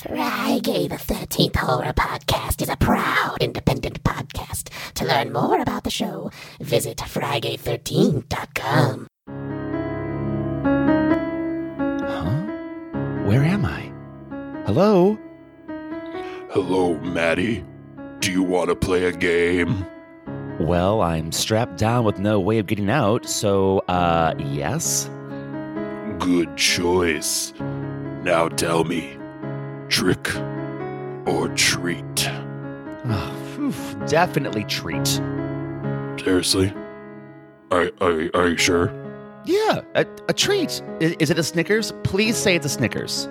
Frigay the 13th Horror Podcast is a proud independent podcast. To learn more about the show, visit Frigay13.com. Huh? Where am I? Hello? Hello, Matty. Do you want to play a game? Well, I'm strapped down with no way of getting out, so, uh, yes? Good choice. Now tell me, trick or treat? Oh, phew, definitely treat. Seriously? Are, are, are you sure? Yeah, a, a treat. I- Is it a Snickers? Please say it's a Snickers.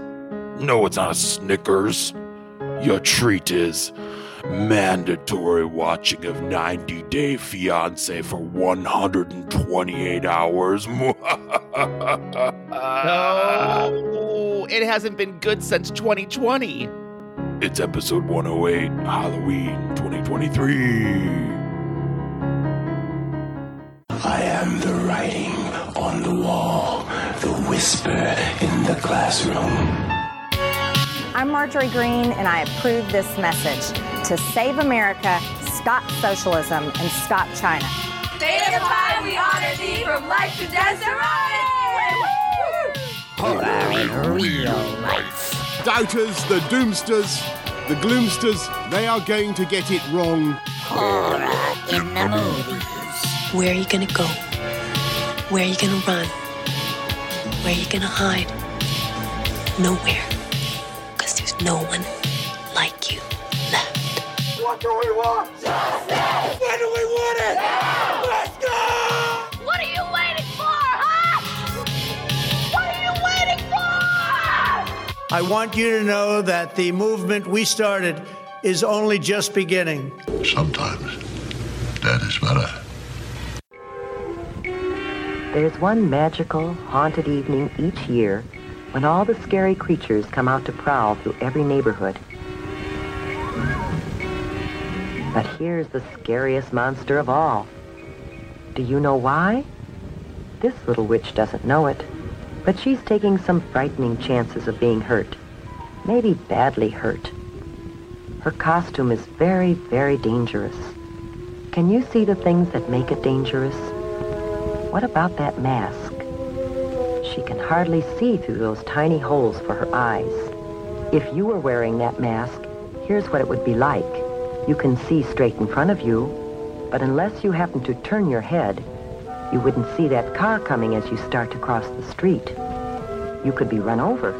No, it's not a Snickers. Your treat is mandatory watching of 90 Day Fiance for 128 hours. No, it hasn't been good since 2020. It's episode 108, Halloween 2023. I am the writing on the wall, the whisper in the classroom. I'm Marjorie Greene, and I approve this message to save America, stop socialism, and stop China. Day of we honor thee from life to death Horror in real life. doubters, the doomsters, the gloomsters, they are going to get it wrong. Horror in the movies. Where are you gonna go? Where are you gonna run? Where are you gonna hide? Nowhere. Because there's no one like you left. What do we want? Justice! When do we want it? I want you to know that the movement we started is only just beginning. Sometimes that is better. There's one magical, haunted evening each year when all the scary creatures come out to prowl through every neighborhood. But here's the scariest monster of all. Do you know why? This little witch doesn't know it, but she's taking some frightening chances of being hurt. Maybe badly hurt. Her costume is very, very dangerous. Can you see the things that make it dangerous? What about that mask? She can hardly see through those tiny holes for her eyes. If you were wearing that mask, here's what it would be like. You can see straight in front of you, but unless you happen to turn your head, you wouldn't see that car coming as you start to cross the street. You could be run over.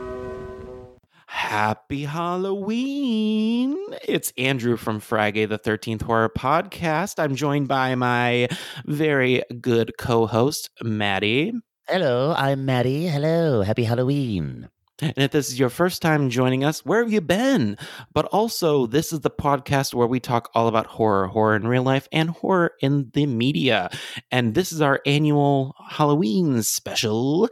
Happy Halloween! It's Andrew from Frigay the 13th Horror Podcast. I'm joined by my very good co host, Matty. Hello, I'm Matty. Hello, happy Halloween. And if this is your first time joining us, where have you been? But also, this is the podcast where we talk all about horror, horror in real life, and horror in the media. And this is our annual Halloween special.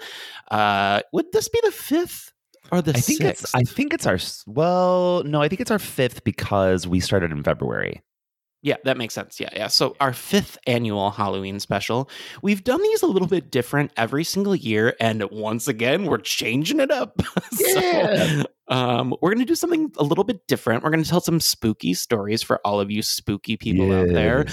Uh, would this be the fifth or the I think sixth? it's I think it's our well, no, I think it's our fifth because we started in February. Yeah, that makes sense. Yeah, yeah. So our fifth annual Halloween special. We've done these a little bit different every single year, and once again, we're changing it up. Yeah. so, um, we're gonna do something a little bit different. We're gonna tell some spooky stories for all of you spooky people out there.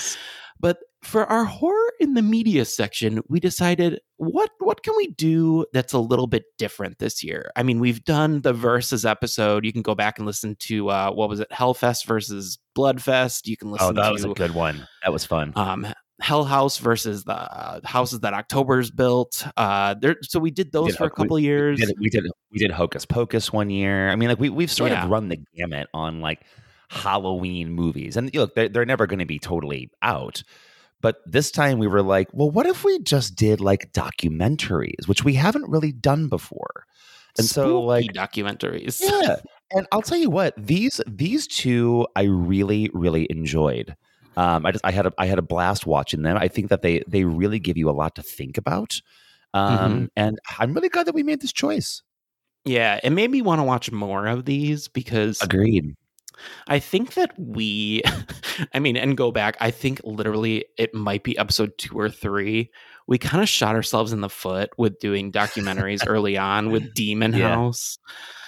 But for our horror in the media section, we decided what what can we do that's a little bit different this year? I mean, we've done the versus episode. You can go back and listen to uh, what was it, Hellfest versus Bloodfest. You can listen Oh, that to was a good one. That was fun. um, Hell House versus the uh, houses that October's built. Uh, there, so we did those did for a Hoc- we- couple years. We did, we did we did Hocus Pocus one year. I mean, like we we've sort Yeah. of run the gamut on like Halloween movies, and look, they're, they're never going to be totally out. But this time we were like, well, what if we just did like documentaries, which we haven't really done before? And so, like, documentaries. yeah. And I'll tell you what these these two I really really enjoyed. Um, I just I had a I had a blast watching them. I think that they they really give you a lot to think about. Um, And I'm really glad that we made this choice. Yeah, it made me want to watch more of these because Agreed. I think that we, I mean, and go back, I think literally it might be episode two or three. We kind of shot ourselves in the foot with doing documentaries early on with Demon Yeah. House.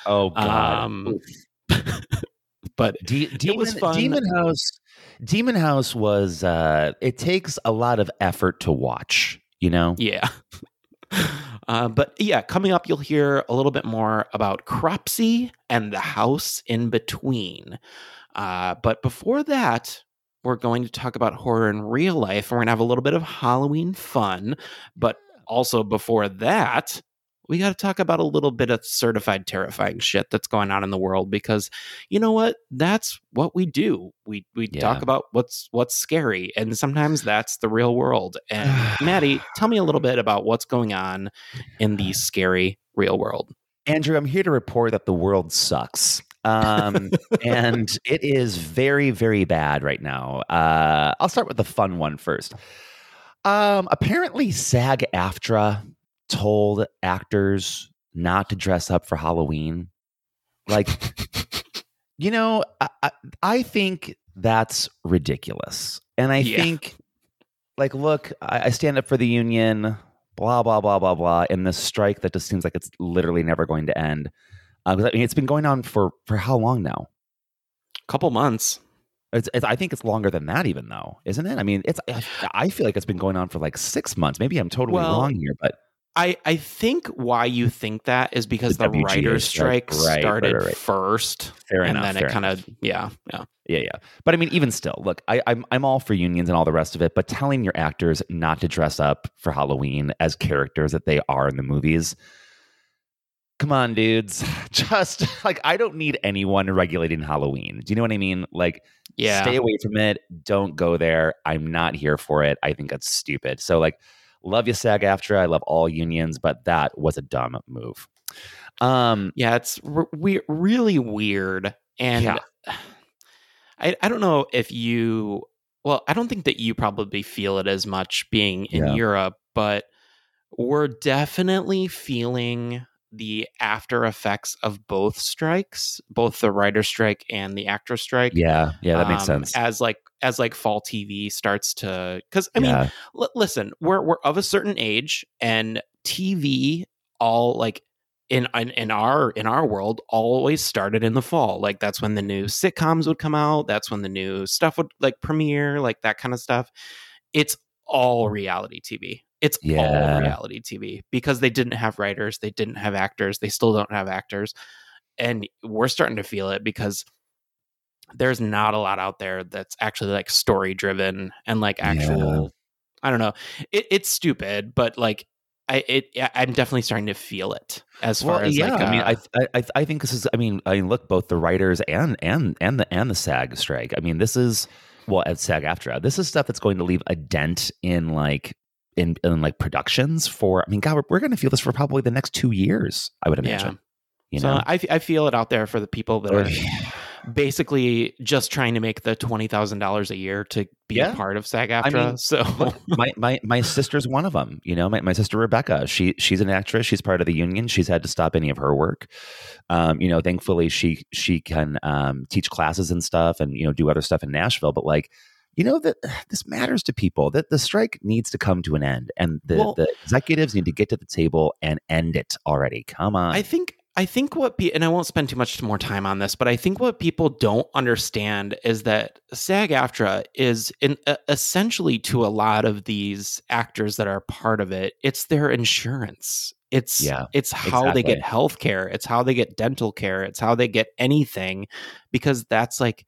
Oh God. Um, but De- it Demon, was fun. Demon House. Demon House was. uh It takes a lot of effort to watch. You know. Yeah. Uh, but yeah, coming up, you'll hear a little bit more about Cropsey and the house in between. Uh, but before that, we're going to talk about horror in real life, and we're going to have a little bit of Halloween fun. But also, before that, we got to talk about a little bit of certified terrifying shit that's going on in the world because you know what that's what we do we we Yeah. talk about what's what's scary and sometimes that's the real world and matty tell me a little bit about what's going on in the scary real world Andrew, I'm here to report that the world sucks. Um, and it is very, very bad right now. Uh, I'll start with the fun one first. Um, apparently, SAG AFTRA told actors not to dress up for Halloween. Like, you know, I, I, I think that's ridiculous. And I Yeah. think, like, look, I, I stand up for the union, blah, blah, blah, blah, blah. And this strike that just seems like it's literally never going to end. Uh, I mean, it's been going on for for how long now? A couple months It's, it's, I think it's longer than that, even though, isn't it? I mean, it's. I, I feel like it's been going on for like six months. Maybe I'm totally Well, wrong here, but I, I think why you think that is because The the, writer's strike, right, started right, right. first, Fair and enough, then fair it kind of yeah yeah Yeah, yeah. But I mean, even still, look, I, I'm I'm all for unions and all the rest of it, but telling your actors not to dress up for Halloween as characters that they are in the movies. Come on, dudes. Just like I don't need anyone regulating Halloween. Do you know what I mean? Like yeah stay away from it. Don't go there. I'm not here for it. I think that's stupid. So like love you SAG AFTRA. I love all unions, but that was a dumb move. Um Yeah, it's r- we- really weird. And Yeah. I, I don't know if you, well, I don't think that you probably feel it as much being in Yeah. Europe, but we're definitely feeling the after effects of both strikes, both the writer strike and the actor strike. yeah, yeah, that makes um, sense. As like as like fall TV starts to, because I mean, l- listen, we're we're of a certain age, and TV all like in, in in our in our world always started in the fall. Like that's when the new sitcoms would come out. That's when the new stuff would like premiere, like that kind of stuff. It's all reality TV. It's Yeah. all reality TV because they didn't have writers, they didn't have actors, they still don't have actors, and we're starting to feel it because there's not a lot out there that's actually like story driven and like actual i don't know it, it's stupid but like i it i'm definitely starting to feel it as far as yeah, like I mean, uh, I, I I think this is. I mean, I mean, look, both the writers and and and the and the SAG strike. I mean, this is well at SAG AFTRA this is stuff that's going to leave a dent in like in in like productions for. I mean, God, we're, we're going to feel this for probably the next two years. I would Yeah. imagine. You so know, I, f- I feel it out there for the people that are basically just trying to make the $20000 a year to be Yeah. a part of sag I aftra mean, so my my my sister's one of them. You know, my, my sister Rebecca. She she's an actress. She's part of the union. She's had to stop any of her work. Um, you know, thankfully she she can um, teach classes and stuff, and you know do other stuff in Nashville. But like, you know that this matters to people. That the strike needs to come to an end, and the Well- the executives need to get to the table and end it already. Come on. I think I think what pe- and I won't spend too much more time on this, but I think what people don't understand is that SAG-AFTRA is in, uh, essentially to a lot of these actors that are part of it, it's their insurance. It's Yeah, it's how they get health care, it's how they get dental care, it's how they get anything because that's like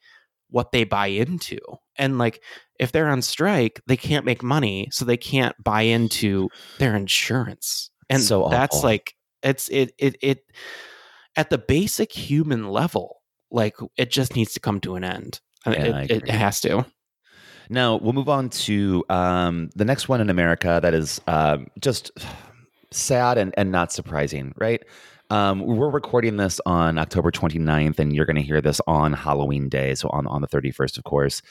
what they buy into. And like if they're on strike, they can't make money, so they can't buy into their insurance. And So that's awful. like it's it it it at the basic human level, like it just needs to come to an end. Uh, Yeah, it, it has to. Now we'll move on to um, the next one in America that is um, just sad and, and not surprising, right? Um, we're recording this on October 29th, and you're going to hear this on Halloween Day, so on, on the 31st, of course.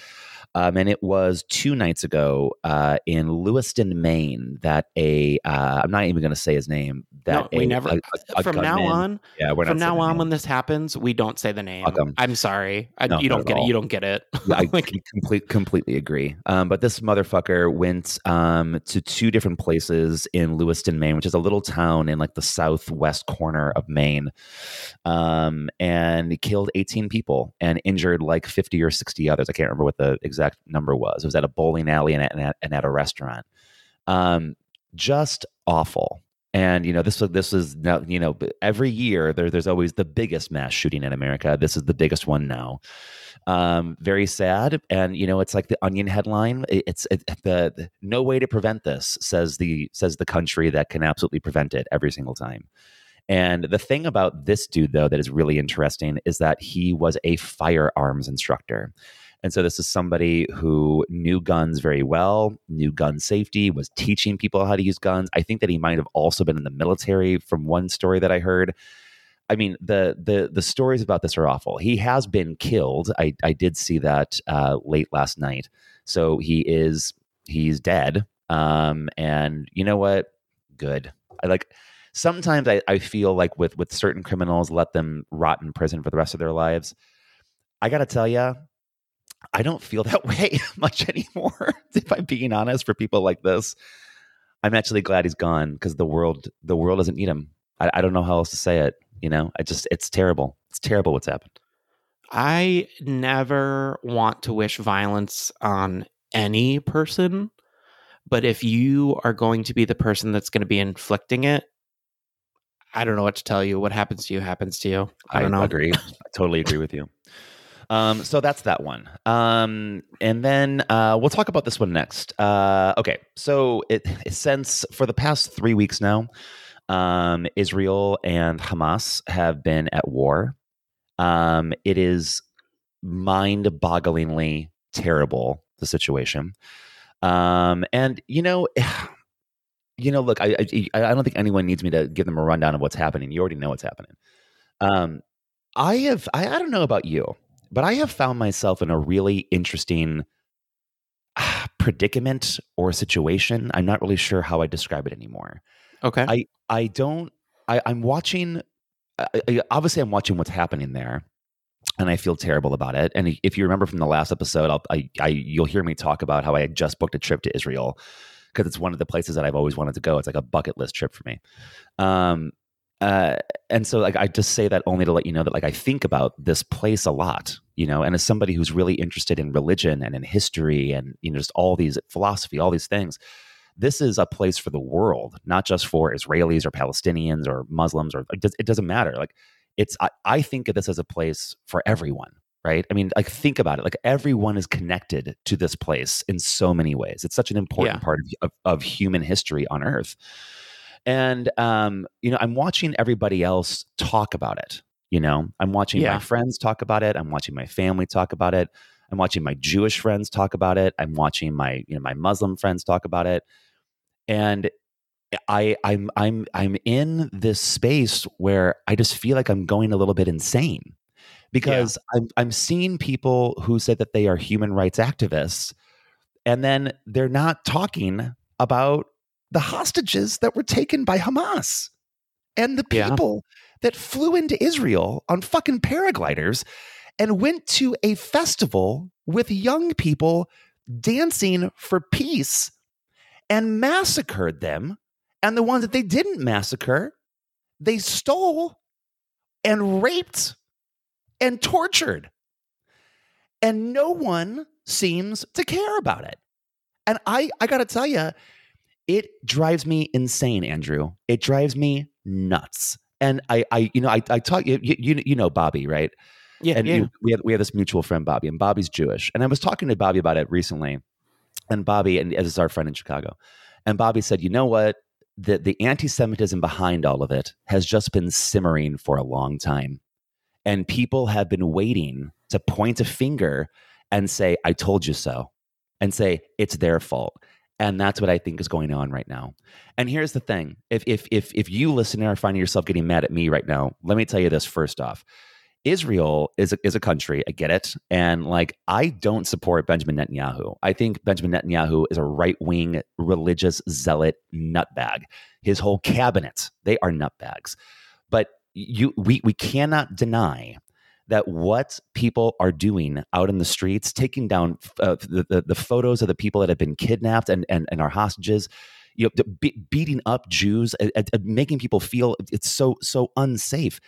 Um, and it was two nights ago uh, in Lewiston, Maine, that a uh, I'm not even going to say his name. That no, we a- never. a- a from now on, yeah, we're not from now on, when this happens, we don't say the name. 'em. I'm sorry. I, No, you don't get it. You don't get it. Yeah, I complete, completely agree. Um, but this motherfucker went um, to two different places in Lewiston, Maine, which is a little town in like the southwest corner of Maine, um, and he killed 18 people and injured like 50 or 60 others. I can't remember what the exact number was. It was at a bowling alley and at, and at, a restaurant. Um, just awful. And you know this was this is now you know every year there there's always the biggest mass shooting in America. This is the biggest one now um, very sad. And you know, it's like the Onion headline. It's it, the, the no way to prevent this says the says the country that can absolutely prevent it every single time. And the thing about this dude, though, that is really interesting is that he was a firearms instructor. And so this is somebody who knew guns very well, knew gun safety, was teaching people how to use guns. I think that he might have also been in the military from one story that I heard. I mean, the the the stories about this are awful. He has been killed. I I did see that uh, late last night. So he is he's dead. Um, and you know what? Good. I like. Sometimes I, I feel like with with certain criminals, let them rot in prison for the rest of their lives. I got to tell you, I don't feel that way much anymore. if I'm being honest, for people like this, I'm actually glad he's gone because the world the world doesn't need him. I, I don't know how else to say it. You know, I just it's terrible. It's terrible what's happened. I never want to wish violence on any person, but if you are going to be the person that's going to be inflicting it, I don't know what to tell you. What happens to you happens to you. I don't know. agree. I totally agree with you. Um, so that's that one. Um, and then uh, we'll talk about this one next. Uh, okay, so it, since for the past three weeks now, um, Israel and Hamas have been at war. Um, it is mind-bogglingly terrible the situation. Um, and you know, you know, look, I, I I don't think anyone needs me to give them a rundown of what's happening. You already know what's happening. Um, I have I, I don't know about you, but I have found myself in a really interesting ah, predicament or situation. I'm not really sure how I describe it anymore. Okay. I I don't. I, I'm watching. I, I- obviously, I'm watching what's happening there, and I feel terrible about it. And if you remember from the last episode, I'll, I, I you'll hear me talk about how I had just booked a trip to Israel because it's one of the places that I've always wanted to go. It's like a bucket list trip for me. Um, uh, and so like I just say that only to let you know that like I think about this place a lot, you know, and as somebody who's really interested in religion and in history and you know just all these philosophy, all these things, this is a place for the world, not just for Israelis or Palestinians or Muslims or it, does, it doesn't matter. Like it's I, I think of this as a place for everyone, right? I mean, like think about it. Like everyone is connected to this place in so many ways. It's such an important Yeah. part of, of, of human history on Earth. And um, you know, I'm watching everybody else talk about it. You know, I'm watching Yeah. my friends talk about it. I'm watching my family talk about it. I'm watching my Jewish friends talk about it. I'm watching my, you know, my Muslim friends talk about it. And I I'm I'm I'm in this space where I just feel like I'm going a little bit insane because I'm I'm seeing people who say that they are human rights activists and then they're not talking about the hostages that were taken by Hamas and the Yeah. people that flew into Israel on fucking paragliders and went to a festival with young people dancing for peace and massacred them. And the ones that they didn't massacre, they stole and raped and tortured. And no one seems to care about it. And I, I got to tell you, it drives me insane, Andrew. It drives me nuts. And I, I, you know, I, I talk, you, you, you know, Bobby, right? Yeah, and yeah. you- we have we have this mutual friend Bobby, and Bobby's Jewish. And I was talking to Bobby about it recently, and Bobby, and as is our friend in Chicago, and Bobby said, "You know what? The the anti-Semitism behind all of it has just been simmering for a long time, and people have been waiting to point a finger and say, "I told you so," and say it's their fault." And that's what I think is going on right now. And here's the thing: if if if if you listener are finding yourself getting mad at me right now, let me tell you this first off Israel is a, is a country. I get it, and like I don't support Benjamin Netanyahu. I think Benjamin Netanyahu is a right wing religious zealot nutbag. His whole cabinet they are nutbags. But you we we cannot deny that what people are doing out in the streets, taking down uh, the, the, the photos of the people that have been kidnapped and and, and are hostages, you know, be, beating up Jews, uh, uh, making people feel it's so so unsafe.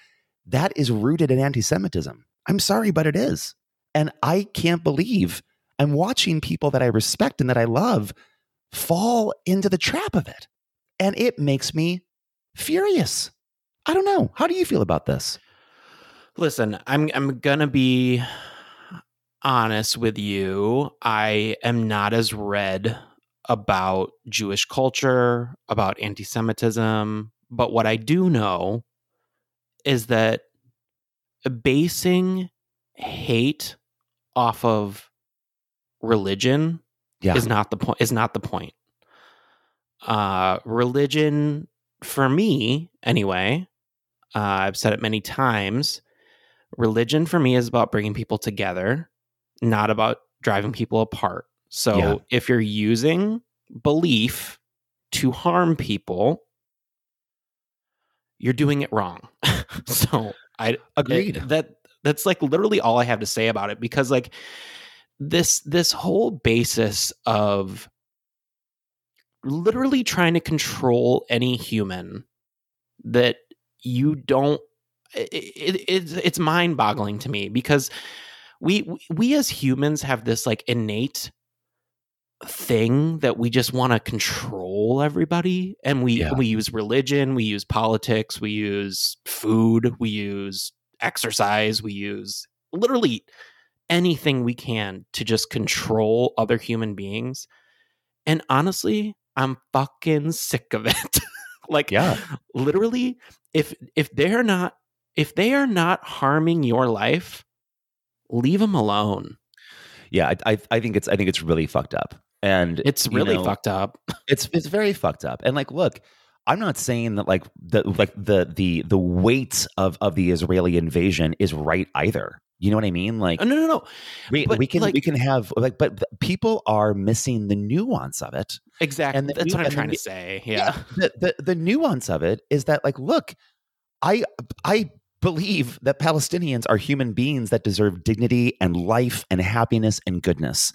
That is rooted in anti-Semitism. I'm sorry, but it is, and I can't believe I'm watching people that I respect and that I love fall into the trap of it, and it makes me furious. I don't know. How do you feel about this? Listen, I'm I'm gonna be honest with you. I am not as read about Jewish culture, about anti-Semitism, but what I do know is that basing hate off of religion Yeah. is not the point is not the point. Uh religion for me anyway, uh, I've said it many times, religion for me is about bringing people together, not about driving people apart. So Yeah. if you're using belief to harm people, you're doing it wrong. so I Agreed. it- that that's like literally all I have to say about it because like this this whole basis of literally trying to control any human that you don't it, it, it's it's mind boggling to me because we we- as humans have this like innate thing that we just want to control everybody and we Yeah. we use religion we use politics we use food we use exercise we use literally anything we can to just control other human beings and honestly i'm fucking sick of it like Yeah. literally if if they're not if they are not harming your life leave them alone Yeah, I, I I think it's I think it's really fucked up, and it's really know, fucked up It's it's very fucked up. And like, look, I'm not saying that like the like the the the weight of of the Israeli invasion is right either. You know what I mean? Like, Oh, no no no we we can like- we can have like, but people are missing the nuance of it. exactly And the that's what i'm and the trying to say yeah, the, the the nuance of it is that like, look, I I believe that Palestinians are human beings that deserve dignity and life and happiness and goodness.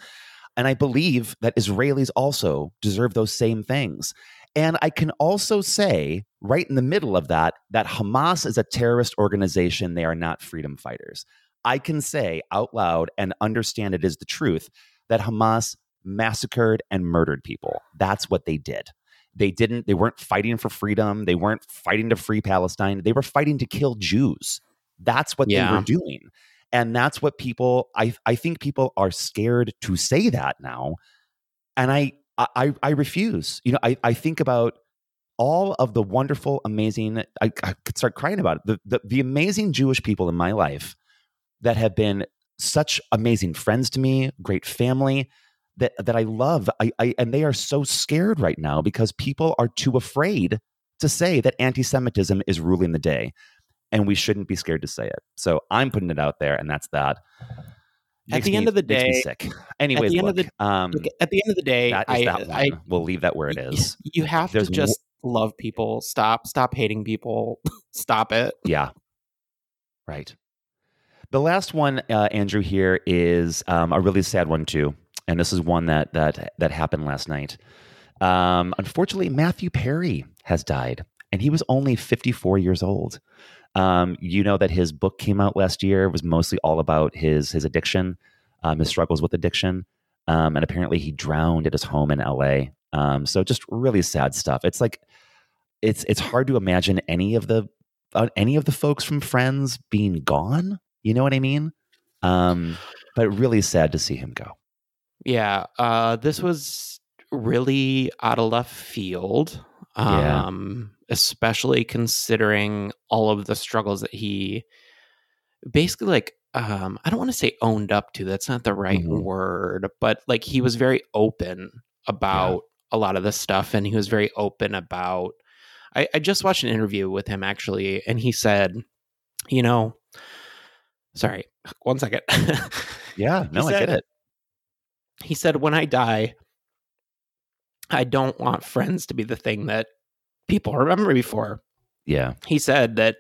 And I believe that Israelis also deserve those same things. And I can also say, right in the middle of that, that Hamas is a terrorist organization. They are not freedom fighters. I can say out loud and understand it is the truth that Hamas massacred and murdered people. That's what they did. They didn't, they weren't fighting for freedom. They weren't fighting to free Palestine. They were fighting to kill Jews. That's what they were doing. And that's what people, I, I think people are scared to say that now. And I, I, I refuse. You know, I, I think about all of the wonderful, amazing, I, I could start crying about it. The, the, the amazing Jewish people in my life that have been such amazing friends to me, great family that, that I love. I, I, and they are so scared right now because people are too afraid to say that anti Semitism is ruling the day. And we shouldn't be scared to say it. So I'm putting it out there, and that's that. At the me- end of the day- sick. Anyways, end of look, um, at the end of the day that I, that. I we'll leave that where it is. you have There's to just love people stop stop hating people stop it Yeah. Right. The last one, uh, Andrew, here is um, a really sad one too, and this is one that that that happened last night. Um, unfortunately, Matthew Perry has died, and he was only 54 years old. Um, you know that his book came out last year. Was mostly all about his his addiction, um, his struggles with addiction, um, and apparently he drowned at his home in L.A. Um, so just really sad stuff. It's like it's it's hard to imagine any of the uh, any of the folks from Friends being gone. You know what I mean? Um, but really sad to see him go. Yeah uh this was really out of left field Yeah. um especially considering all of the struggles that he basically like um i don't want to say owned up to that's not the right Mhm. word but like he was very open about a lot of this stuff and he was very open about I, I just watched an interview with him actually and he said you know Sorry, one second. Yeah, no, He I get said- it. He said, "When I die, I don't want friends to be the thing that people remember me for." Yeah. He said that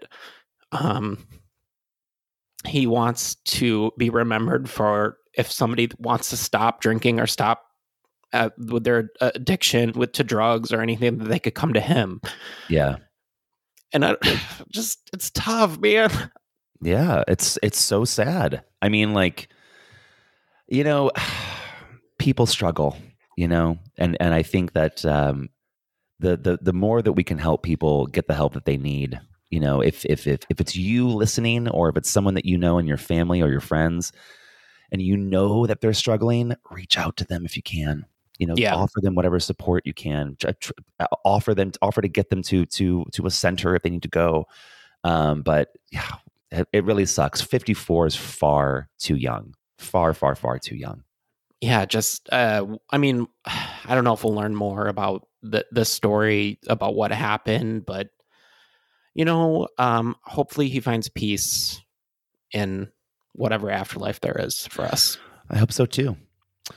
um, he wants to be remembered for if somebody wants to stop drinking or stop uh, with their addiction with to drugs or anything that they could come to him. Yeah. And I just it's tough, man. Yeah, it's it's so sad. I mean, like, you know, people struggle, you know, and and I think that um, the the the more that we can help people get the help that they need, you know, if if if if it's you listening or if it's someone that you know in your family or your friends, and you know that they're struggling, reach out to them if you can. You know, Yeah. offer them whatever support you can. Uh, offer them, offer to get them to to to a center if they need to go. Um, but yeah, it, it really sucks. Fifty four is far too young. Far, far, far too young. Yeah just uh i mean i don't know if we'll learn more about the the story about what happened but you know um hopefully he finds peace in whatever afterlife there is for us I hope so too.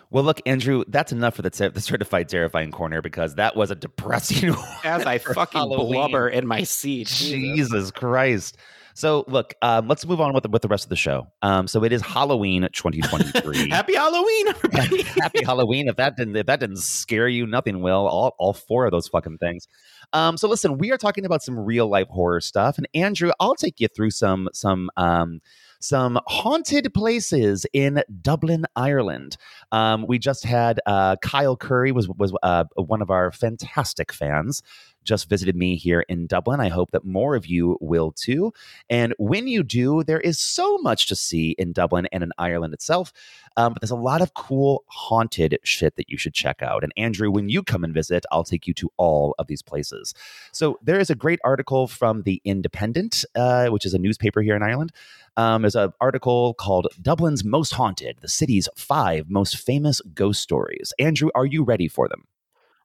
Well, look, Andrew, that's enough for the, the certified terrifying corner because that was a depressing. as i fucking Halloween. blubber in my seat Jesus Christ. So, look, um, let's move on with the, with the rest of the show. Um, so it is Halloween 2023. happy halloween everybody Happy Halloween. If that didn't if that didn't scare you, nothing will. All all four of those fucking things. Um, so listen, we are talking about some real life horror stuff, and Andrew, I'll take you through some some um some haunted places in Dublin, Ireland. Um, we just had uh, Kyle Curry was was uh, one of our fantastic fans. Just visited me here in Dublin. I hope that more of you will too. And when you do, there is so much to see in Dublin and in Ireland itself. Um, but there's a lot of cool haunted shit that you should check out. And Andrew, when you come and visit, I'll take you to all of these places. So there is a great article from the Independent, uh, which is a newspaper here in Ireland. Um, there's an article called "Dublin's Most Haunted: The City's Five Most Famous Ghost Stories." Andrew, are you ready for them?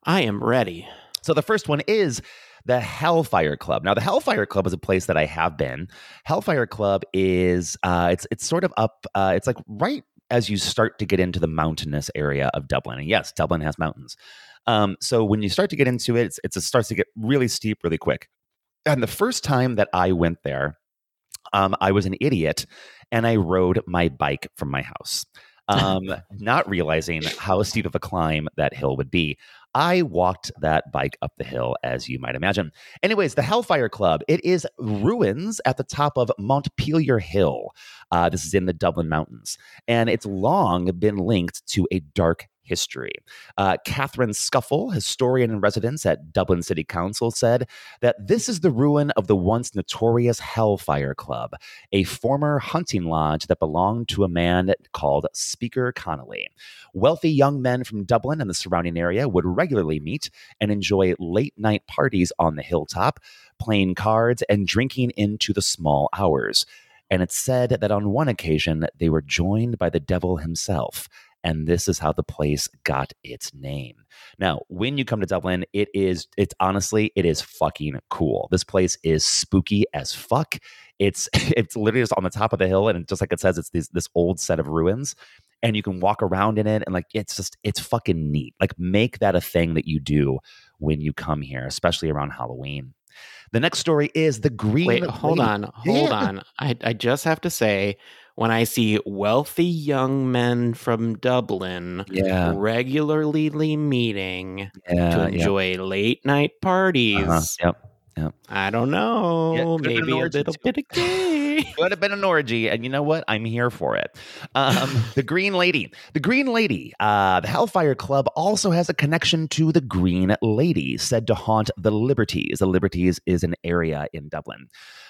i am ready So the first one is the Hellfire Club. Now, the Hellfire Club is a place that I have been. Hellfire Club is uh, it's it's sort of up. Uh, it's like right as you start to get into the mountainous area of Dublin. And yes, Dublin has mountains. Um, so when you start to get into it, it's, it's, it starts to get really steep really quick. And the first time that I went there, um, I was an idiot and I rode my bike from my house, um, not realizing how steep of a climb that hill would be. I walked that bike up the hill, as you might imagine. Anyways, the Hellfire Club, it is ruins at the top of Montpelier Hill. Uh, this is in the Dublin Mountains, and it's long been linked to a dark history. Uh, Catherine Scuffil, historian in residence at Dublin City Council, said that this is the ruin of the once notorious Hellfire Club, a former hunting lodge that belonged to a man called Speaker Connolly. Wealthy young men from Dublin and the surrounding area would regularly meet and enjoy late night parties on the hilltop, playing cards and drinking into the small hours. And it's said that on one occasion they were joined by the devil himself. And this is how the place got its name. Now, when you come to Dublin, it is, it's honestly, it is fucking cool. This place is spooky as fuck. It's, it's literally just on the top of the hill. And just like it says, it's this, this old set of ruins and you can walk around in it and like it's just it's fucking neat like make that a thing that you do when you come here especially around halloween the next story is the green Wait, hold Lady. on, hold Yeah. on. I, I just have to say, when I see wealthy young men from Dublin Yeah. regularly meeting Yeah, to enjoy late night parties, Uh-huh. Yep. Yep. I don't know, an maybe a little too. bit of gay. Could have been an orgy, and you know what? I'm here for it. Um, the Green Lady. The Green Lady. Uh, the Hellfire Club also has a connection to the Green Lady, said to haunt the Liberties. The Liberties is an area in Dublin.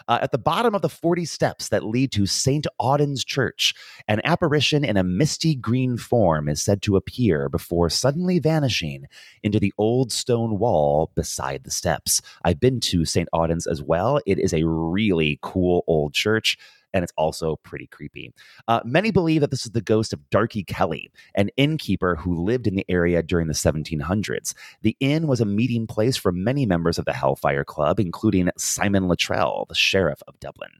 Uh, at the bottom of the 40 steps that lead to St. Audoen's Church, an apparition in a misty green form is said to appear before suddenly vanishing into the old stone wall beside the steps. I've been to St. Audoen's as well. It is a really cool old church. And it's also pretty creepy. Uh, many believe that this is the ghost of Darky Kelly, an innkeeper who lived in the area during the 1700s. The inn was a meeting place for many members of the Hellfire Club, including Simon Luttrell, the sheriff of Dublin.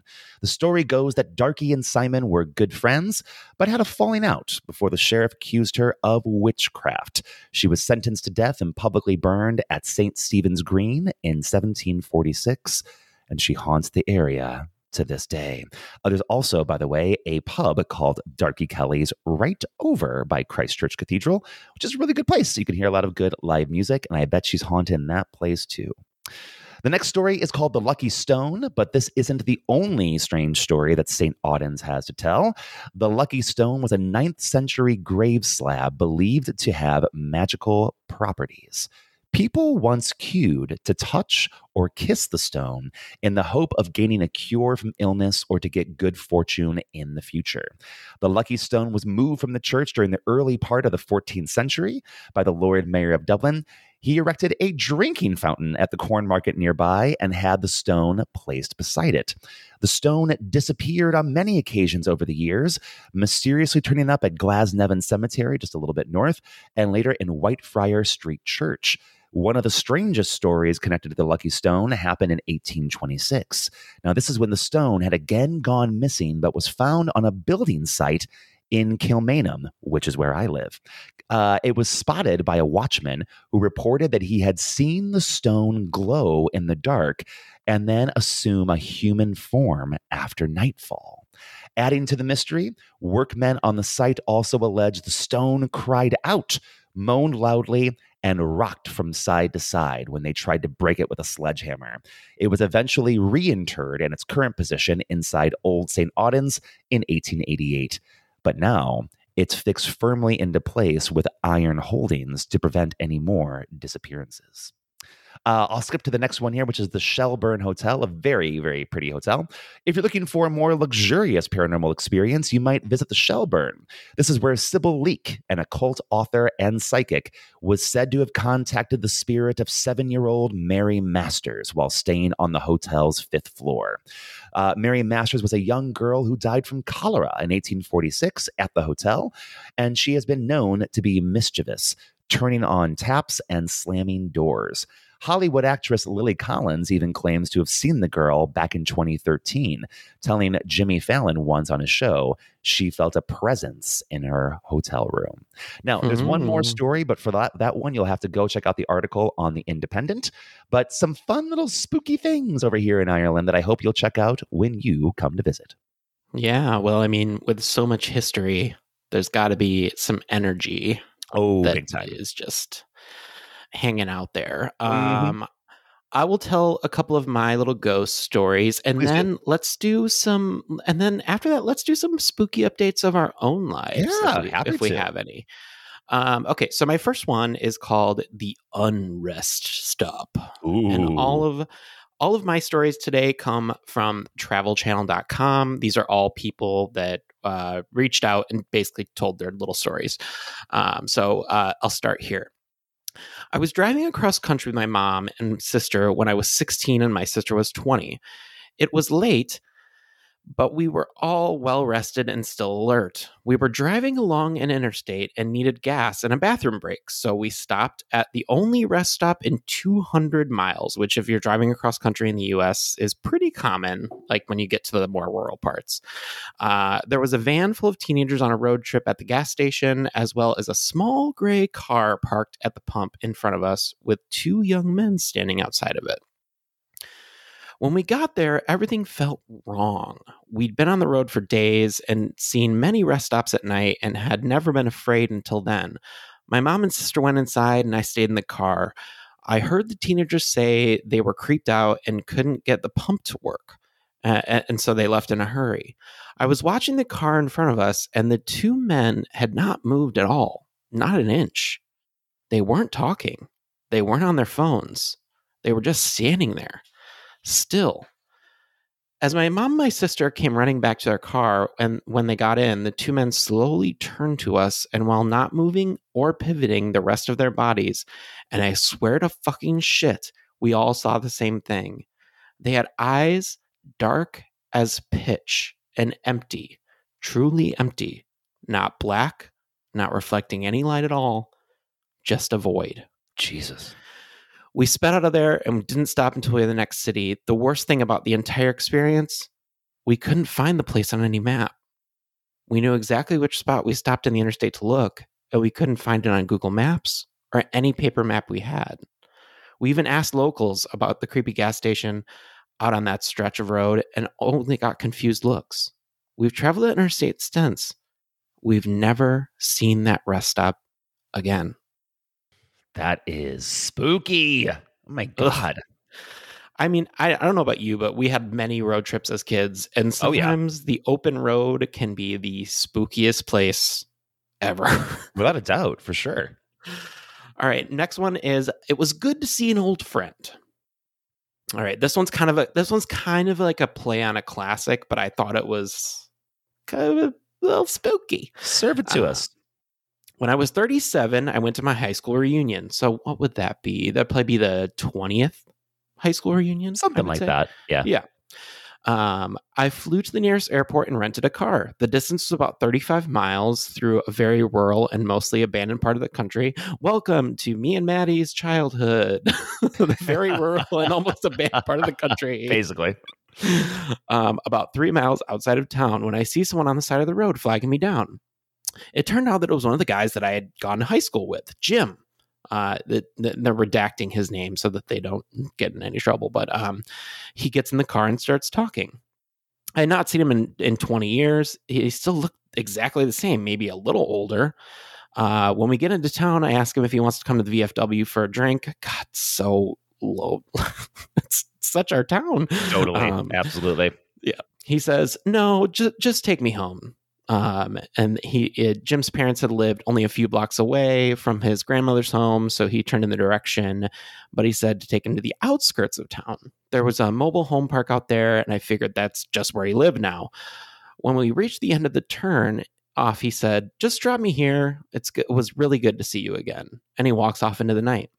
The story goes that Darky and Simon were good friends, but had a falling out before the sheriff accused her of witchcraft. She was sentenced to death and publicly burned at St. Stephen's Green in 1746, and she haunts the area to this day. Uh, there's also, by the way, a pub called Darky Kelly's right over by Christchurch Cathedral, which is a really good place. You can hear a lot of good live music, and I bet she's haunting that place too. The next story is called The Lucky Stone, but this isn't the only strange story that St. Audoen's has to tell. The Lucky Stone was a 9th century grave slab believed to have magical properties. People once queued to touch or kiss the stone in the hope of gaining a cure from illness or to get good fortune in the future. The lucky stone was moved from the church during the early part of the 14th century by the Lord Mayor of Dublin. He erected a drinking fountain at the corn market nearby and had the stone placed beside it. The stone disappeared on many occasions over the years, mysteriously turning up at Glasnevin Cemetery, just a little bit north, and later in Whitefriar Street Church. One of the strangest stories connected to the Lucky Stone happened in 1826. Now, this is when the stone had again gone missing, but was found on a building site in Kilmainham, which is where I live. Uh, it was spotted by a watchman who reported that he had seen the stone glow in the dark and then assume a human form after nightfall. Adding to the mystery, workmen on the site also alleged the stone cried out, moaned loudly, and rocked from side to side when they tried to break it with a sledgehammer. It was eventually reinterred in its current position inside Old St. Audoen's in 1888. But now it's fixed firmly into place with iron holdings to prevent any more disappearances. Uh, I'll skip to the next one here, which is the Shelburne Hotel, a very, very pretty hotel. If you're looking for a more luxurious paranormal experience, you might visit the Shelburne. This is where Sybil Leek, an occult author and psychic, was said to have contacted the spirit of seven year old Mary Masters while staying on the hotel's fifth floor. Uh, Mary Masters was a young girl who died from cholera in 1846 at the hotel, and she has been known to be mischievous, turning on taps and slamming doors. Hollywood actress Lily Collins even claims to have seen the girl back in 2013, telling Jimmy Fallon once on a show she felt a presence in her hotel room. Now, there's mm-hmm. one more Hmm. story, but for that, that one, you'll have to go check out the article on The Independent. But some fun little spooky things over here in Ireland that I hope you'll check out when you come to visit. Yeah, well, I mean, with so much history, there's got to be some energy. Oh, that big time. is just hanging out there. Mhm. Um, I will tell a couple of my little ghost stories, and Please do. then let's do some. And then after that, let's do some spooky updates of our own lives, if Yeah, we- if we have any. Um, okay, so my first one is called the Unrest Stop. And all of all of my stories today come from travelchannel.com. These are all people that uh, reached out and basically told their little stories. Um, so uh, I'll start here. I was driving across country with my mom and sister when I was 16 and my sister was 20. It was late, but we were all well rested and still alert. We were driving along an interstate and needed gas and a bathroom break, so we stopped at the only rest stop in 200 miles, which, if you're driving across country in the US, is pretty common, like when you get to the more rural parts. Uh, there was a van full of teenagers on a road trip at the gas station, as well as a small gray car parked at the pump in front of us with two young men standing outside of it. When we got there, everything felt wrong. We'd been on the road for days and seen many rest stops at night and had never been afraid until then. My mom and sister went inside and I stayed in the car. I heard the teenagers say they were creeped out and couldn't get the pump to work. Uh, and so they left in a hurry. I was watching the car in front of us, and the two men had not moved at all, not an inch. They weren't talking, they weren't on their phones, they were just standing there still. As my mom and my sister came running back to their car, and when they got in, the two men slowly turned to us, and while not moving or pivoting the rest of their bodies, and I swear to fucking shit, we all saw the same thing. They had eyes dark as pitch and empty, truly empty, not black, not reflecting any light at all, just a void. Jesus. We sped out of there and we didn't stop until we were in the next city. The worst thing about the entire experience, we couldn't find the place on any map. We knew exactly which spot we stopped in the interstate to look, and we couldn't find it on Google Maps or any paper map we had. We even asked locals about the creepy gas station out on that stretch of road and only got confused looks. We've traveled that interstate since. We've never seen that rest stop again. That is spooky. Oh my god. I mean, I, I don't know about you, but we had many road trips as kids, and Oh, yeah. sometimes the open road can be the spookiest place ever. Without a doubt, for sure. All right, next one is it was good to see an old friend. All right, this one's kind of a this one's kind of like a play on a classic, but I thought it was kind of a little spooky. Serve it to Uh, us. When I was 37, I went to my high school reunion. So what would that be? That'd probably be the 20th high school reunion. Something like say. that. Yeah. Yeah. Um, I flew to the nearest airport and rented a car. The distance was about 35 miles through a very rural and mostly abandoned part of the country. Welcome to me and Matty's childhood. the very rural and almost abandoned part of the country. Basically. Um, about three miles outside of town when I see someone on the side of the road flagging me down. It turned out that it was one of the guys that I had gone to high school with, Jim. Uh, that that- they're redacting his name so that they don't get in any trouble. But um, he gets in the car and starts talking. I had not seen him in, in 20 years. He still looked exactly the same, maybe a little older. Uh, when we get into town, I ask him if he wants to come to the VFW for a drink. God, so low. it's such our town. Totally. Um, Absolutely. yeah. He says, "No, just just take me home." Um, and he it, Jim's parents had lived only a few blocks away from his grandmother's home, so he turned in the direction. But he said to take him to the outskirts of town. There was a mobile home park out there, and I figured that's just where he lived now. When we reached the end of the turn off, he said, "Just drop me here. It's. It was really good to see you again." And he walks off into the night.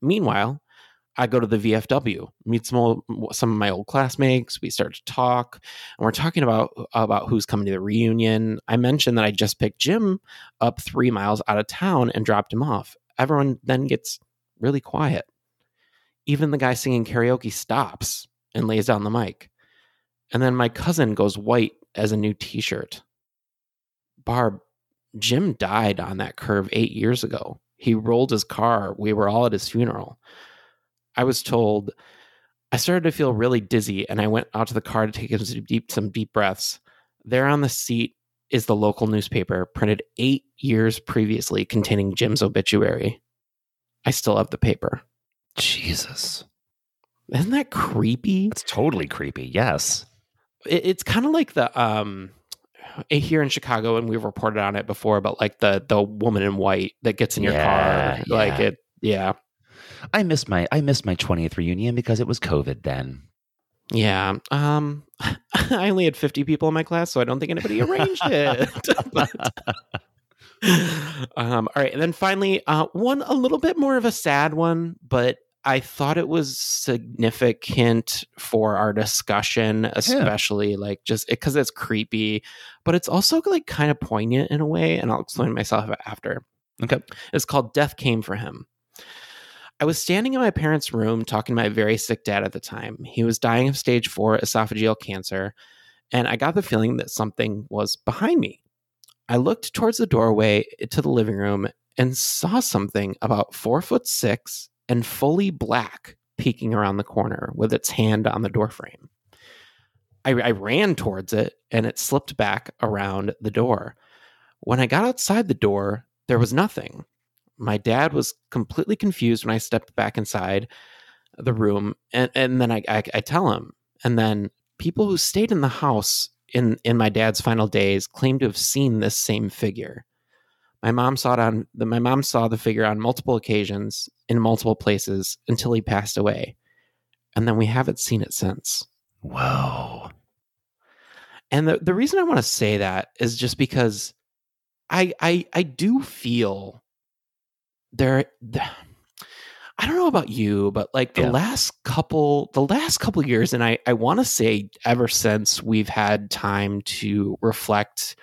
Meanwhile, I go to the VFW, meet some old, some of my old classmates. We start to talk, and we're talking about about who's coming to the reunion. I mentioned that I just picked Jim up three miles out of town and dropped him off. Everyone then gets really quiet. Even the guy singing karaoke stops and lays down the mic. And then my cousin goes white as a new T-shirt. Barb, Jim died on that curve eight years ago. He rolled his car. We were all at his funeral. I was told I started to feel really dizzy and I went out to the car to take some deep some deep breaths. There on the seat is the local newspaper printed 8 years previously containing Jim's obituary. I still have the paper. Jesus. Isn't that creepy? It's totally creepy. Yes. It, it's kind of like the um eh, here in Chicago and we've reported on it before but like the the woman in white that gets in your Yeah, car like it yeah. I missed my I missed my 20th reunion because it was COVID then. Yeah. Um I only had 50 people in my class, so I don't think anybody arranged it. Um, all right. And then finally, uh, one a little bit more of a sad one, but I thought it was significant for our discussion, especially like just because it's creepy, but it's also like kind of poignant in a way. And I'll explain myself after. Okay. It's called Death Came for Him. I was standing in my parents' room talking to my very sick dad at the time. He was dying of stage four esophageal cancer, and I got the feeling that something was behind me. I looked towards the doorway to the living room and saw something about four foot six and fully black peeking around the corner with its hand on the doorframe. I, I ran towards it and it slipped back around the door. When I got outside the door, there was nothing. My dad was completely confused when I stepped back inside the room, and, and then I, I, I tell him. And then people who stayed in the house in, in my dad's final days claim to have seen this same figure. My mom saw it on the, my mom saw the figure on multiple occasions in multiple places until he passed away, and then we haven't seen it since. Whoa. And the, the reason I want to say that is just because I I I do feel there I don't know about you, but like the Yeah. last couple the last couple years and I I want to say ever since we've had time to reflect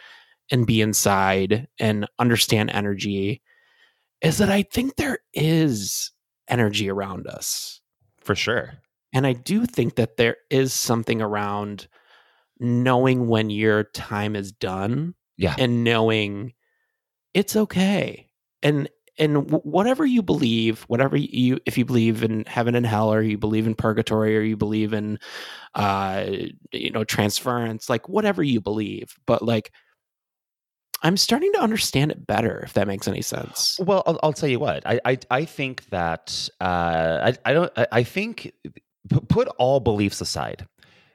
and be inside and understand energy is that I think there is energy around us. For sure. And I do think that there is something around knowing when your time is done Yeah. and knowing it's okay. And and whatever you believe, whatever you if you believe in heaven and hell or you believe in purgatory or you believe in uh you know transference, like whatever you believe, but like I'm starting to understand it better if that makes any sense. Well, I'll, I'll tell you what. I I, I think that uh, I I don't. I, I think p- put all beliefs aside.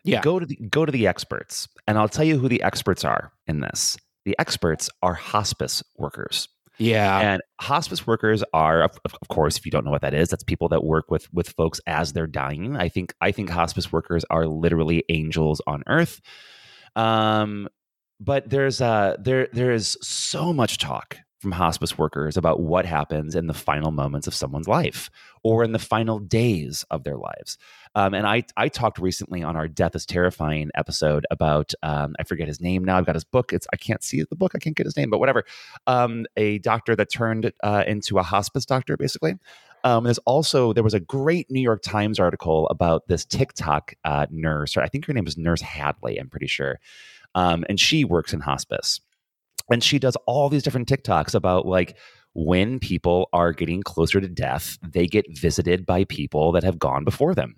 Yeah. Go to the go to the experts, and I'll tell you who the experts are in this. The experts are hospice workers. Yeah. And hospice workers are, of, of course, if you don't know what that is, that's people that work with with folks as they're dying. I think I think hospice workers are literally angels on earth. Um, but there's uh there there is so much talk from hospice workers about what happens in the final moments of someone's life or in the final days of their lives. Um, and I I talked recently on our Death is Terrifying episode about um, I forget his name now. I've got his book. It's I can't see the book. I can't get his name, but whatever. Um, a doctor that turned uh, into a hospice doctor, basically. Um, there's also there was a great New York Times article about this TikTok uh, nurse, or I think her name is Nurse Hadley. I'm pretty sure, um, and she works in hospice, and she does all these different TikToks about like when people are getting closer to death, they get visited by people that have gone before them.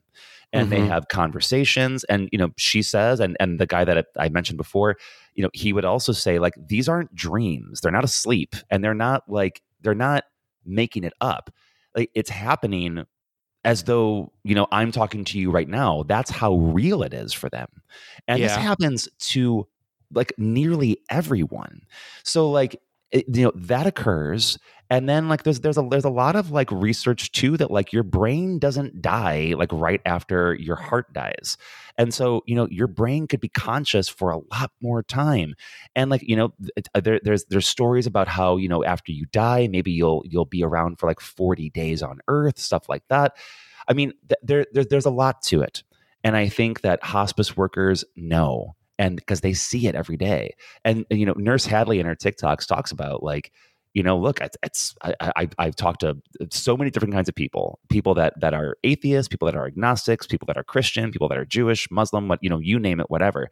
And they Mhm. have conversations, and you know, she says, and and the guy that I I mentioned before, you know, he would also say like these aren't dreams; they're not asleep, and they're not like they're not making it up. Like it's happening as though you know I'm talking to you right now. That's how real it is for them, and this happens to like nearly everyone. So like it, you know that occurs, and then like there's there's a there's a lot of like research too that like your brain doesn't die like right after your heart dies, and so you know your brain could be conscious for a lot more time, and like you know uh, there, there's there's stories about how you know after you die maybe you'll you'll be around for like 40 days on Earth, stuff like that. I mean, th- there, there there's a lot to it, and I think that hospice workers know, and because they see it every day, and you know, Nurse Hadley in her TikToks talks about like, you know, look, it's, it's I, I've talked to uh, so many different kinds of people, people that that are atheists, people that are agnostics, people that are Christian, people that are Jewish, Muslim, what you know, you name it, whatever.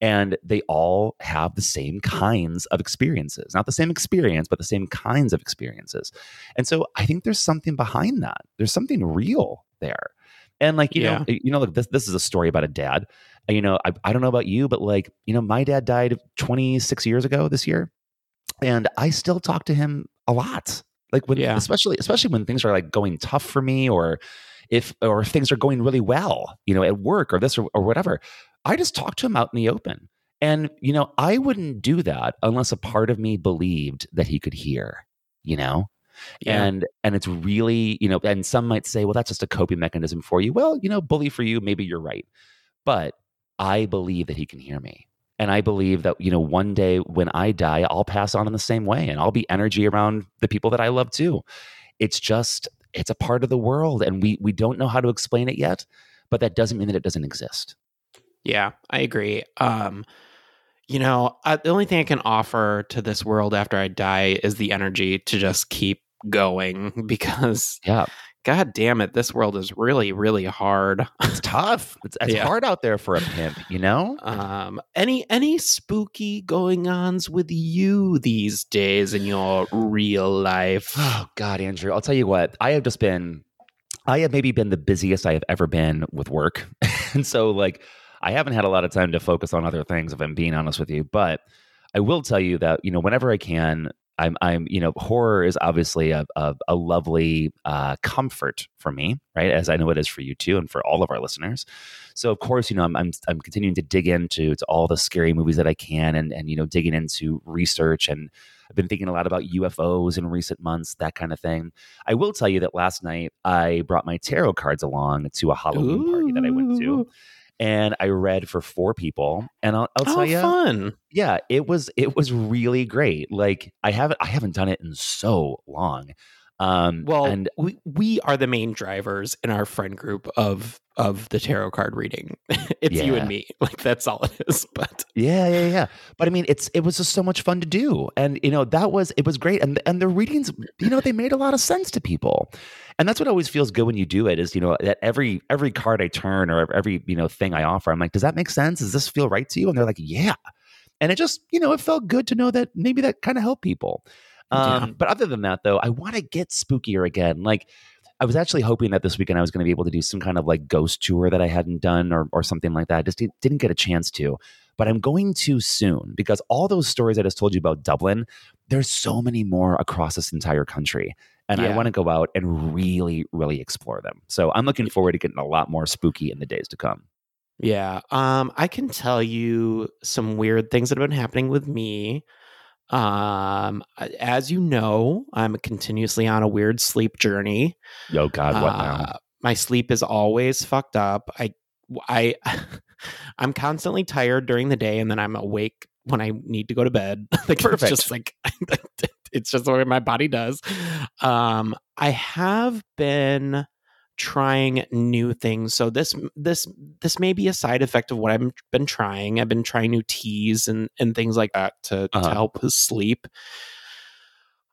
And they all have the same kinds of experiences, not the same experience, but the same kinds of experiences. And so I think there's something behind that. There's something real there. And like, you know, eh, you know, look, this this is a story about a dad. You know, I, I don't know about you, but like, you know, my dad died 26 years ago this year. And I still talk to him a lot. Like when Yeah. especially especially when things are like going tough for me or if or if things are going really well, you know, at work or this or, or whatever. I just talk to him out in the open. And, you know, I wouldn't do that unless a part of me believed that he could hear, you know? Yeah. And and it's really, you know, and some might say, well, that's just a coping mechanism for you. Well, you know, bully for you, maybe you're right. But I believe that he can hear me. And I believe that, you know, one day when I die, I'll pass on in the same way and I'll be energy around the people that I love too. It's just, it's a part of the world and we we don't know how to explain it yet, but that doesn't mean that it doesn't exist. Yeah, I agree. Um, you know, uh, the only thing I can offer to this world after I die is the energy to just keep going because, yeah, God damn it, this world is really, really hard. It's tough. It's, it's Yeah. hard out there for a pimp, you know? Um, any any spooky going ons with you these days in your real life? Oh God, Andrew, I'll tell you what. I have just been, I have maybe been the busiest I have ever been with work, and so like I haven't had a lot of time to focus on other things. If I'm being honest with you, but I will tell you that you know whenever I can. I'm, I'm, you know, horror is obviously a, a, a lovely uh, comfort for me, right? As I know it is for you too, and for all of our listeners. So, of course, you know, I'm, I'm, I'm continuing to dig into to all the scary movies that I can, and and you know, digging into research and I've been thinking a lot about UFOs in recent months, that kind of thing. I will tell you that last night I brought my tarot cards along to a Halloween party that I went to. And I read for four people, and I'll, I'll Oh, tell you, fun. yeah, it was it was really great. Like I haven't I haven't done it in so long, Um, Well, and we we are the main drivers in our friend group of of the tarot card reading. it's you and me. Like that's all it is. But Yeah, yeah, yeah. But I mean, it's it was just so much fun to do, and you know that was it was great, and and the readings, you know, they made a lot of sense to people, and that's what always feels good when you do it. Is you know that every every card I turn or every you know thing I offer, I'm like, does that make sense? Does this feel right to you? And they're like, yeah, and it just you know it felt good to know that maybe that kind of helped people. Um, Yeah. But other than that, though, I want to get spookier again, like. I was actually hoping that this weekend I was going to be able to do some kind of like ghost tour that I hadn't done or, or something like that. I just di- didn't get a chance to but I'm going to soon because all those stories I just told you about Dublin, there's so many more across this entire country. And I want to go out and really, really explore them. So I'm looking forward to getting a lot more spooky in the days to come. yeah, um, I can tell you some weird things that have been happening with me. Um, as you know, I'm continuously on a weird sleep journey. Yo, God, what now? Uh, my sleep is always fucked up. I, I, I'm constantly tired during the day, and then I'm awake when I need to go to bed. like Perfect. it's just like it's just the way my body does. Um, I have been trying new things. So this this this may be a side effect of what I've been trying. I've been trying new teas and and things like that to Uh-huh. to help with sleep.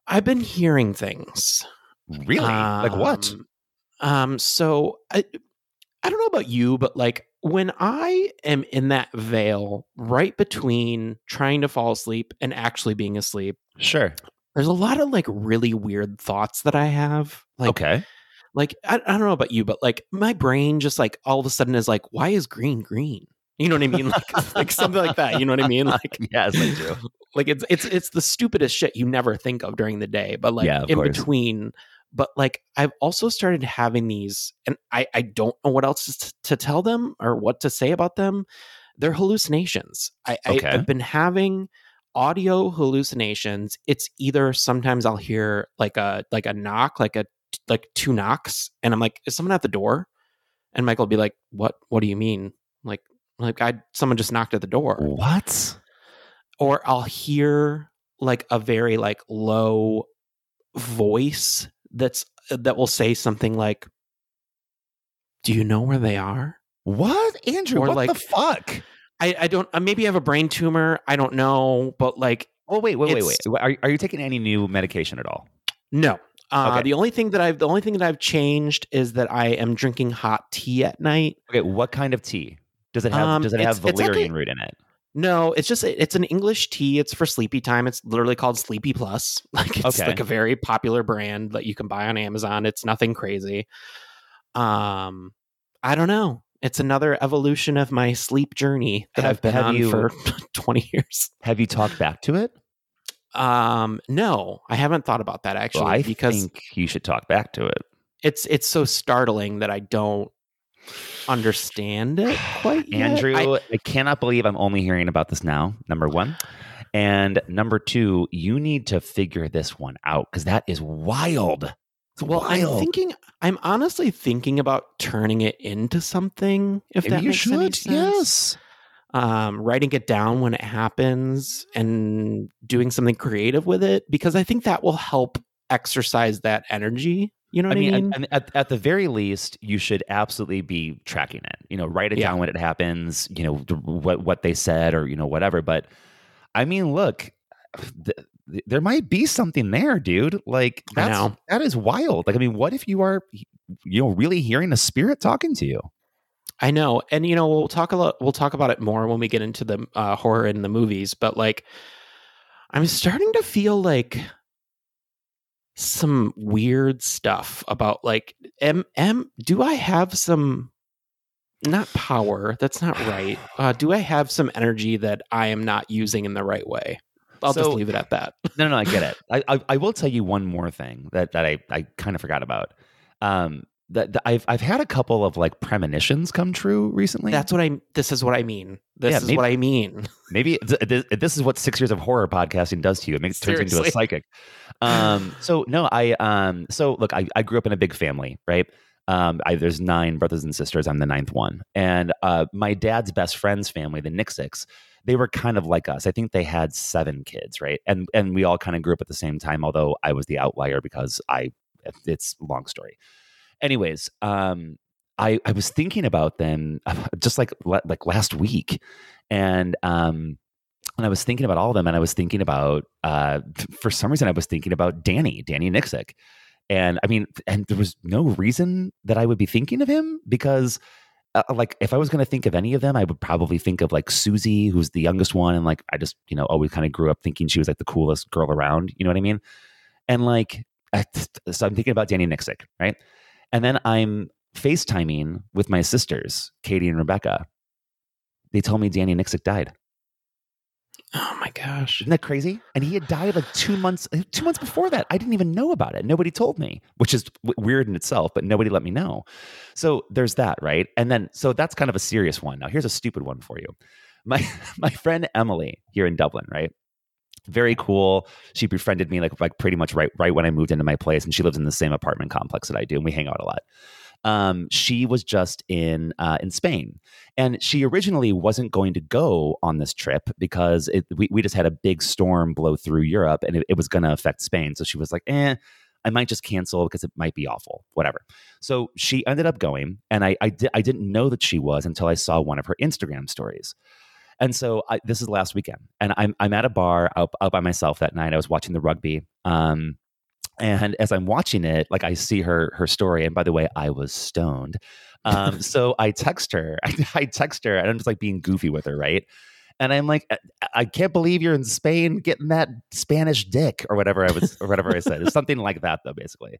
I've been hearing things. Really? like what? Um, Um, so I I don't know about you, but like when I am in that veil right between trying to fall asleep and actually being asleep, Sure. there's a lot of like really weird thoughts that I have. Like okay. Like I, I don't know about you, but like my brain just like all of a sudden is like, why is green green? You know what I mean? Like like something like that. You know what I mean? Like yes, I do. like it's it's it's the stupidest shit you never think of during the day but like Yeah, in course. between but like i've also started having these and i i don't know what else to, to tell them or what to say about them they're hallucinations i, Okay. I i've been having audio hallucinations it's either sometimes i'll hear like a like a knock like a like two knocks and i'm like is someone at the door and michael will be like what what do you mean like like i someone just knocked at the door What? or I'll hear like a very like low voice that's that will say something like do you know where they are What? Andrew, Or what like- the fuck? i i don't uh, maybe i have a brain tumor i don't know but like Oh, wait, wait, wait, wait. Are, are you taking any new medication at all? no uh, Okay. the only thing that i've the only thing that i've changed is that i am drinking hot tea at night Okay, what kind of tea? Does it have Um, does it have valerian actually- root in it? no it's just it's an english tea it's for sleepy time it's literally called sleepy plus like it's Okay. like a very popular brand that you can buy on amazon it's nothing crazy um i don't know it's another evolution of my sleep journey that Have- i've been on you- for 20 years Have you talked back to it? Um no i haven't thought about that actually well, I because think you should talk back to it. it's it's so startling that i don't understand it quite yet. Andrew, I- I, cannot believe I'm only hearing about this now. Number one. And number two, you need to figure this one out because that is wild. Well, I'm thinking. I'm honestly thinking about turning it into something. If that you makes should. sense. Yes. Um, writing it down when it happens and doing something creative with it because I think that will help exercise that energy. You know I what I mean, mean? and- and at, at the very least, you should absolutely be tracking it. You know, write it Yeah. down when it happens. You know what what they said, or you know whatever. But I mean, look, th- th- there might be something there, dude. Like I that's that is wild. Like, I mean, what if you are, you know, really hearing a spirit talking to you? I know, and you know, we'll talk a lot. We'll talk about it more when we get into the uh, horror in the movies. But like, I'm starting to feel like some weird stuff about like, am am do I have some not power? That's not right. Uh, do I have some energy that I am not using in the right way? I'll just leave it at that. No, no, I get it. I, I, I will tell you one more thing that, that I, I kind of forgot about. Um, that, I've I've had a couple of like premonitions come true recently. That's what I. This is what I mean. This Yeah, is maybe- what I mean. Maybe th- th- this is what six years of horror podcasting does to you. It makes turns into a psychic. Um, so no, I um, so look, I, I grew up in a big family, right? Um, I, there's nine brothers and sisters. I'm the ninth one, and uh, my dad's best friend's family, the Nixicks, they were kind of like us. I think they had seven kids, right? And and we all kind of grew up at the same time. Although I was the outlier because I it's a long story. Anyways, um, I I was thinking about them just like like last week, and um, and I was thinking about all of them, and I was thinking about uh, for some reason I was thinking about Danny, Danny Nixick, and I mean, and there was no reason that I would be thinking of him because. Uh, like if I was going to think of any of them, I would probably think of like Susie, who's the youngest one, and like I just you know always kind of grew up thinking she was like the coolest girl around. You know what I mean? And like, I, so I'm thinking about Danny Nixick, right? And then I'm FaceTiming with my sisters, Katie and Rebecca. They told me Danny Nixick died. Oh my gosh. Isn't that crazy? And he had died like two months, two months before that. I didn't even know about it. Nobody told me, which is weird in itself, but nobody let me know. So there's that, right? And then, so that's kind of a serious one. Now, here's a stupid one for you. My, my friend Emily here in Dublin, right? Very cool. She befriended me like like pretty much right right when I moved into my place, and she lives in the same apartment complex that I do, and we hang out a lot um, she was just in uh, in Spain, and she originally wasn't going to go on this trip because it, we we just had a big storm blow through Europe, and it, it was going to affect Spain. So she was like, "Eh." I might just cancel because it might be awful, whatever. So she ended up going, and I I, di- I didn't know that she was until I saw one of her Instagram stories. And so I, this is last weekend, and I'm I'm at a bar out, out by myself that night. I was watching the rugby, um, and as I'm watching it, like I see her her story. And by the way, I was stoned. Um, so I text her. I, I text her, and I'm just like being goofy with her, right? And I'm like, I can't believe you're in Spain getting that Spanish dick or whatever I was or whatever I said. It's something like that though, basically.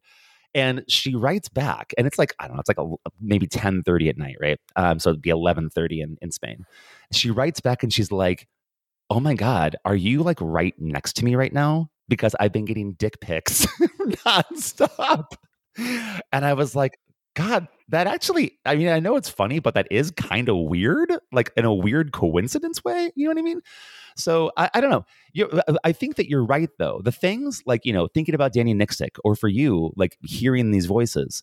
And she writes back, and it's like I don't know, it's like a, maybe 10:30 at night, right? Um, so it'd be 11:30 in in Spain. She writes back, and she's like, "Oh my god, are you like right next to me right now?" Because I've been getting dick pics nonstop. And I was like, God, that actually, I mean, I know it's funny, but that is kind of weird, like in a weird coincidence way. You know what I mean? So I, I don't know. You, uh, I think that you're right, though. The things like, you know, thinking about Danny Nixick or for you, like hearing these voices,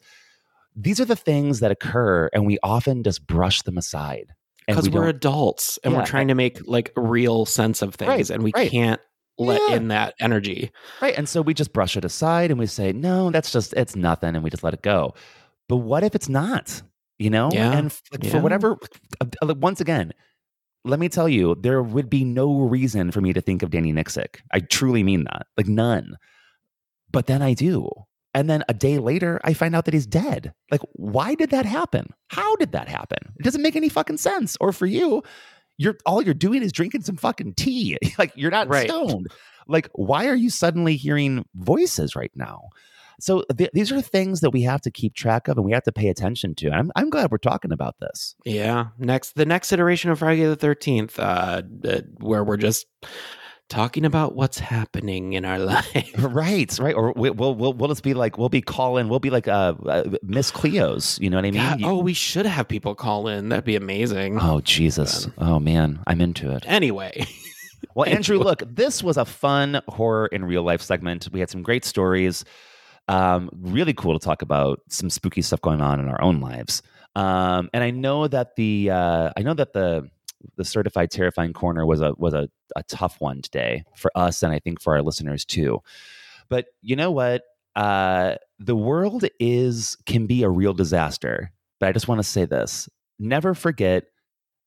these are the things that occur and we often just brush them aside. Because we are adults and Yeah, we're trying to make like real sense of things Right, and we right. can't let Yeah. in that energy. Right. And so we just brush it aside and we say, no, that's just, it's nothing. And we just let it go. But what if it's not? You know? Yeah, And f- like, for whatever, once again, let me tell you, there would be no reason for me to think of Danny Nixick. I truly mean that. Like none. But then I do. And then a day later, I find out that he's dead. Like, why did that happen? How did that happen? It doesn't make any fucking sense. Or for you, you're all you're doing is drinking some fucking tea. like you're not Right. stoned. Like, why are you suddenly hearing voices right now? So th- these are things that we have to keep track of and we have to pay attention to. And I'm, I'm glad we're talking about this. Yeah. Next, the next iteration of Frigay the 13th, uh, uh, where we're just talking about what's happening in our life. Right, right. Or we, we'll we'll we'll just be like we'll be calling. We'll be like uh, uh Miss Cleo's. You know what I mean? God, oh, we should have people call in. That'd be amazing. oh Jesus! Oh man, I'm into it. Anyway, Well, Andrew, look, this was a fun horror in real life segment. We had some great stories. Um, really cool to talk about some spooky stuff going on in our own lives. Um, and I know that the uh, I know that the the certified terrifying corner was a was a, a tough one today for us, and I think for our listeners too. But you know what? Uh, the world is can be a real disaster. But I just want to say this: never forget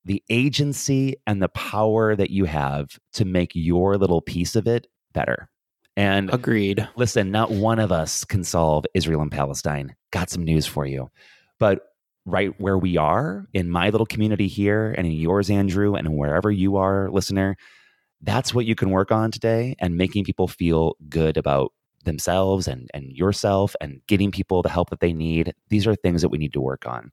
the agency and the power that you have to make your little piece of it better. And agreed. listen, not one of us can solve Israel and Palestine. Got some news for you. But right where we are in my little community here and in yours, Andrew, and wherever you are, listener, that's what you can work on today and making people feel good about themselves and, and yourself and getting people the help that they need. These are things that we need to work on.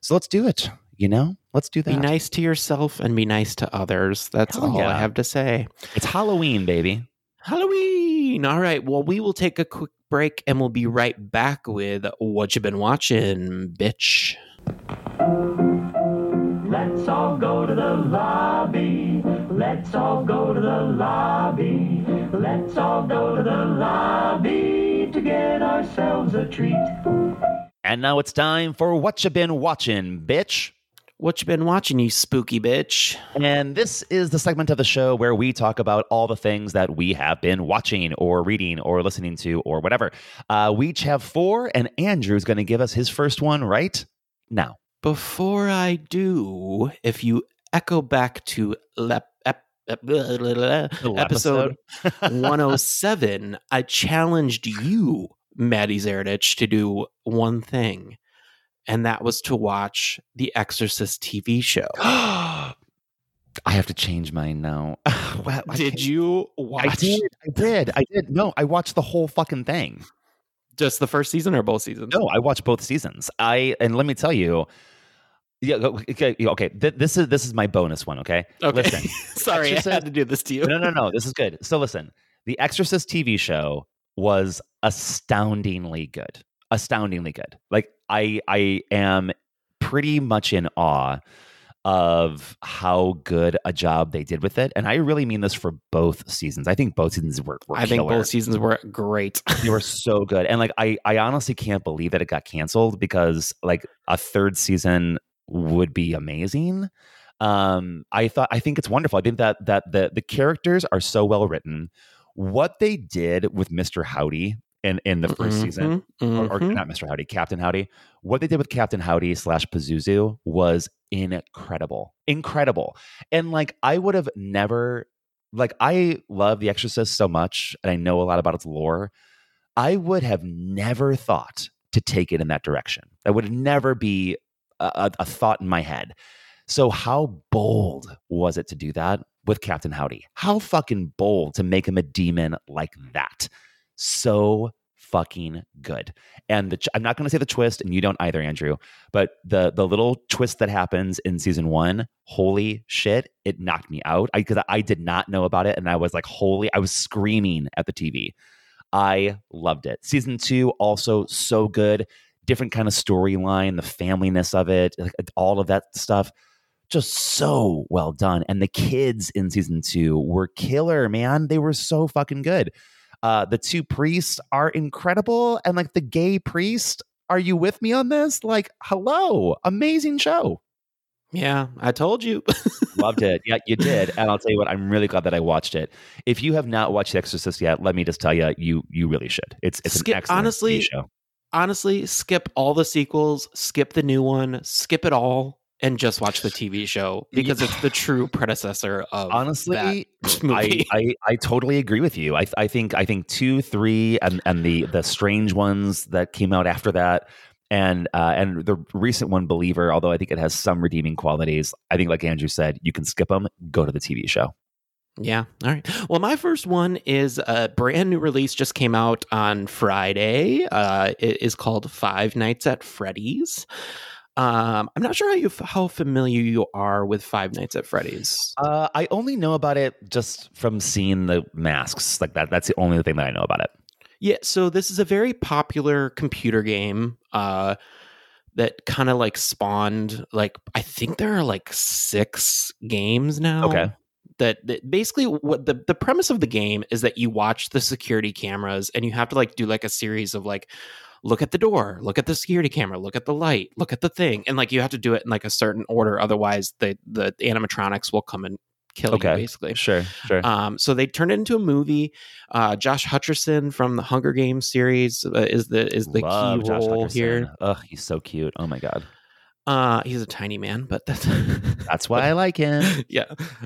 So let's do it. You know, let's do that. Be nice to yourself and be nice to others. That's Hell all I have to say. It's Halloween, baby. Halloween. All right. Well, we will take a quick break and we'll be right back with what you've been watching, bitch. Let's all go to the lobby. Let's all go to the lobby. Let's all go to the lobby to get ourselves a treat. And now it's time for what you've been watching, bitch. What you been watching, you spooky bitch? And this is the segment of the show where we talk about all the things that we have been watching or reading or listening to or whatever. Uh, we each have four, and Andrew's going to give us his first one right now. Before I do, if you echo back to lep, ep, ep, blah, blah, blah, Little episode 107, I challenged you, Matty Zerdich, to do one thing, and that was to watch the Exorcist TV show. I have to change mine now. Well, Did can't- you I did. I did. I did. No, I watched the whole fucking thing. just the first season or both seasons? No, I watched both seasons. I and let me tell you. Yeah. Okay. Okay. th- This is this is my bonus one. Okay. Okay. Listen. Sorry, I had to do this to you. No, no, no. This is good. So listen, the Exorcist TV show was astoundingly good. Astoundingly good. Like I I am pretty much in awe of how good a job they did with it. And I really mean this for both seasons. I think both seasons were, were I think both seasons were great. they were so good. And like I I honestly can't believe that it got canceled because like a third season would be amazing. Um I thought I think it's wonderful. I think that that the the characters are so well written. What they did with Mr. Howdy in in the 1st season Mhm, or, or mhm. not Mr. Howdy, Captain Howdy. What they did with Captain Howdy slash Pazuzu was incredible, incredible. And like, I would have never, like, I love The Exorcist so much, and I know a lot about its lore. I would have never thought to take it in that direction. That would never be a, a thought in my head. So, how bold was it to do that with Captain Howdy? How fucking bold to make him a demon like that? So fucking good. And the, I'm not going to say the twist, and you don't either, Andrew. But the the little twist that happens in season one, holy shit, it knocked me out. I because I did not know about it, and I was like, holy, I was screaming at the TV. I loved it. Season two also so good. Different kind of storyline, the familyness of it, all of that stuff just so well done. And the kids in season two were killer, man. They were so fucking good. Uh, the two priests are incredible. And like the gay priest, are you with me on this? Like, hello, amazing show. Yeah, I told you. Loved it. Yeah, you did. And I'll tell you what, I'm really glad that I watched it. If you have not watched The Exorcist yet, let me just tell you, you you really should. It's it's Skip- an excellent honestly, show. Honestly, skip all the sequels, skip the new one, skip it all, and just watch the TV show because it's the true predecessor of honestly I, movie. I I totally agree with you. I I think I think two, three, and and the the strange ones that came out after that, and uh, and the recent one, Believer. Although I think it has some redeeming qualities, I think like Andrew said, you can skip them. Go to the TV show. Yeah. All right. Well, my first one is a brand new release, just came out on Friday. Uh, it is called Five Nights at Freddy's. Um, I'm not sure how you how familiar you are with Five Nights at Freddy's. Uh, I only know about it just from seeing the masks. Like that. That's the only thing that I know about it. Yeah, so this is a very popular computer game uh, that kind of like spawned like I think there are like six games now. Okay. That, that basically what the the premise of the game is that you watch the security cameras and you have to like do like a series of like look at the door, look at the security camera, look at the light, look at the thing, and like you have to do it in like a certain order, otherwise the the animatronics will come and kill Okay. you basically. Sure. Sure. Um, so they turned it into a movie. Uh, Josh Hutcherson from the Hunger Games series uh, is the is the Love key Josh role Hutcherson. here. Ugh, he's so cute. Oh my god. Uh, he's a tiny man, but that's That's why I like him. yeah.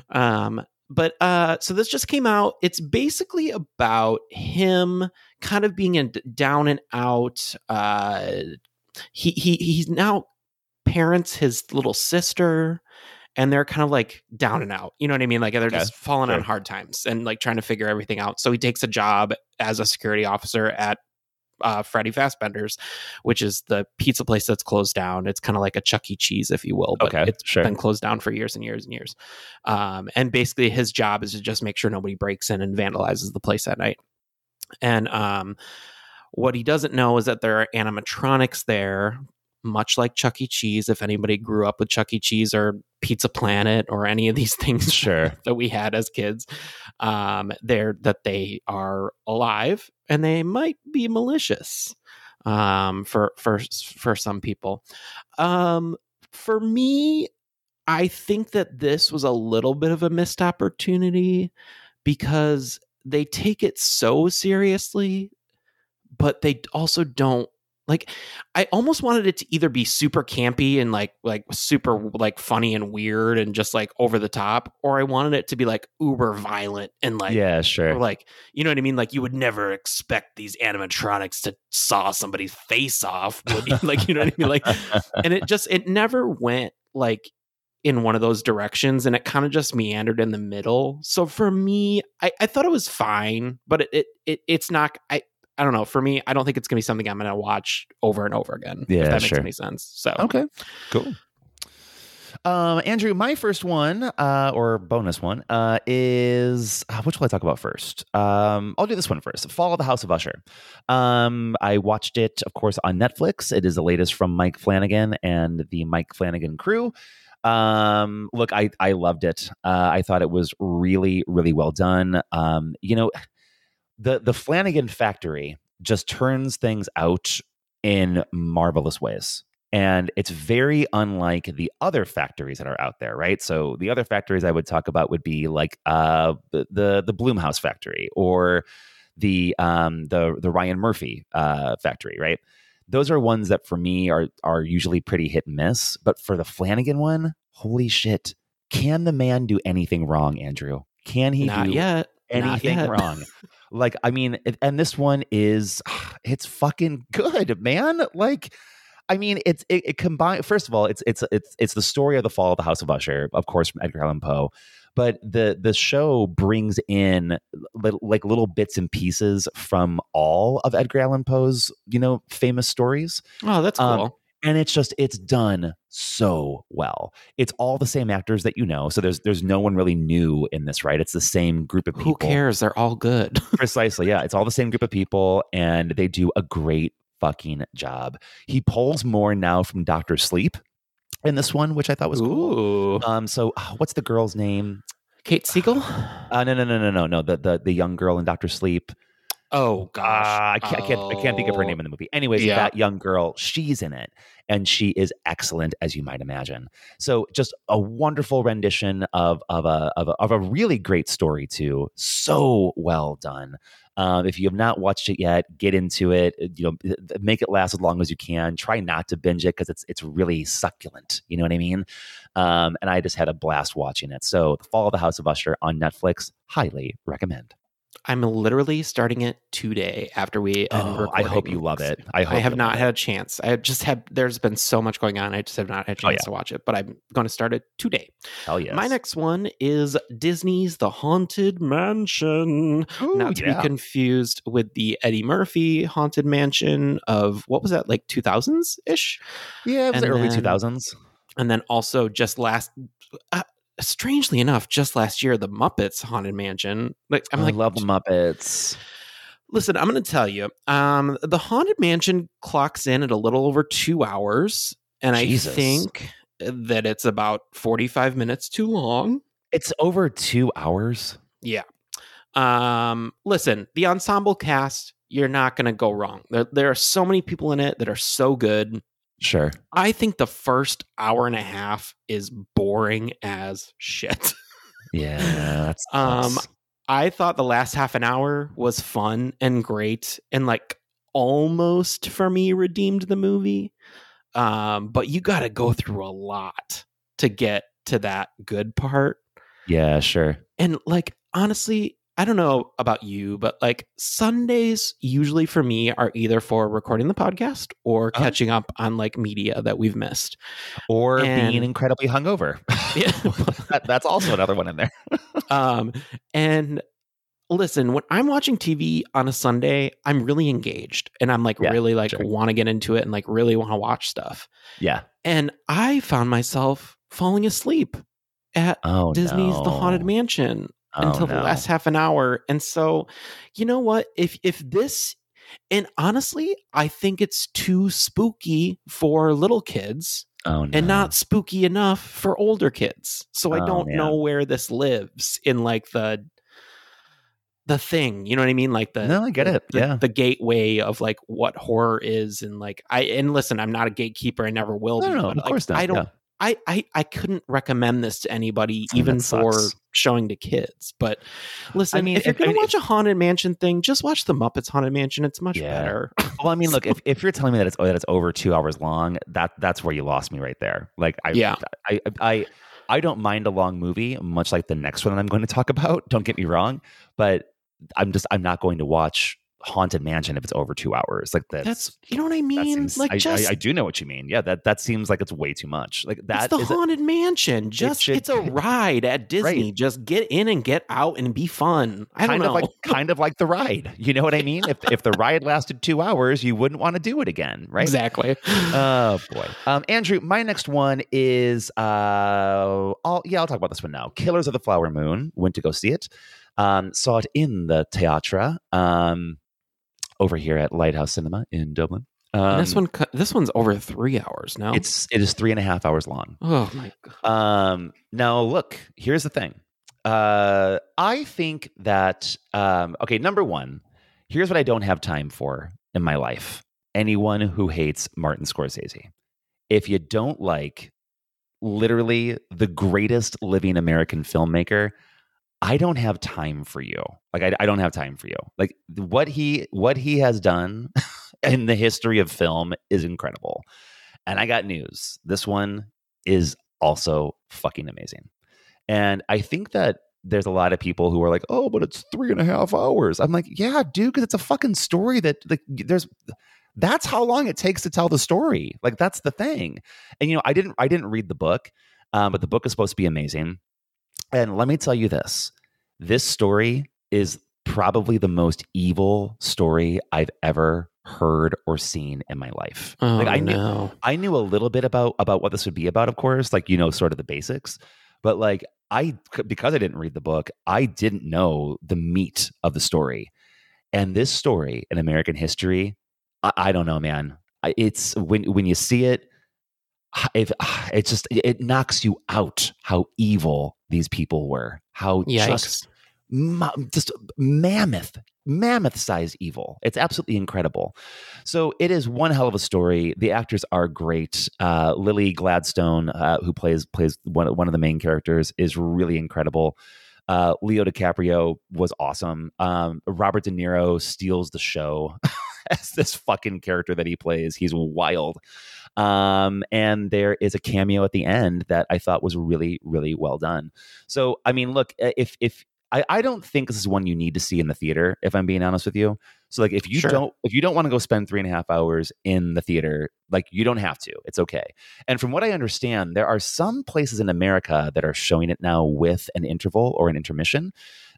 Um, but uh, so this just came out. It's basically about him kind of being a down and out. Uh, he he he's now parents his little sister, and they're kind of like down and out. You know what I mean? Like they're just falling on hard times and like trying to figure everything out. So he takes a job as a security officer at uh, Freddy Fastbender's, which is the pizza place that's closed down. It's kind of like a Chuck E. Cheese, if you will, but Okay, it's sure. been closed down for years and years and years. Um, and basically, his job is to just make sure nobody breaks in and vandalizes the place at night. And um, what he doesn't know is that there are animatronics there, much like Chuck E. Cheese. If anybody grew up with Chuck E. Cheese or Pizza Planet or any of these things, Sure. that we had as kids, um, they're that they are alive and they might be malicious um, for for for some people. Um, for me, I think that this was a little bit of a missed opportunity because they take it so seriously, but they also don't like I almost wanted it to either be super campy and like like super like funny and weird and just like over the top, or I wanted it to be like uber violent and like yeah, sure. like you know what I mean? Like you would never expect these animatronics to saw somebody's face off, would you? like you know what I mean? Like, and it just it never went like in one of those directions, and it kind of just meandered in the middle. So for me, I, I thought it was fine, but it, it it it's not. I I don't know. For me, I don't think it's gonna be something I'm gonna watch over and over again. Yeah, if that sure. makes any sense. So Okay, cool. Um, Andrew, my first one, uh, or bonus one, uh, is uh, which will I talk about first? Um, I'll do this one first. Fall of the House of Usher. Um, I watched it, of course, on Netflix. It is the latest from Mike Flanagan and the Mike Flanagan crew. Um, look, I I loved it. Uh, I thought it was really, really well done. Um, you know, the the Flanagan factory just turns things out in marvelous ways. And it's very unlike the other factories that are out there, right? So the other factories I would talk about would be like uh, the the Blumhouse factory or the um, the the Ryan Murphy uh, factory, right? Those are ones that for me are are usually pretty hit and miss. But for the Flanagan one, holy shit! Can the man do anything wrong, Andrew? Can he not do yet. Anything yet. wrong. like, I mean, and this one is, it's fucking good, man. Like, I mean, it's it, it combined. First of all, it's it's it's it's the story of the fall of the House of Usher, of course, from Edgar Allan Poe. But the the show brings in li- like little bits and pieces from all of Edgar Allan Poe's you know famous stories. Oh, that's Um, cool. And it's just it's done so well. It's all the same actors that you know. So there's there's no one really new in this, right? It's the same group of people. Who cares? They're all good. Precisely. Yeah. It's all the same group of people and they do a great fucking job. He pulls more now from Doctor Sleep in this one, which I thought was cool. Ooh. Um, so uh, what's the girl's name? Kate Siegel? Uh, no, no, no, no, no, no. The the the young girl in Doctor Sleep. Oh gosh. Uh, I, can't, I can't. I can't think of her name in the movie. Anyways, Yeah. that young girl, she's in it, and she is excellent, as you might imagine. So, just a wonderful rendition of of a of a, of a really great story too. So well done. Um, if you have not watched it yet, get into it. Uh, You know, make it last as long as you can. Try not to binge it because it's it's really succulent. You know what I mean? Um, and I just had a blast watching it. So, The Fall of the House of Usher on Netflix, highly recommend. I'm literally starting it today after we Oh, I hope you love it. I hope I have not had a chance. I just have. There's been so much going on. I just have not had a Oh, chance yeah. to watch it. But I'm going to start it today. Hell yes. My next one is Disney's The Haunted Mansion. Ooh, not to yeah. be confused with the Eddie Murphy Haunted Mansion of what was that like 2000s ish? Yeah, it was And early then- 2000s. And then also just last. Uh, Strangely enough, just last year, the Muppets Haunted Mansion. Like I'm I like, love the Muppets. Listen, I'm going to tell you. Um, the Haunted Mansion clocks in at a little over two hours, and Jesus. I think that it's about 45 minutes too long. It's over two hours. Yeah. Um, listen, the ensemble cast, you're not going to go wrong. There, there are so many people in it that are so good. Sure. I think the first hour and a half is boring as shit. Yeah, that's Um, I thought the last half an hour was fun and great and like almost for me redeemed the movie. Um, but you got to go through a lot to get to that good part. yeah, sure. And like honestly, I don't know about you, but like Sundays usually for me are either for recording the podcast or Uh-huh. catching up on like media that we've missed. Or And- being incredibly hungover. Yeah. That- that's also another one in there. um and listen when i'm watching tv on a sunday i'm really engaged and i'm like Yeah, really like sure. want to get into it and like really want to watch stuff Yeah. and i found myself falling asleep at Oh, disney's the haunted mansion Oh, until the last half an hour and so you know what if if this and honestly i think it's too spooky for little kids Oh, no. and not spooky enough for older kids. So I Oh, don't man. know where this lives in like the the thing. You know what I mean? Like the No, I get the- it. The, Yeah. the gateway of like what horror is and like I and listen, I'm not a gatekeeper. I never will No, be. no, of like, course not, I don't. yeah. I, I I couldn't recommend this to anybody, Oh, even for showing to kids. But listen, mean, if you're gonna mean, watch a haunted mansion thing, just watch the Muppets Haunted Mansion. It's much Yeah. better. Well, I mean, look, if, if you're telling me that it's oh, that it's over two hours long, that that's where you lost me right there. Like, I, Yeah. I, I, I don't mind a long movie, much like the next one that I'm going to talk about. Don't get me wrong, but I'm just I'm not going to watch Haunted Mansion if it's over two hours. Like that's, That's you know what I mean. seems- like I, just I, I do know what you mean. Yeah, that that seems like it's way too much. Like that it's the is a- haunted mansion. Just should- it's a ride at Disney. Right. Just get in and get out and be fun. I don't kind know. of like kind of like the ride. You know what I mean? If if the ride lasted two hours, you wouldn't want to do it again, right? Exactly. Oh boy. Um, Andrew, my next one is uh, I'll yeah, I'll talk about this one now. Killers of the Flower Moon. Went to go see it. Um, saw it in the Teatra. Um, over here at Lighthouse Cinema in Dublin. Um, this one, this one's over three hours now. it's it is three and a half hours long. oh my god. Um, now look, here's the thing. Uh, I think that um, okay, number one, here's what I don't have time for in my life. Anyone who hates Martin Scorsese. If you don't like literally the greatest living American filmmaker, I don't have time for you. Like I, I don't have time for you. Like what he what he has done in the history of film is incredible. And I got news. This one is also fucking amazing. And I think that there's a lot of people who are like, oh, but it's three and a half hours. I'm like, yeah, dude, because it's a fucking story that like there's that's how long it takes to tell the story. Like that's the thing. And you know, I didn't I didn't read the book, um, but the book is supposed to be amazing. And let me tell you this: this story is probably the most evil story I've ever heard or seen in my life. Oh, like I knew no. I knew a little bit about about what this would be about, of course, like you know, sort of the basics. But like I, because I didn't read the book, I didn't know the meat of the story. And this story in American history, I, I don't know, man. It's when when you see it, it it just it knocks you out how evil these people were. How Yikes. just ma- just mammoth mammoth size evil. It's absolutely incredible. So it is one hell of a story. The actors are great. Uh, lily gladstone uh, who plays plays one, one of the main characters is really incredible. Uh, leo dicaprio was awesome. Um, robert de niro steals the show as this fucking character that he plays. He's wild um, and there is a cameo at the end that I thought was really, really well done. So, I mean, look, if if I, I don't think this is one you need to see in the theater, if I'm being honest with you. So, like, if you Sure. don't if you don't want to go spend three and a half hours in the theater, like, you don't have to. It's okay. And from what I understand, there are some places in America that are showing it now with an interval or an intermission.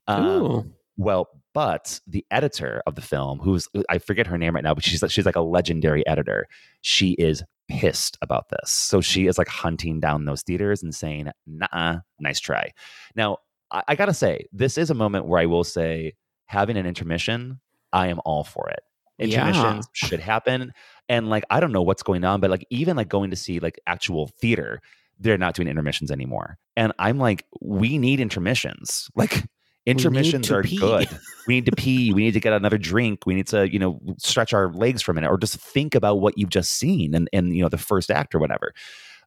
Um, well, but the editor of the film, who's I forget her name right now, but she's she's like a legendary editor. She is pissed about this, so she is like hunting down those theaters and saying, "Nah, nice try." Now, I, I gotta say, this is a moment where I will say, having an intermission, I am all for it. Yeah. Intermissions should happen, and like I don't know what's going on, but like even like going to see like actual theater, they're not doing intermissions anymore, and I'm like, we need intermissions, like. Intermissions are pee. good. We need to pee. We need to get another drink. We need to, you know, stretch our legs for a minute or just think about what you've just seen and, and you know, the first act or whatever.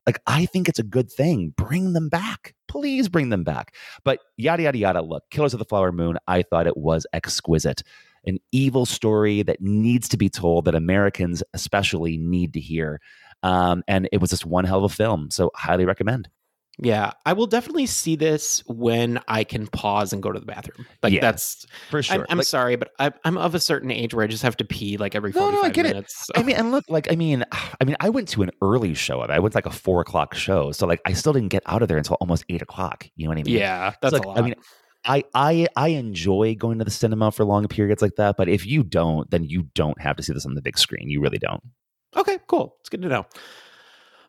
Like, I think it's a good thing. Bring them back. Please bring them back. But yada, yada, yada. Look, Killers of the Flower Moon, I thought it was exquisite. An evil story that needs to be told, that Americans especially need to hear. Um, and it was just one hell of a film. So, highly recommend. Yeah, I will definitely see this when I can pause and go to the bathroom. Like Yeah, that's For sure. I'm, I'm Like- sorry, but I, I'm of a certain age where I just have to pee like every No, no, I get it. minutes. I mean, and look, like, I mean, I mean, I went to an early show of it. I went to like a four o'clock show, so like, I still didn't get out of there until almost eight o'clock. You know what I mean? yeah, that's like, a lot. I mean, I, I, I enjoy going to the cinema for long periods like that, but if you don't, then you don't have to see this on the big screen. You really don't. okay, cool. It's good to know.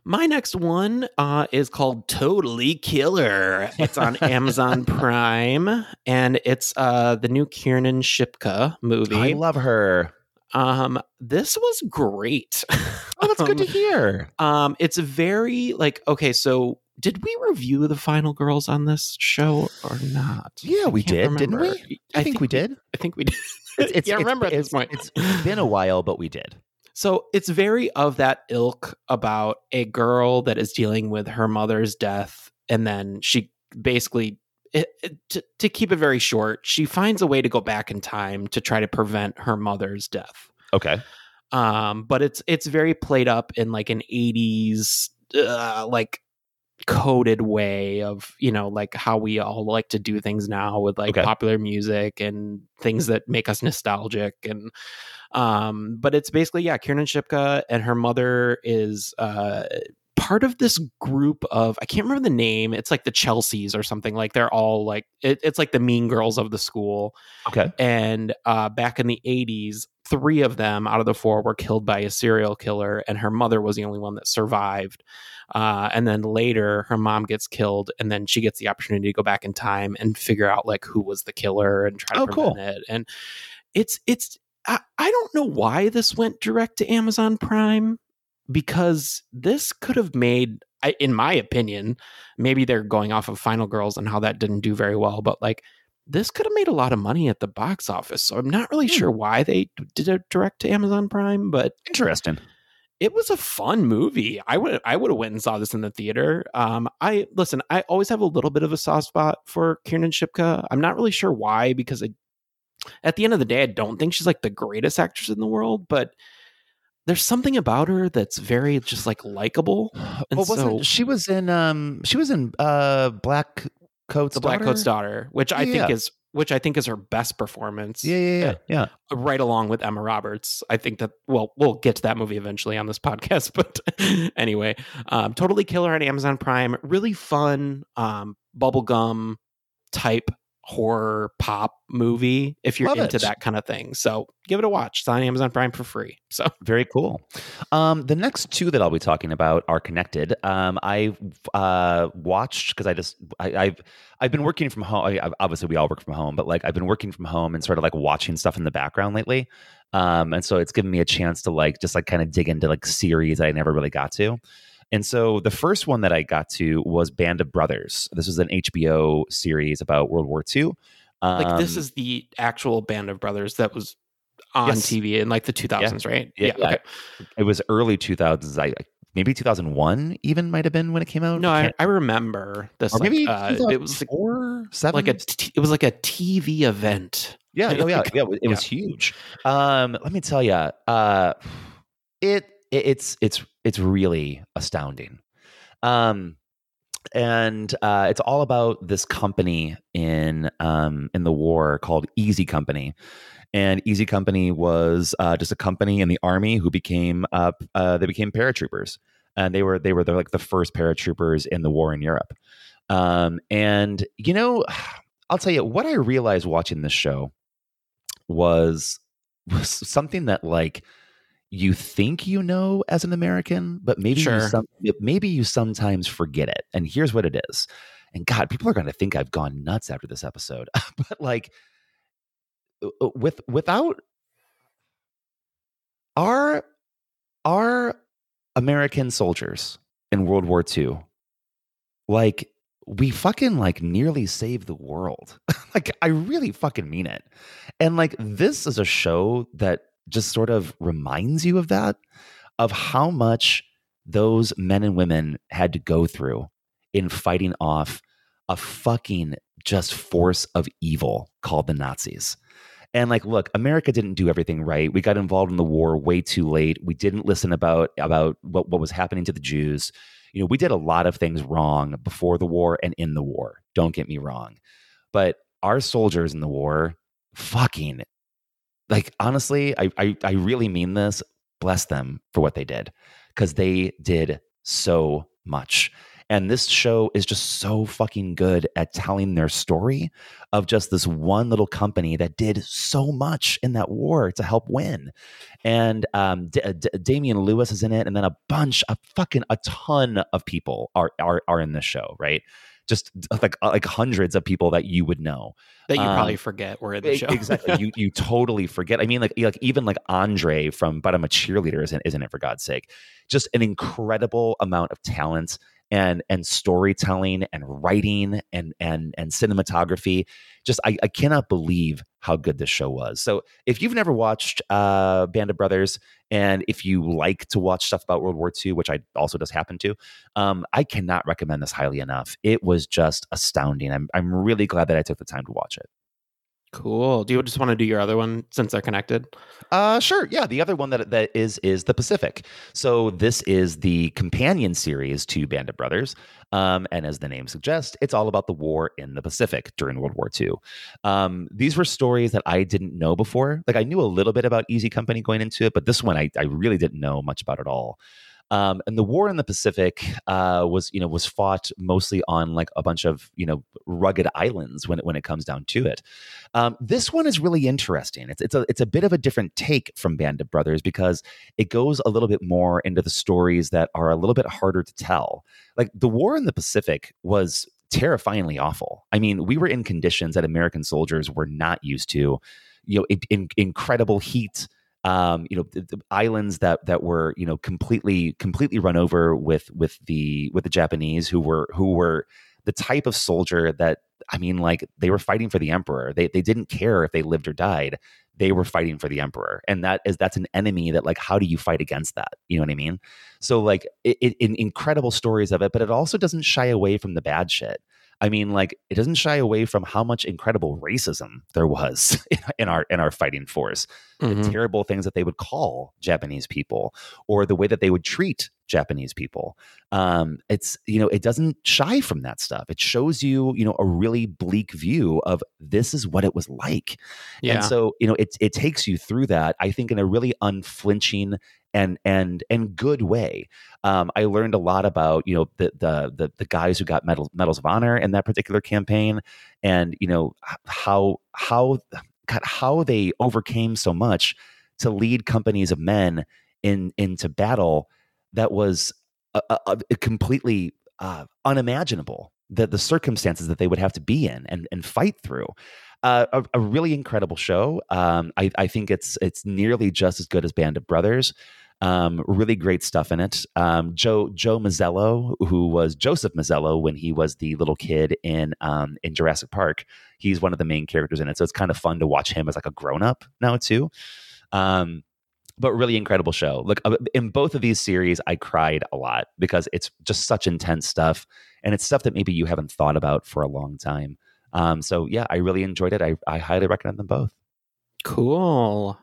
My next one uh, is called Totally Killer. It's on Amazon Prime, and it's uh, the new Kiernan Shipka movie. I love her. Um, this was great. Oh, that's good to Um, hear. Um, it's very like okay. So, did we review the Final Girls on this show or not? Yeah, we did, didn't we? I, think, we did. I think we did. It's, it's, yeah, I it's- remember at it's, this point. it's been a while, but we did. So it's very of that ilk about a girl that is dealing with her mother's death, and then she basically. It, it- to, to keep it very short, she finds a way to go back in time to try to prevent her mother's death. Okay. um but it's it's very played up in like an 80s uh, like coded way of you know like how we all like to do things now with like Okay. popular music and things that make us nostalgic and um but it's basically yeah Kiernan Shipka and her mother is uh part of this group of I can't remember the name it's like the Chelseas or something like they're all like it, it's like the mean girls of the school Okay. and uh, back in the 80s, three of them out of the four were killed by a serial killer, and her mother was the only one that survived. Uh, and then later, her mom gets killed, and then she gets the opportunity to go back in time and figure out like who was the killer and try to Oh, prevent cool. it. And it's it's I, I don't know why this went direct to Amazon Prime because this could have made in my opinion maybe they're going off of final girls and how that didn't do very well but like this could have made a lot of money at the box office so i'm not really sure why they did it direct to amazon prime but Interesting. It was a fun movie. I would i would have went and saw this in the theater. Um i listen i always have a little bit of a soft spot for kiernan shipka. I'm not really sure why because I, at the end of the day i don't think she's like the greatest actress in the world but there's something about her that's very just like likable. And well, wasn't so she was in um she was in uh Black Coat's the black coat's daughter? Which i Yeah, think is which i think is her best performance Yeah, yeah, yeah, yeah. right along with Emma Roberts. I think that well, we'll get to that movie eventually on this podcast, but anyway, um, totally killer on Amazon Prime. Really fun, um, bubblegum type horror pop movie if you're Love into it. that kind of thing. So give it a watch. It's on Amazon Prime for free. So Very cool. Um, the next two that I'll be talking about are connected. Um, I uh, watched because I just I, I've I've been working from home. I, obviously, we all work from home, but like I've been working from home and sort of like watching stuff in the background lately. Um, and so it's given me a chance to like just like kind of dig into like series I never really got to. And so the first one that I got to was Band of Brothers. This was an HBO series about World War II. Um, like this is the actual Band of Brothers that was on Yes. TV in like the 2000s, right? Yeah, yeah. Okay. It was early 2000s. I maybe 2001 even might have been when it came out. No, I, can't- I remember this. Or like, maybe uh, it was like, four, seven. like a t- it was like a TV event. yeah, oh yeah, yeah. It was huge. Um, let me tell you, uh, it, it it's it's it's really astounding. Um, and uh, it's all about this company in um, in the war called Easy Company. And Easy Company was uh, just a company in the army who became uh, they became paratroopers, and they were they were the, like the first paratroopers in the war in Europe. Um, and you know, I'll tell you what I realized watching this show was was something that like you think you know as an American, but maybe you some, maybe you sometimes forget it. And here's what it is. And God, people are going to think I've gone nuts after this episode. but like with without our our American soldiers in World War II, like we fucking like nearly saved the world. like I really fucking mean it. And like this is a show that just sort of reminds you of that, of how much those men and women had to go through in fighting off a fucking just force of evil called the Nazis. And like, look, America didn't do everything right. We got involved in the war way too late. We didn't listen about about what, what was happening to the Jews. You know, we did a lot of things wrong before the war and in the war. Don't get me wrong. But our soldiers in the war, fucking like honestly, I I, I really mean this. Bless them for what they did. Because they did so much. And this show is just so fucking good at telling their story of just this one little company that did so much in that war to help win. And um, D- D- Damian Lewis is in it, and then a bunch, a fucking, a ton of people are are are in this show, right? Just like like hundreds of people that you would know That you Um, probably forget were in the show. Exactly. you you totally forget. I mean, like like even like Andre from But I'm a Cheerleader isn't isn't it for God's sake? Just an incredible amount of talent and and storytelling and writing and and and cinematography. Just I, I cannot believe how good this show was. So if you've never watched uh, Band of Brothers, and if you like to watch stuff about World War II, which I also just happen to, um, I cannot recommend this highly enough. It was just astounding. I'm I'm really glad that I took the time to watch it. Cool. Do you just want to do your other one since they're connected? Uh, sure. Yeah, the other one that that is is the Pacific. So this is the companion series to Band of Brothers, um, and as the name suggests, it's all about the war in the Pacific during World War II. Um, these were stories that I didn't know before. Like I knew a little bit about Easy Company going into it, but this one I, I really didn't know much about at all. Um, and the war in the Pacific uh, was, you know, was fought mostly on like a bunch of, you know, rugged islands when it, when it comes down to it. Um, this one is really interesting. It's it's a it's a bit of a different take from Band of Brothers because it goes a little bit more into the stories that are a little bit harder to tell. Like the war in the Pacific was terrifyingly awful. I mean, we were in conditions that American soldiers were not used to. You know, in, in, incredible heat um, you know, the, the islands that that were you know completely completely run over with with the with the Japanese who were who were the type of soldier that I mean, like they were fighting for the emperor. They they didn't care if they lived or died. They were fighting for the emperor, and that is that's an enemy that like how do you fight against that? You know what I mean? So like it, it in incredible stories of it, but it also doesn't shy away from the bad shit. I mean, like it doesn't shy away from how much incredible racism there was in, our in our fighting force. Mhm. The terrible things that they would call Japanese people, or the way that they would treat Japanese people. Um, it's you know, it doesn't shy from that stuff. It shows you, you know, a really bleak view of this is what it was like. Yeah. And so, you know, it it takes you through that, I think, in a really unflinching and and and good way. Um, I learned a lot about you know the the the, the guys who got medal, medals of honor in that particular campaign, and you know how how God, how they overcame so much to lead companies of men in into battle that was a, a, a completely uh, unimaginable. The the circumstances that they would have to be in and and fight through. Uh, a, a really incredible show. Um, I, I think it's it's nearly just as good as Band of Brothers. Um, really great stuff in it. Um, Joe Joe Mazzello, who was Joseph Mazzello when he was the little kid in um, in Jurassic Park, he's one of the main characters in it. So it's kind of fun to watch him as like a grown up now too. Um, but really incredible show. Look, uh, in both of these series, I cried a lot because it's just such intense stuff, and it's stuff that maybe you haven't thought about for a long time. Um, so yeah, I really enjoyed it. I, I highly recommend them both. Cool.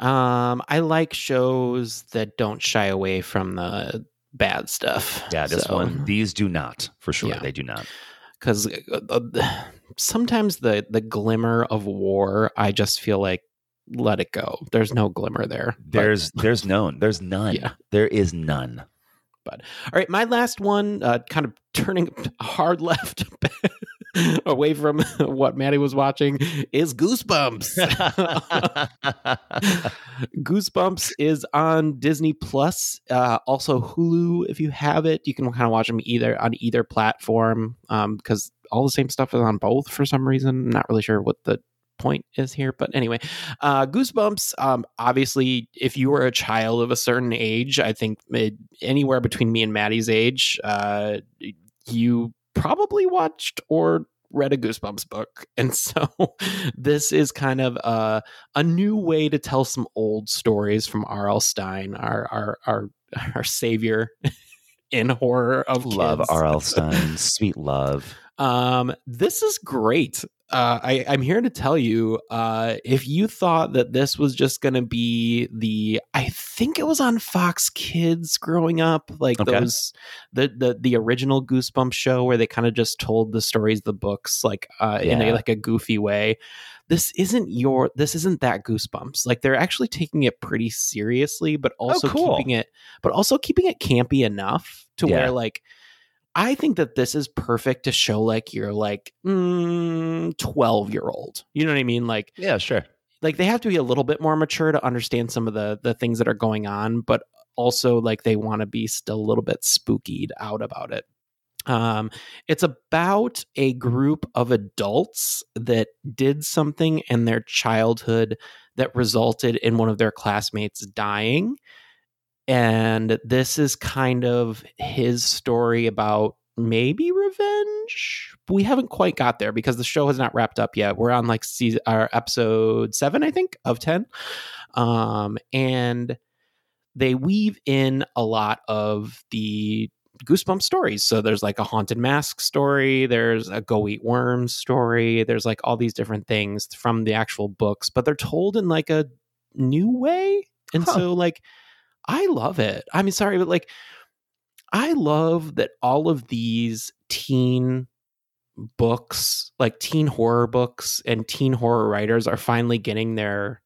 Um, I like shows that don't shy away from the bad stuff. Yeah, this So- one, these do not for sure. Yeah. They do not. because uh, sometimes the the glimmer of war, I just feel like let it go. There's no glimmer there. But- There's there's none. There's none. Yeah. There is none. But all right, my last one, uh, kind of turning hard left away from what Matty was watching, is Goosebumps. Goosebumps is on Disney Plus, uh, also Hulu. If you have it, you can kind of watch them either on either platform because all the same stuff is on both for some reason. I'm not really sure what the point is here but anyway uh goosebumps um obviously if you were a child of a certain age i think it, anywhere between me and matty's age uh you probably watched or read a goosebumps book and so this is kind of a, a new way to tell some old stories from rl stein our our our, our savior in horror of love. R.L. Stein. Sweet love. Um, this is great. Uh, I, I'm here to tell you, uh, if you thought that this was just going to be the, I think it was on Fox Kids growing up, like Okay. those, the, the the original Goosebumps show where they kind of just told the stories, of the books, like uh, in a like a goofy way. This isn't your, this isn't that Goosebumps. Like they're actually taking it pretty seriously, but also Oh, cool. keeping it, but also keeping it campy enough to Yeah. where like I think that this is perfect to show like you're like mm, 12 year old. You know what I mean? Like Yeah, sure. like they have to be a little bit more mature to understand some of the the things that are going on, but also like they want to be still a little bit spookied out about it. Um, it's about a group of adults that did something in their childhood that resulted in one of their classmates dying and this is kind of his story about maybe revenge. We haven't quite got there because the show has not wrapped up yet. We're on like season, our episode seven, I think, of ten, um, and they weave in a lot of the goosebump stories so there's like a haunted mask story there's a go eat worms story there's like all these different things from the actual books but they're told in like a new way and Huh. so like i love it i mean sorry but like i love that all of these teen books like teen horror books and teen horror writers are finally getting their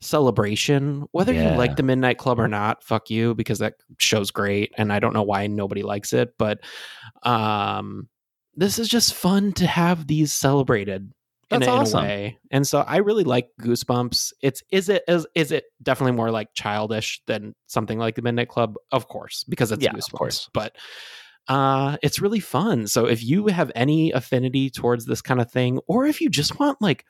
celebration whether Yeah. you like the midnight club or not fuck you because that show's great and i don't know why nobody likes it but um this is just fun to have these celebrated in, That's a, in a awesome. way and so i really like goosebumps it's is it is, is it definitely more like childish than something like the midnight club of course because it's Yeah, of goosebumps course. but uh it's really fun so if you have any affinity towards this kind of thing or if you just want like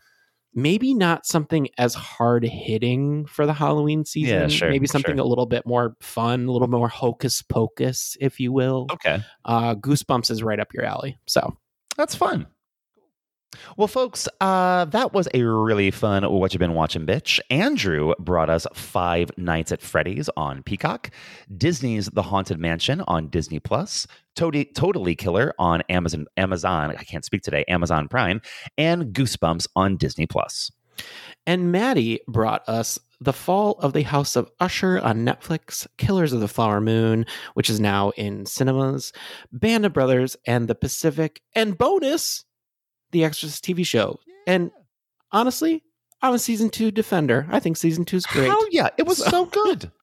maybe not something as hard hitting for the halloween season sure, maybe something sure. a little bit more fun a little more hocus pocus if you will Okay. uh goosebumps is right up your alley so That's fun. Well, folks, uh, that was a really fun What You've Been Watching, Bitch. Andrew brought us Five Nights at Freddy's on Peacock, Disney's The Haunted Mansion on Disney Plus, Totally, totally Killer on Amazon. Amazon, I can't speak today. Amazon Prime, and Goosebumps on Disney Plus. And Matty brought us The Fall of the House of Usher on Netflix, Killers of the Flower Moon, which is now in cinemas, Band of Brothers, and The Pacific, and bonus, The Exorcist TV show. And honestly, I'm a season two defender. I think season two is great. Oh yeah, it was so good.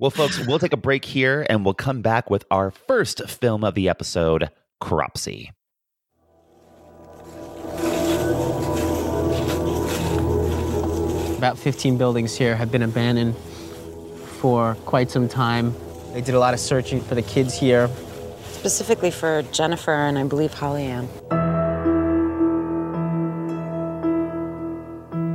Well, folks, we'll take a break here and we'll come back with our first film of the episode, Cropsey. About 15 buildings here have been abandoned for quite some time. They did a lot of searching for the kids here. Specifically for Jennifer and I believe Holly Ann.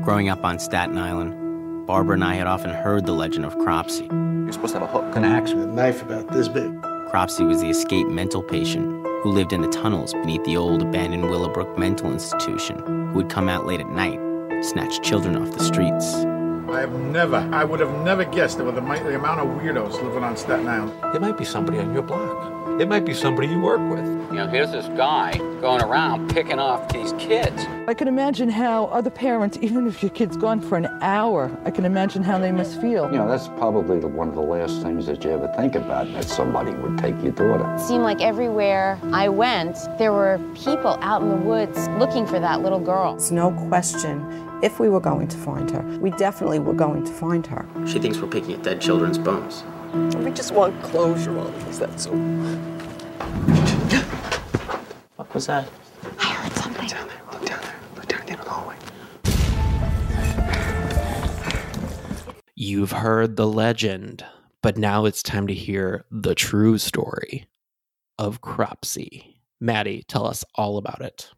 Growing up on Staten Island, Barbara and I had often heard the legend of Cropsey. You're supposed to have a hook and axe with a knife about this big. Cropsey was the escaped mental patient who lived in the tunnels beneath the old abandoned Willowbrook Mental Institution, who would come out late at night, snatch children off the streets. I have never, I would have never guessed there were the, the amount of weirdos living on Staten Island. It might be somebody on your block. It might be somebody you work with. You know, here's this guy going around picking off these kids. I can imagine how other parents, even if your kid's gone for an hour, I can imagine how they must feel. You know, that's probably the- one of the last things that you ever think about, that somebody would take your daughter. It seemed like everywhere I went, there were people out in the woods looking for that little girl. It's no question if we were going to find her. We definitely were going to find her. She thinks we're picking at dead children's bones. We just want closure on this, that's all. What was that? I heard something. Look down there, look down there, look down at the end of the hallway. You've heard the legend, but now it's time to hear the true story of Cropsey. Matty, tell us all about it.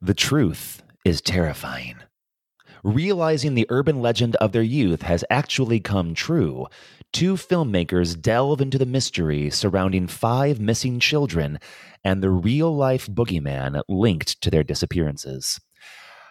The truth is terrifying. Realizing the urban legend of their youth has actually come true, two filmmakers delve into the mystery surrounding five missing children and the real life boogeyman linked to their disappearances.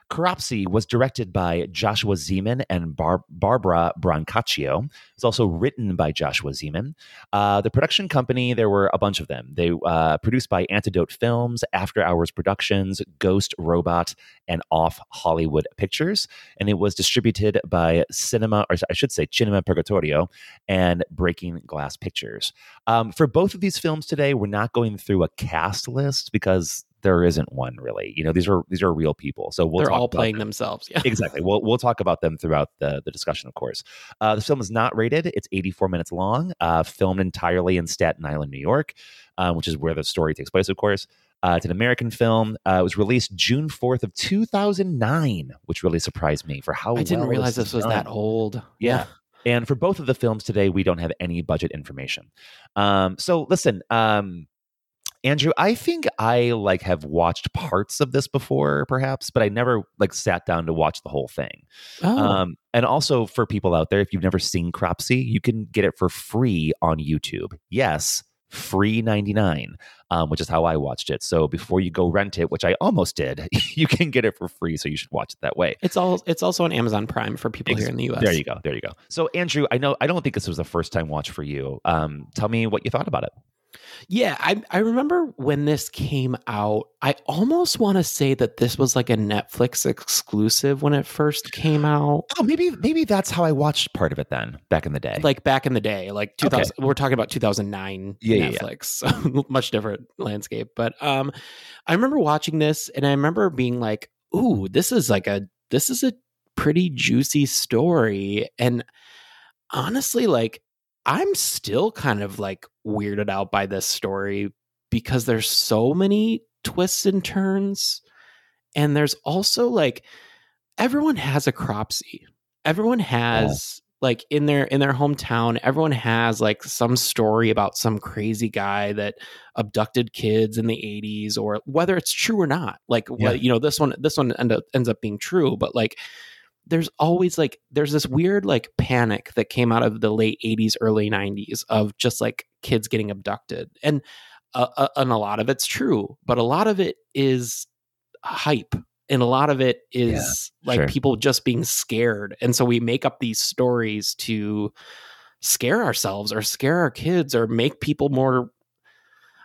Cropsey was directed by Joshua Zeman and Bar- Barbara Brancaccio. It's also written by Joshua Zeman. Uh, the production company, there were a bunch of them. They uh, produced by Antidote Films, After Hours Productions, Ghost Robot, and Off Hollywood Pictures. And it was distributed by Cinema, or I should say Cinema Purgatorio, and Breaking Glass Pictures. Um, for both of these films today, we're not going through a cast list because there isn't one really. You know, these are these are real people. So we'll They're all playing them. themselves. Yeah. exactly. We'll we'll talk about them throughout the the discussion, of course. Uh, the film is not rated. It's 84 minutes long. Uh, filmed entirely in Staten Island, New York, uh, which is where the story takes place, of course. Uh, it's an American film. Uh, it was released June 4th of 2009, which really surprised me for how I didn't well realize is this was that old. Yeah. And for both of the films today, we don't have any budget information. Um, so listen, um, Andrew, I think I like have watched parts of this before, perhaps, but I never like sat down to watch the whole thing. Oh. Um, and also for people out there, if you've never seen Cropsey, you can get it for free on YouTube. Yes, free 99, um, which is how I watched it. So before you go rent it, which I almost did, you can get it for free. So you should watch it that way. It's all it's also on Amazon Prime for people here in the US. There you go. There you go. So Andrew, I know I don't think this was a first time watch for you. Um, tell me what you thought about it. Yeah, I I remember when this came out. I almost want to say that this was like a Netflix exclusive when it first came out. Oh, maybe maybe that's how I watched part of it then back in the day. Like back in the day, like 2000 we're talking about 2009 Yeah, yeah, yeah. Netflix. So much different landscape, but um I remember watching this and I remember being like, "Ooh, this is like a this is a pretty juicy story." And honestly, like I'm still kind of like weirded out by this story because there's so many twists and turns. And there's also like everyone has a cropsey. Everyone has like in their in their hometown, everyone has like some story about some crazy guy that abducted kids in the 80s or whether it's true or not. Like Yeah. what you know, this one this one end up, ends up being true, but like there's always like there's this weird like panic that came out of the late 80s early 90s of just like kids getting abducted and uh, uh, and a lot of it's true but a lot of it is hype and a lot of it is like sure. people just being scared and so we make up these stories to scare ourselves or scare our kids or make people more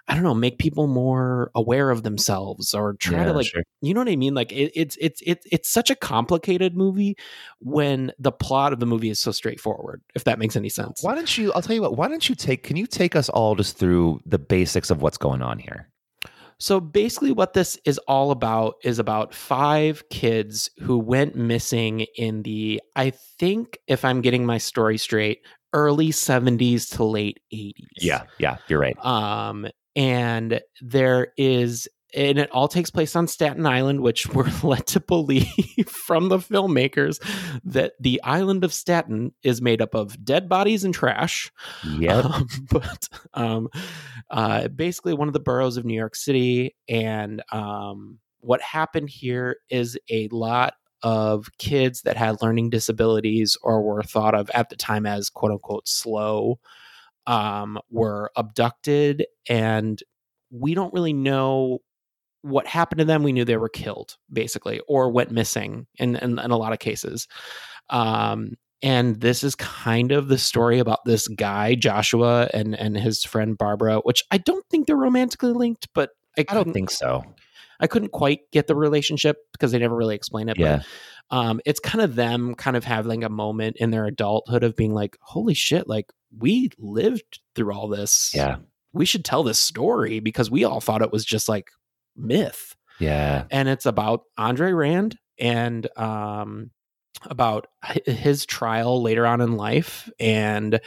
I don't know, make people more aware of themselves or try Yeah, to like sure. you know what I mean? Like it, it's it's it's it's such a complicated movie when the plot of the movie is so straightforward. If that makes any sense. Why don't you? I'll tell you what. Why don't you take? Can you take us all just through the basics of what's going on here? So basically, what this is all about is about five kids who went missing in the, I think, if I'm getting my story straight, early 70s to late 80s. Yeah, yeah, you're right. Um, and there is, and it all takes place on Staten Island, which we're led to believe from the filmmakers that the island of Staten is made up of dead bodies and trash. Yeah, Um, but um, uh, basically, one of the boroughs of New York City. And um, what happened here is a lot of kids that had learning disabilities or were thought of at the time as quote unquote slow um, were abducted and we don't really know what happened to them. We knew they were killed, basically, or went missing in, in, in a lot of cases. Um, and this is kind of the story about this guy, Joshua, and, and his friend Barbara, which I don't think they're romantically linked, but I, I don't think so. I couldn't quite get the relationship because they never really explain it. Yeah. But um, it's kind of them kind of having a moment in their adulthood of being like, holy shit, like we lived through all this. Yeah. We should tell this story because we all thought it was just like myth. Yeah. And it's about Andre Rand and um, about his trial later on in life and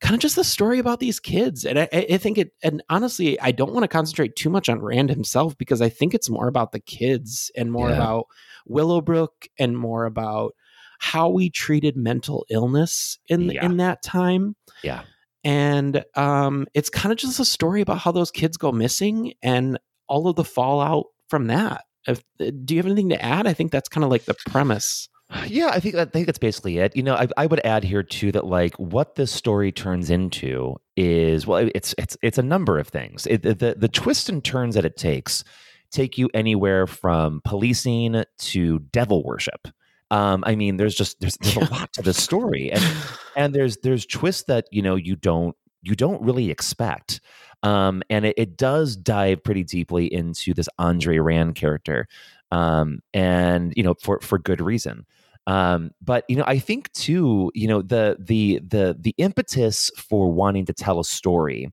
kind of just the story about these kids. And I, I think it, and honestly, I don't want to concentrate too much on Rand himself because I think it's more about the kids and more Yeah. about Willowbrook and more about how we treated mental illness in Yeah. in that time. Yeah. And um, it's kind of just a story about how those kids go missing and all of the fallout from that. If, uh, do you have anything to add? I think that's kind of like the premise. Yeah, I think I think that's basically it. You know, I, I would add here too that like what this story turns into is well, it's it's it's a number of things. It, the the twists and turns that it takes take you anywhere from policing to devil worship. Um, I mean, there's just there's there's a lot to the story, and and there's there's twists that you know you don't you don't really expect. Um, and it, it does dive pretty deeply into this Andre Rand character, um, and you know for for good reason. Um, but you know, I think too, you know, the the the the impetus for wanting to tell a story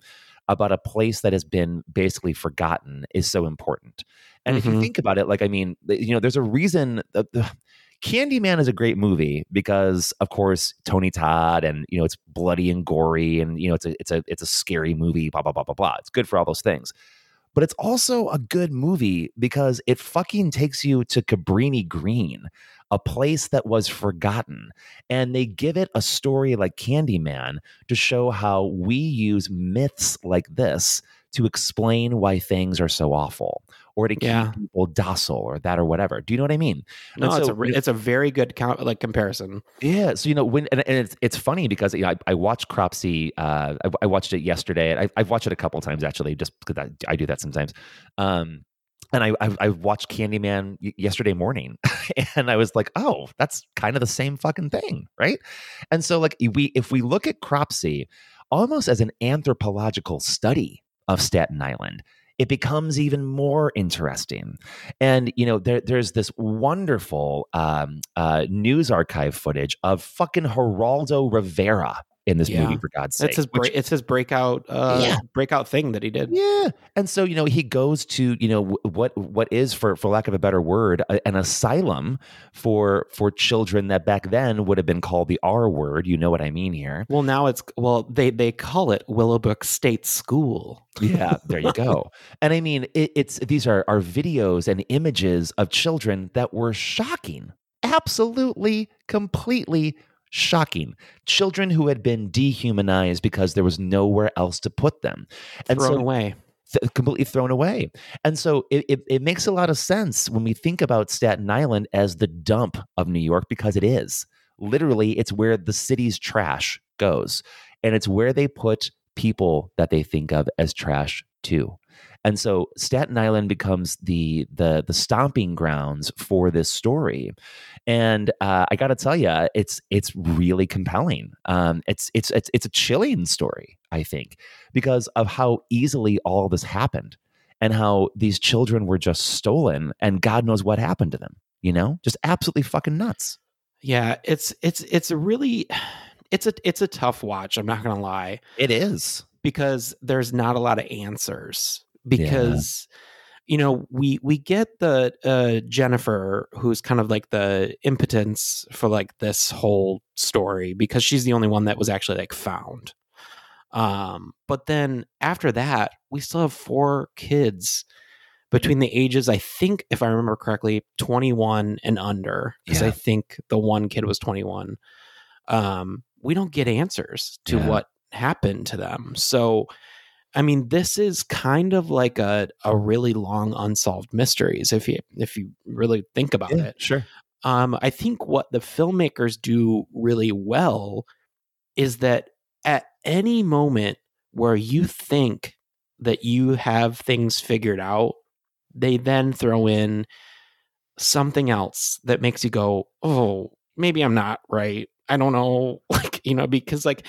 about a place that has been basically forgotten is so important. And if you Mhm. think about it, like I mean, you know, there's a reason that the Candyman is a great movie because, of course, Tony Todd, and you know, it's bloody and gory, and you know, it's a it's a it's a scary movie. Blah blah blah blah blah. It's good for all those things but it's also a good movie because it fucking takes you to Cabrini Green, a place that was forgotten. And they give it a story like Candyman to show how we use myths like this to explain why things are so awful or to keep Yeah. people docile or that or whatever. Do you know what I mean? No, And it's a re- you know- it's a very good count, like comparison. yeah, so you know when and, and it's it's funny because you know, I, I watched Cropsey. Uh, I, I watched it yesterday. and I, I've watched it a couple times actually, just because I, I do that sometimes. Um, and I I, I watched Candyman yesterday morning, and I was like, oh, that's kind of the same fucking thing, right? And so like we if we look at Cropsey almost as an anthropological study of Staten Island. It becomes even more interesting, and you know there, there's this wonderful um, uh, news archive footage of fucking Geraldo Rivera in this movie. For God's sake, it's his which- it's his breakout uh, Yeah. breakout thing that he did. yeah, and so you know he goes to you know what what is for for lack of a better word a- an asylum for for children that back then would have been called the R word. You know what I mean here? Well, now it's well they they call it Willowbrook State School. Yeah, there you go. and I mean, it, it's these are are videos and images of children that were shocking, absolutely, completely shocking. Children who had been dehumanized because there was nowhere else to put them, and Thrown so away. th- completely thrown away. And so it, it, it makes a lot of sense when we think about Staten Island as the dump of New York because it is. Literally, it's where the city's trash goes. And it's where they put people that they think of as trash too. And so Staten Island becomes the the the stomping grounds for this story, and uh, I got to tell you, it's it's really compelling. Um, it's it's it's it's a chilling story, I think, because of how easily all this happened, and how these children were just stolen, and God knows what happened to them. You know, just absolutely fucking nuts. Yeah, it's it's it's a really it's a it's a tough watch. I'm not gonna lie. It is because there's not a lot of answers. Because you know we we get the uh, Jennifer who's kind of like the impotence for like this whole story because she's the only one that was actually like found. Um, but then after that, we still have four kids between the ages, I think, if I remember correctly, 21 and under, because I think the one kid was 21. Um, we don't get answers to Yeah. what happened to them. So, I mean, this is kind of like a, a really long unsolved mysteries if you if you really think about Yeah, it. sure. Um, I think what the filmmakers do really well is that at any moment where you think that you have things figured out, they then throw in something else that makes you go, "Oh, maybe I'm not right. I don't know." Like, you know, because like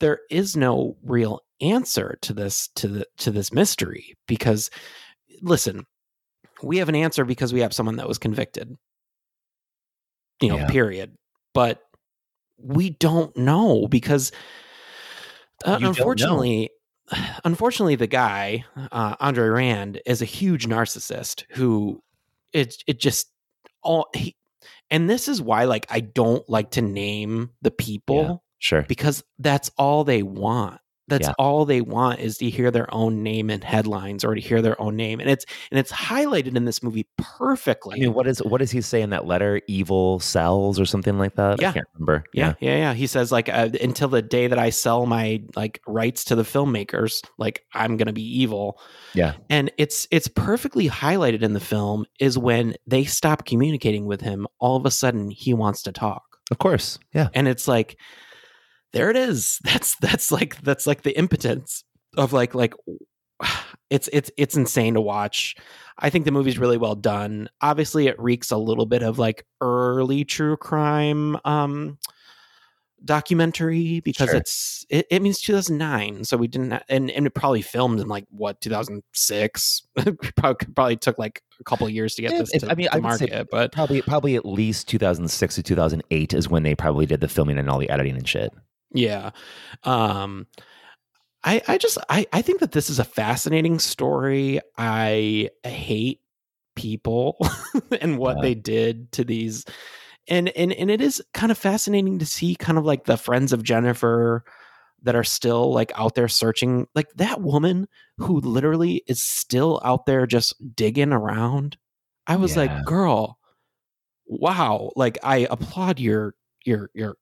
there is no real answer to this to the to this mystery because listen, we have an answer because we have someone that was convicted. You know, Yeah. period. But we don't know because uh, don't know. unfortunately unfortunately the guy uh, andre rand is a huge narcissist who it it just all he and this is why like i don't like to name the people Sure. because that's all they want that's Yeah. all they want is to hear their own name in headlines or to hear their own name and it's and it's highlighted in this movie perfectly I mean, what is what does he say in that letter? Evil cells or something like that? Yeah. I can't remember. Yeah, yeah, yeah. He says like uh, until the day that I sell my like rights to the filmmakers, like I'm gonna be evil. Yeah. And it's it's perfectly highlighted in the film is when they stop communicating with him. All of a sudden, he wants to talk. Of course. Yeah. And it's like, there it is. That's that's like that's like the impotence of like like it's it's it's insane to watch. I think the movie's really well done. Obviously, it reeks a little bit of like early true crime um documentary because Sure. it's it, it means 2009 so we didn't and and it probably filmed in like what 2006 probably, probably took like a couple of years to get Yeah, this to, I mean, I market say but probably probably at least 2006 to 2008 is when they probably did the filming and all the editing and shit. Yeah. Um I I just I I think that this is a fascinating story. I hate people and what Yeah. they did to these and and and it is kind of fascinating to see kind of like the friends of Jennifer that are still like out there searching like that woman who literally is still out there just digging around. I was Yeah. like, "Girl, wow, like I applaud your your your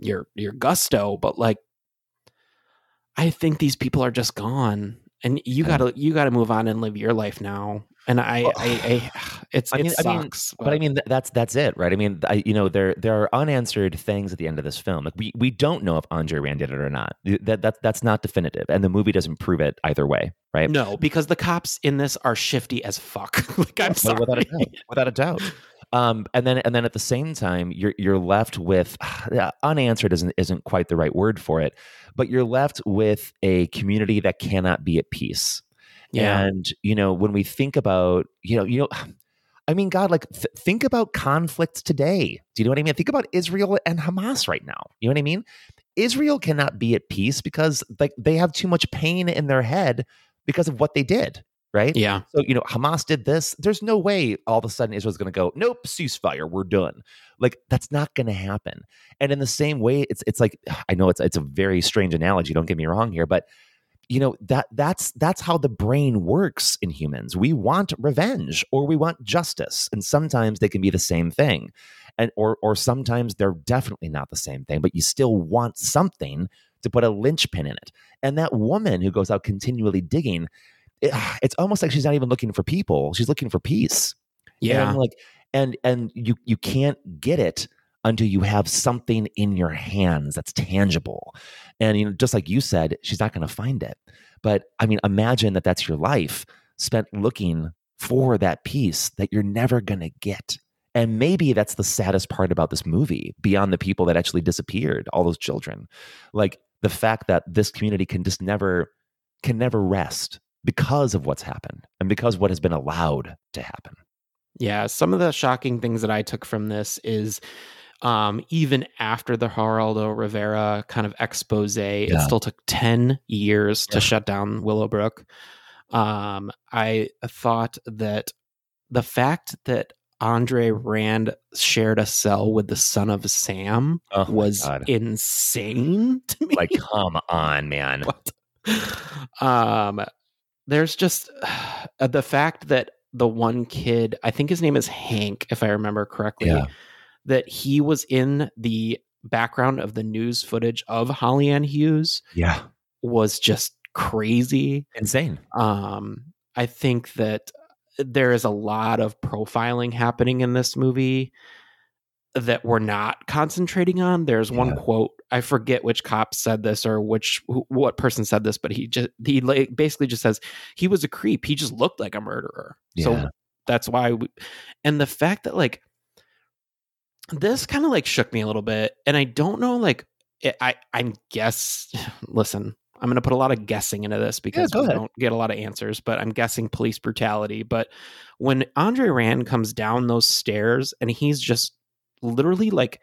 your your gusto, but like I think these people are just gone. and you gotta you gotta move on and live your life now. And I, I, I it's I mean, it I mean, sucks. but I mean, that's that's it, right? I mean, I, you know, there there are unanswered things at the end of this film. Like we we don't know if Andre Rand did it or not. That that that's not definitive, and the movie doesn't prove it either way, right? no, because the cops in this are shifty as fuck. like I'm sorry. without a doubt, without a doubt. Um, and then and then at the same time, you're you're left with yeah, unanswered isn't isn't quite the right word for it, but you're left with a community that cannot be at peace. Yeah. And you know, when we think about you know you know. I mean, God, like th- think about conflicts today. Do you know what I mean? Think about Israel and Hamas right now. You know what I mean? Israel cannot be at peace because like they have too much pain in their head because of what they did, right? Yeah. So, you know, Hamas did this. There's no way all of a sudden Israel's going to go, nope, ceasefire, we're done. Like that's not going to happen. And in the same way, it's it's like I know it's it's a very strange analogy. Don't get me wrong here, but you know that that's that's how the brain works in humans. We want revenge or we want justice, and sometimes they can be the same thing, and or or sometimes they're definitely not the same thing. But you still want something to put a linchpin in it. And that woman who goes out continually digging, it, it's almost like she's not even looking for people; she's looking for peace. Yeah. and like and and you you can't get it until you have something in your hands that's tangible. And you know, just like you said, she's not going to find it. But I mean, imagine that that's your life spent looking for that piece that you're never going to get. And maybe that's the saddest part about this movie, beyond the people that actually disappeared, all those children. Like the fact that this community can just never can never rest because of what's happened and because what has been allowed to happen. Yeah, some of the shocking things that I took from this is um, even after the Geraldo Rivera kind of expose, it still took 10 years to shut down Willowbrook. Um, I thought that the fact that Andre Rand shared a cell with the son of Sam Oh was insane to me. Like, come on, man. um there's just uh, the fact that the one kid i think his name is hank if i remember correctly Yeah. that he was in the background of the news footage of holly ann hughes Yeah. was just crazy insane um i think that there is a lot of profiling happening in this movie that we're not concentrating on. There's one quote I forget which cop said this or which what person said this, but he just he like basically just says he was a creep. He just looked like a murderer. Yeah. So that's why. We, and the fact that like this kind of like shook me a little bit, and I don't know like it, I I guess listen. I'm going to put a lot of guessing into this because go we ahead. don't get a lot of answers, but I'm guessing police brutality. But when Andre Rand comes down those stairs and he's just literally like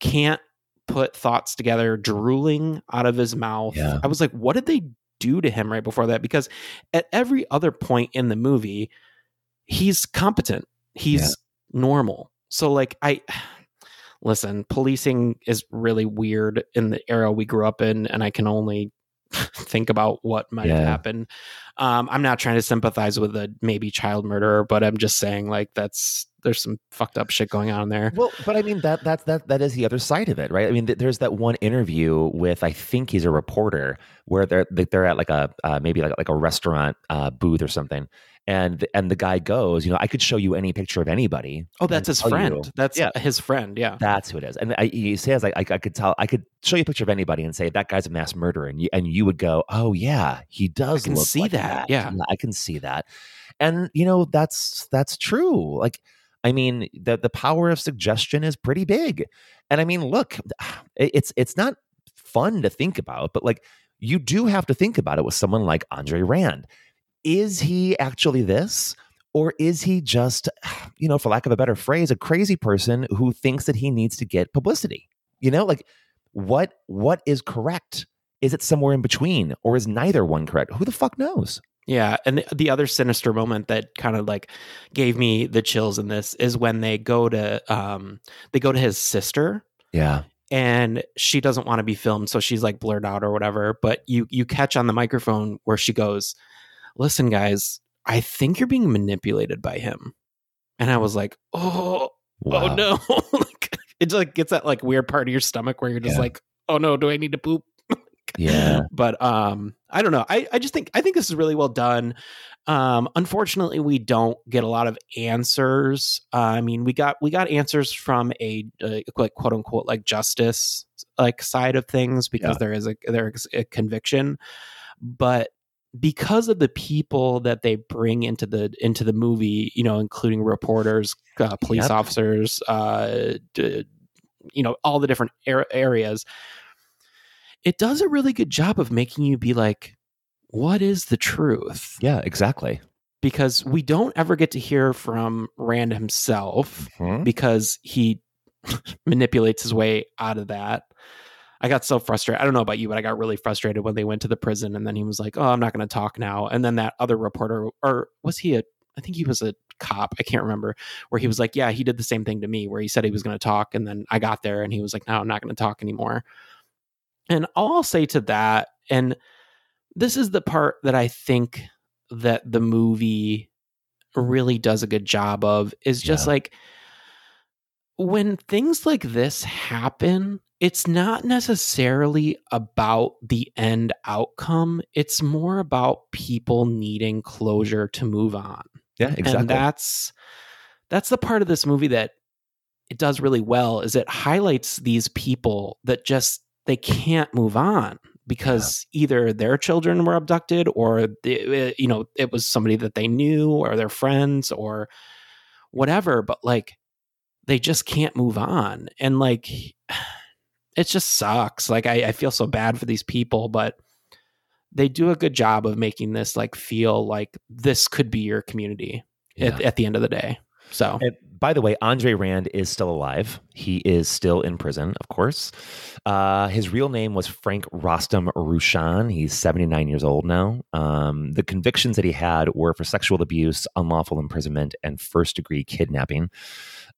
can't put thoughts together, drooling out of his mouth. Yeah. I was like, what did they do to him right before that? Because at every other point in the movie, he's competent, he's normal. So, like, I listen, policing is really weird in the era we grew up in, and I can only think about what might Yeah. happen. Um, I'm not trying to sympathize with a maybe child murderer, but I'm just saying like that's there's some fucked up shit going on there. Well, but I mean that that that that is the other side of it, right? I mean, th- there's that one interview with I think he's a reporter where they're they're at like a uh, maybe like like a restaurant uh, booth or something, and and the guy goes, you know, I could show you any picture of anybody. Oh, that's his tell you- friend. That's yeah, his friend. Yeah. That's who it is. And I, he says, like, I, I could tell, I could show you a picture of anybody and say that guy's a mass murderer, and you and you would go, oh yeah, he does. can look see like that, yeah. I can see that, and you know that's that's true. Like, I mean, the the power of suggestion is pretty big, and I mean, look, it's it's not fun to think about, but like you do have to think about it with someone like Andre Rand. Is he actually this? Or is he just, you know, for lack of a better phrase, a crazy person who thinks that he needs to get publicity? You know, like what what is correct? Is it somewhere in between, or is neither one correct? Who the fuck knows? Yeah, and the, the other sinister moment that kind of like gave me the chills in this is when they go to um they go to his sister Yeah, and she doesn't want to be filmed so she's like blurred out or whatever, but you you catch on the microphone where she goes, "Listen guys, I think you're being manipulated by him." And I was like, "Oh, Wow. oh no." like it just like gets that like weird part of your stomach where you're just Yeah. like, "Oh no, do I need to poop?" Yeah. but um, I don't know. I I just think I think this is really well done. Um, unfortunately, we don't get a lot of answers. Uh, I mean, we got we got answers from a, a like quote unquote like justice like side of things because Yeah. there is a there is a conviction, but because of the people that they bring into the into the movie, you know, including reporters, uh, police Yep. officers, uh, d- you know, all the different ar- areas, it does a really good job of making you be like, what is the truth? Yeah, exactly. Because we don't ever get to hear from Rand himself Mhm. because he manipulates his way out of that. I got so frustrated. I don't know about you, but I got really frustrated when they went to the prison and then he was like, "Oh, I'm not going to talk now." And then that other reporter or was he a I think he was a cop. I can't remember. Where he was like, "Yeah, he did the same thing to me where he said he was going to talk and then I got there and he was like, "No, I'm not going to talk anymore." And all I'll say to that and this is the part that I think that the movie really does a good job of is just Yeah. like when things like this happen, it's not necessarily about the end outcome. It's more about people needing closure to move on. Yeah, exactly. And that's that's the part of this movie that it does really well is it highlights these people that just they can't move on because either their children were abducted or the, uh, you know it was somebody that they knew or their friends or whatever but like they just can't move on and like it just sucks like I, I feel so bad for these people but they do a good job of making this like feel like this could be your community at, Yeah. at the end of the day so And by the way, Andre Rand is still alive. He is still in prison, of course. Uh, his real name was Frank Rostam Rushan. He's 79 years old now. Um, the convictions that he had were for sexual abuse, unlawful imprisonment, and first degree kidnapping.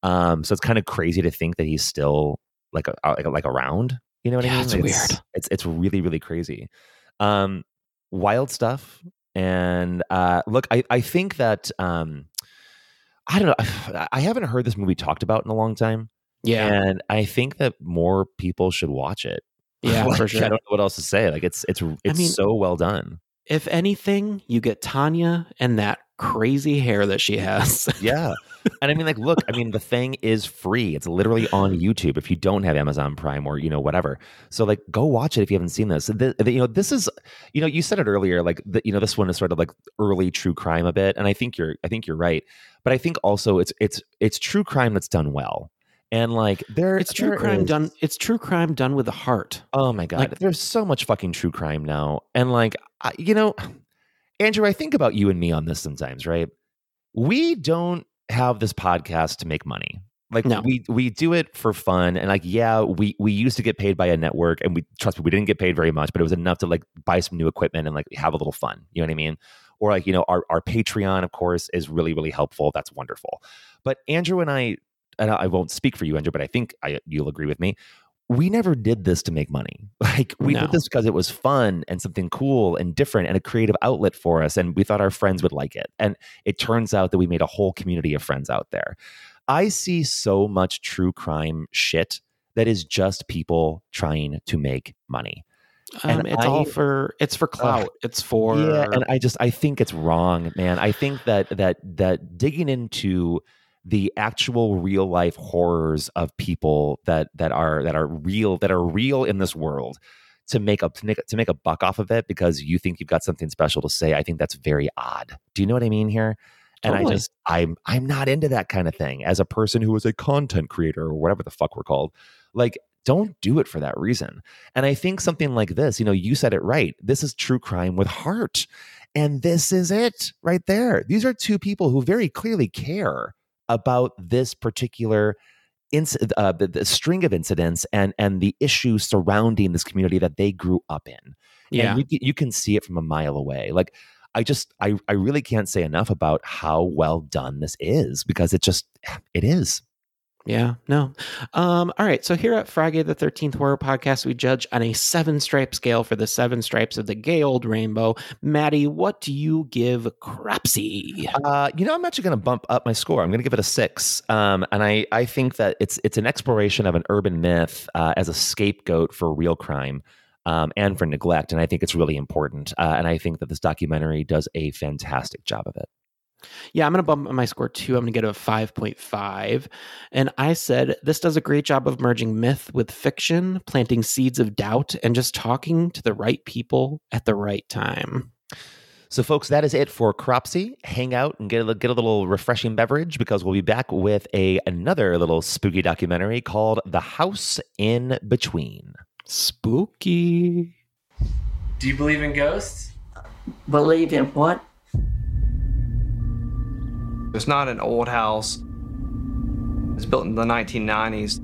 Um, so it's kind of crazy to think that he's still like a, like, like around. You know what I Yeah, mean? it's Like, weird. It's it's really really crazy. Um, wild stuff. And uh, look, I I think that um, I don't know. I haven't heard this movie talked about in a long time. Yeah. and I think that more people should watch it. Yeah, for sure. I don't know what else to say. Like it's it's it's mean- so well done. if anything you get tanya and that crazy hair that she has Yeah. And I mean, like, look, I mean, the thing is free. It's literally on YouTube if you don't have Amazon Prime or, you know, whatever. So, like, go watch it if you haven't seen this. The, the- you know, this is, you know, you said it earlier, like, the, you know, this one is sort of like early true crime a bit. And I think you're, I think you're right. But I think also it's, it's, it's true crime that's done well. And like, there, it's true there crime is- done it's true crime done with a heart Oh my god, Like- there's so much fucking true crime now, and like, I, you know, Andrew, I think about you and me on this sometimes, right? We don't have this podcast to make money. Like No. we we do it for fun, and like, yeah, we we used to get paid by a network, and we trust me, we didn't get paid very much, but it was enough to like buy some new equipment and like have a little fun. You know what I mean? Or like, you know, our our Patreon, of course, is really really helpful. That's wonderful. But Andrew and I, and I won't speak for you, Andrew, but I think I, you'll agree with me we never did this to make money. Like we No. did this because it was fun and something cool and different and a creative outlet for us and we thought our friends would like it. And it turns out that we made a whole community of friends out there. I see so much true crime shit that is just people trying to make money. um, And it's I- all for it's for clout it's for Yeah, and I just I think it's wrong, man. I think that that that digging into the actual real life horrors of people that that are that are real that are real in this world to make a to make, to make a buck off of it because you think you've got something special to say. I think that's very odd. Do you know what I mean here? And I just I'm I'm not into that kind of thing as a person who is a content creator or whatever the fuck we're called. Like don't do it for that reason. And I think something like this, you know, you said it right. This is true crime with heart. And this is it right there. These are two people who very clearly care about this particular inc- uh, the, the string of incidents and and the issues surrounding this community that they grew up in. Yeah. And you, can- you can see it from a mile away. Like I just I I really can't say enough about how well done this is because it just it is. Yeah, no. Um, all right. So here at Frigay the 13th Horror Podcast, we judge on a seven stripe scale for the seven stripes of the gay old rainbow. Matty, what do you give Cropsey? Uh, you know, I'm actually going to bump up my score. I'm going to give it a six, um, and I I think that it's it's an exploration of an urban myth uh, as a scapegoat for real crime. um, and for neglect. And I think it's really important. Uh, and I think that this documentary does a fantastic job of it. Yeah, I'm going to bump my score too. I'm going to get a 5.5. And I said this does a great job of merging myth with fiction, planting seeds of doubt, and just talking to the right people at the right time. So, folks, that is it for Cropsey. Hang out and get a, get a little refreshing beverage because we'll be back with a another little spooky documentary called The House in Between. Spooky. Do you believe in ghosts? Believe in what? It's not an old house. It's built in the 1990s.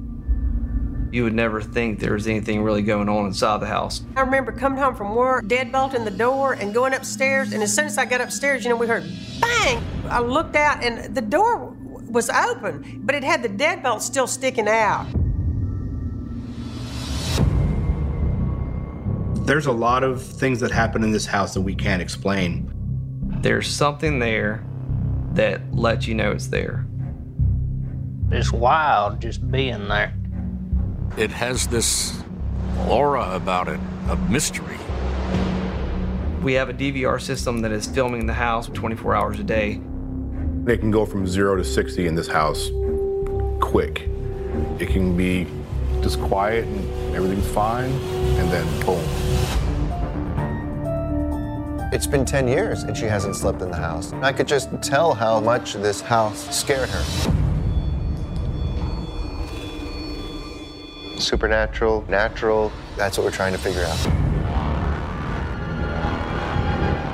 You would never think there was anything really going on inside the house. I remember coming home from work, deadbolting the door, and going upstairs. And as soon as I got upstairs, you know, we heard bang. I looked out, and the door was open, but it had the deadbolt still sticking out. There's a lot of things that happen in this house that we can't explain. There's something there that lets you know it's there. It's wild just being there. It has this aura about it of mystery. We have a DVR system that is filming the house 24 hours a day. They can go from zero to 60 in this house quick. It can be just quiet and everything's fine, and then boom. It's been 10 years and she hasn't slept in the house. I could just tell how much this house scared her. Supernatural, natural, that's what we're trying to figure out.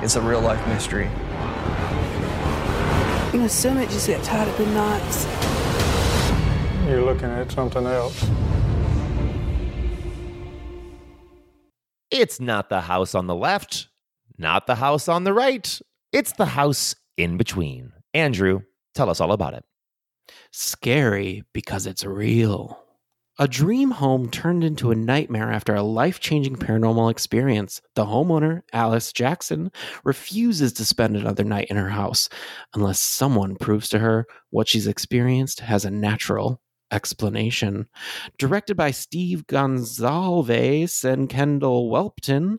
It's a real life mystery. You know, some it just get tied up in knots. You're looking at something else. It's not the house on the left, not the house on the right. It's the house in between. Andrew, tell us all about it. Scary because it's real. A dream home turned into a nightmare after a life changing paranormal experience. The homeowner, Alice Jackson, refuses to spend another night in her house unless someone proves to her what she's experienced has a natural explanation. Directed by Steve Gonsalves and Kendall Welpton,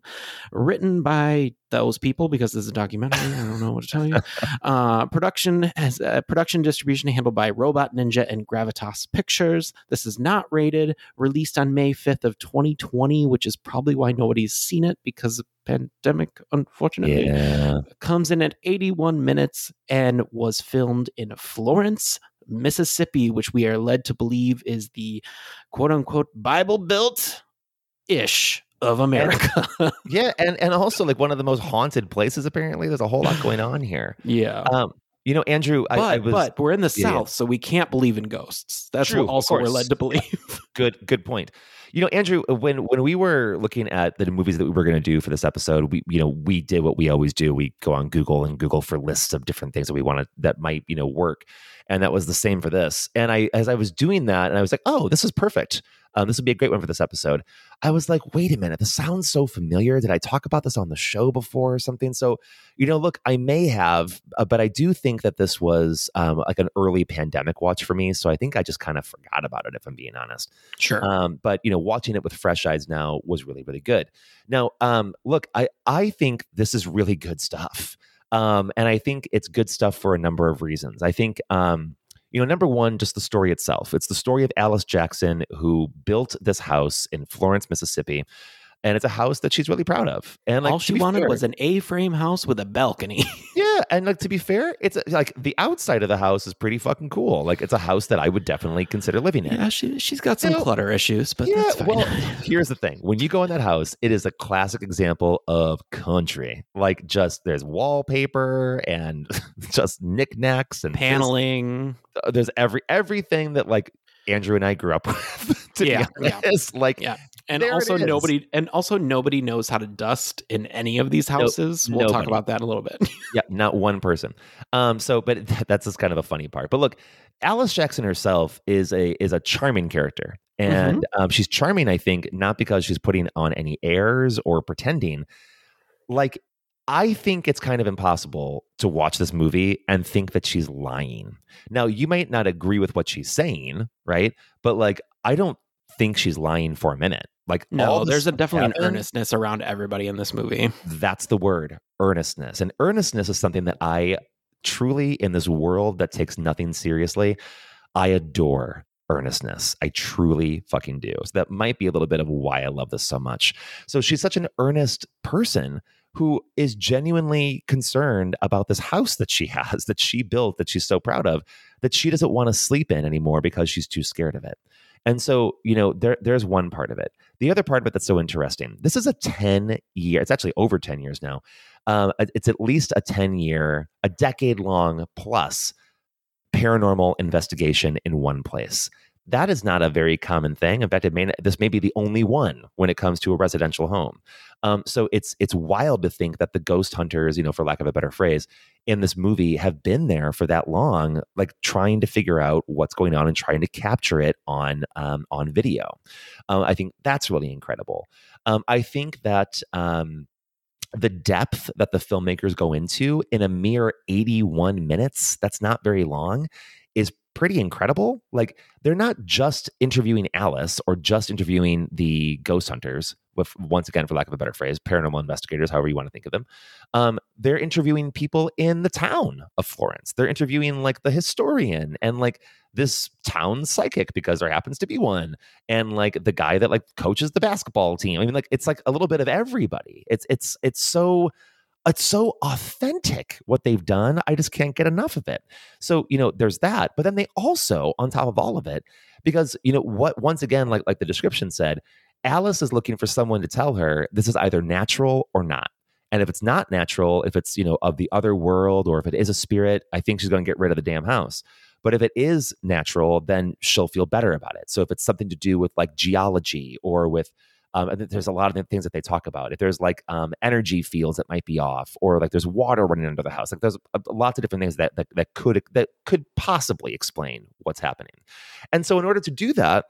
written by those people because this is a documentary. I don't know what to tell you. Uh, production has uh, production distribution handled by Robot Ninja and Gravitas Pictures. This is not rated. Released on May fifth of 2020, which is probably why nobody's seen it because of pandemic. Unfortunately, Yeah. comes in at 81 minutes and was filmed in Florence, Mississippi, which we are led to believe is the quote unquote Bible Belt ish of America. yeah, and and also like one of the most haunted places. Apparently, there's a whole lot going on here. Yeah. Um, you know, Andrew, but, I, I was. but we're in the Yeah, yeah. South, so we can't believe in ghosts. That's True, what also we're led to believe. good good point you know andrew uh, when when we were looking at the movies that we were going to do for this episode we you know we did what we always do. We go on google and google for lists of different things that we wanted that might you know work. And that was the same for this. And i as i was doing that and i was like oh this is perfect um, this would be a great one for this episode i was like wait a minute this sounds so familiar did i talk about this on the show before or something so you know look i may have uh, but i do think that this was um, like an early pandemic watch for me so i think i just kind of forgot about it if i'm being honest Sure. um, but you know, watching it with fresh eyes now was really, really good. Now, um, look, I I think this is really good stuff, um, and I think it's good stuff for a number of reasons. I think. Um, you know, number one, just the story itself. It's the story of Alice Jackson, who built this house in Florence, Mississippi, and it's a house that she's really proud of. And like, All she wanted fair- was an A-frame house with a balcony. yeah, and like to be fair, it's uh, like the outside of the house is pretty fucking cool. Like it's a house that I would definitely consider living in. yeah, she she's got some You know, clutter issues, but yeah, that's fine. well, here's the thing: when you go in that house, it is a classic example of country. Like, just there's wallpaper and just knickknacks and Paneling. There's, there's every everything that like Andrew and I grew up with. To Yeah, be yeah. like yeah. And there also nobody and also nobody knows how to dust in any of these houses. we'll talk about that in a little bit. yeah, not one person. Um, so, but that, that's just kind of a funny part. But look, Alice Jackson herself is a is a charming character, and um, she's charming. I think not because she's putting on any airs or pretending. Like, I think it's kind of impossible to watch this movie and think that she's lying. Now, you might not agree with what she's saying, right? But like, I don't think she's lying for a minute. Like No, there's a definitely an earnestness around everybody in this movie. That's the word, earnestness. And earnestness is something that I truly, in this world that takes nothing seriously, I adore earnestness. I truly fucking do. So that might be a little bit of why I love this so much. So she's such an earnest person who is genuinely concerned about this house that she has, that she built, that she's so proud of, that she doesn't want to sleep in anymore because she's too scared of it. And so, you know, there, there's one part of it. The other part of it that's so interesting. This is a 10 year, it's actually over 10 years now. Um, it's at least a 10 year, a decade long plus paranormal investigation in one place. That is not a very common thing. In fact, it may this may be the only one when it comes to a residential home. Um, so it's it's wild to think that the ghost hunters, you know, for lack of a better phrase, in this movie have been there for that long, like trying to figure out what's going on and trying to capture it on um, on video. Um, I think that's really incredible. Um, I think that um, the depth that the filmmakers go into in a mere 81 minutes, that's not very long, pretty incredible. Like they're not just interviewing Alice or just interviewing the ghost hunters, with once again, for lack of a better phrase, paranormal investigators, however you want to think of them. Um, they're interviewing people in the town of Florence. They're interviewing like the historian and like this town psychic because there happens to be one, and like the guy that like coaches the basketball team. I mean, like it's like a little bit of everybody. It's it's it's so it's so authentic what they've done. I just can't get enough of it. So, you know, there's that. But then they also, on top of all of it, because, you know, what once again, like like the description said, Alice is looking for someone to tell her this is either natural or not. And if it's not natural, if it's, you know, of the other world or if it is a spirit, I think she's going to get rid of the damn house. But if it is natural, then she'll feel better about it. So if it's something to do with like geology or with um, there's a lot of things that they talk about. If there's like um, energy fields that might be off, or like there's water running under the house, like there's a, lots of different things that, that that could that could possibly explain what's happening. And so, in order to do that,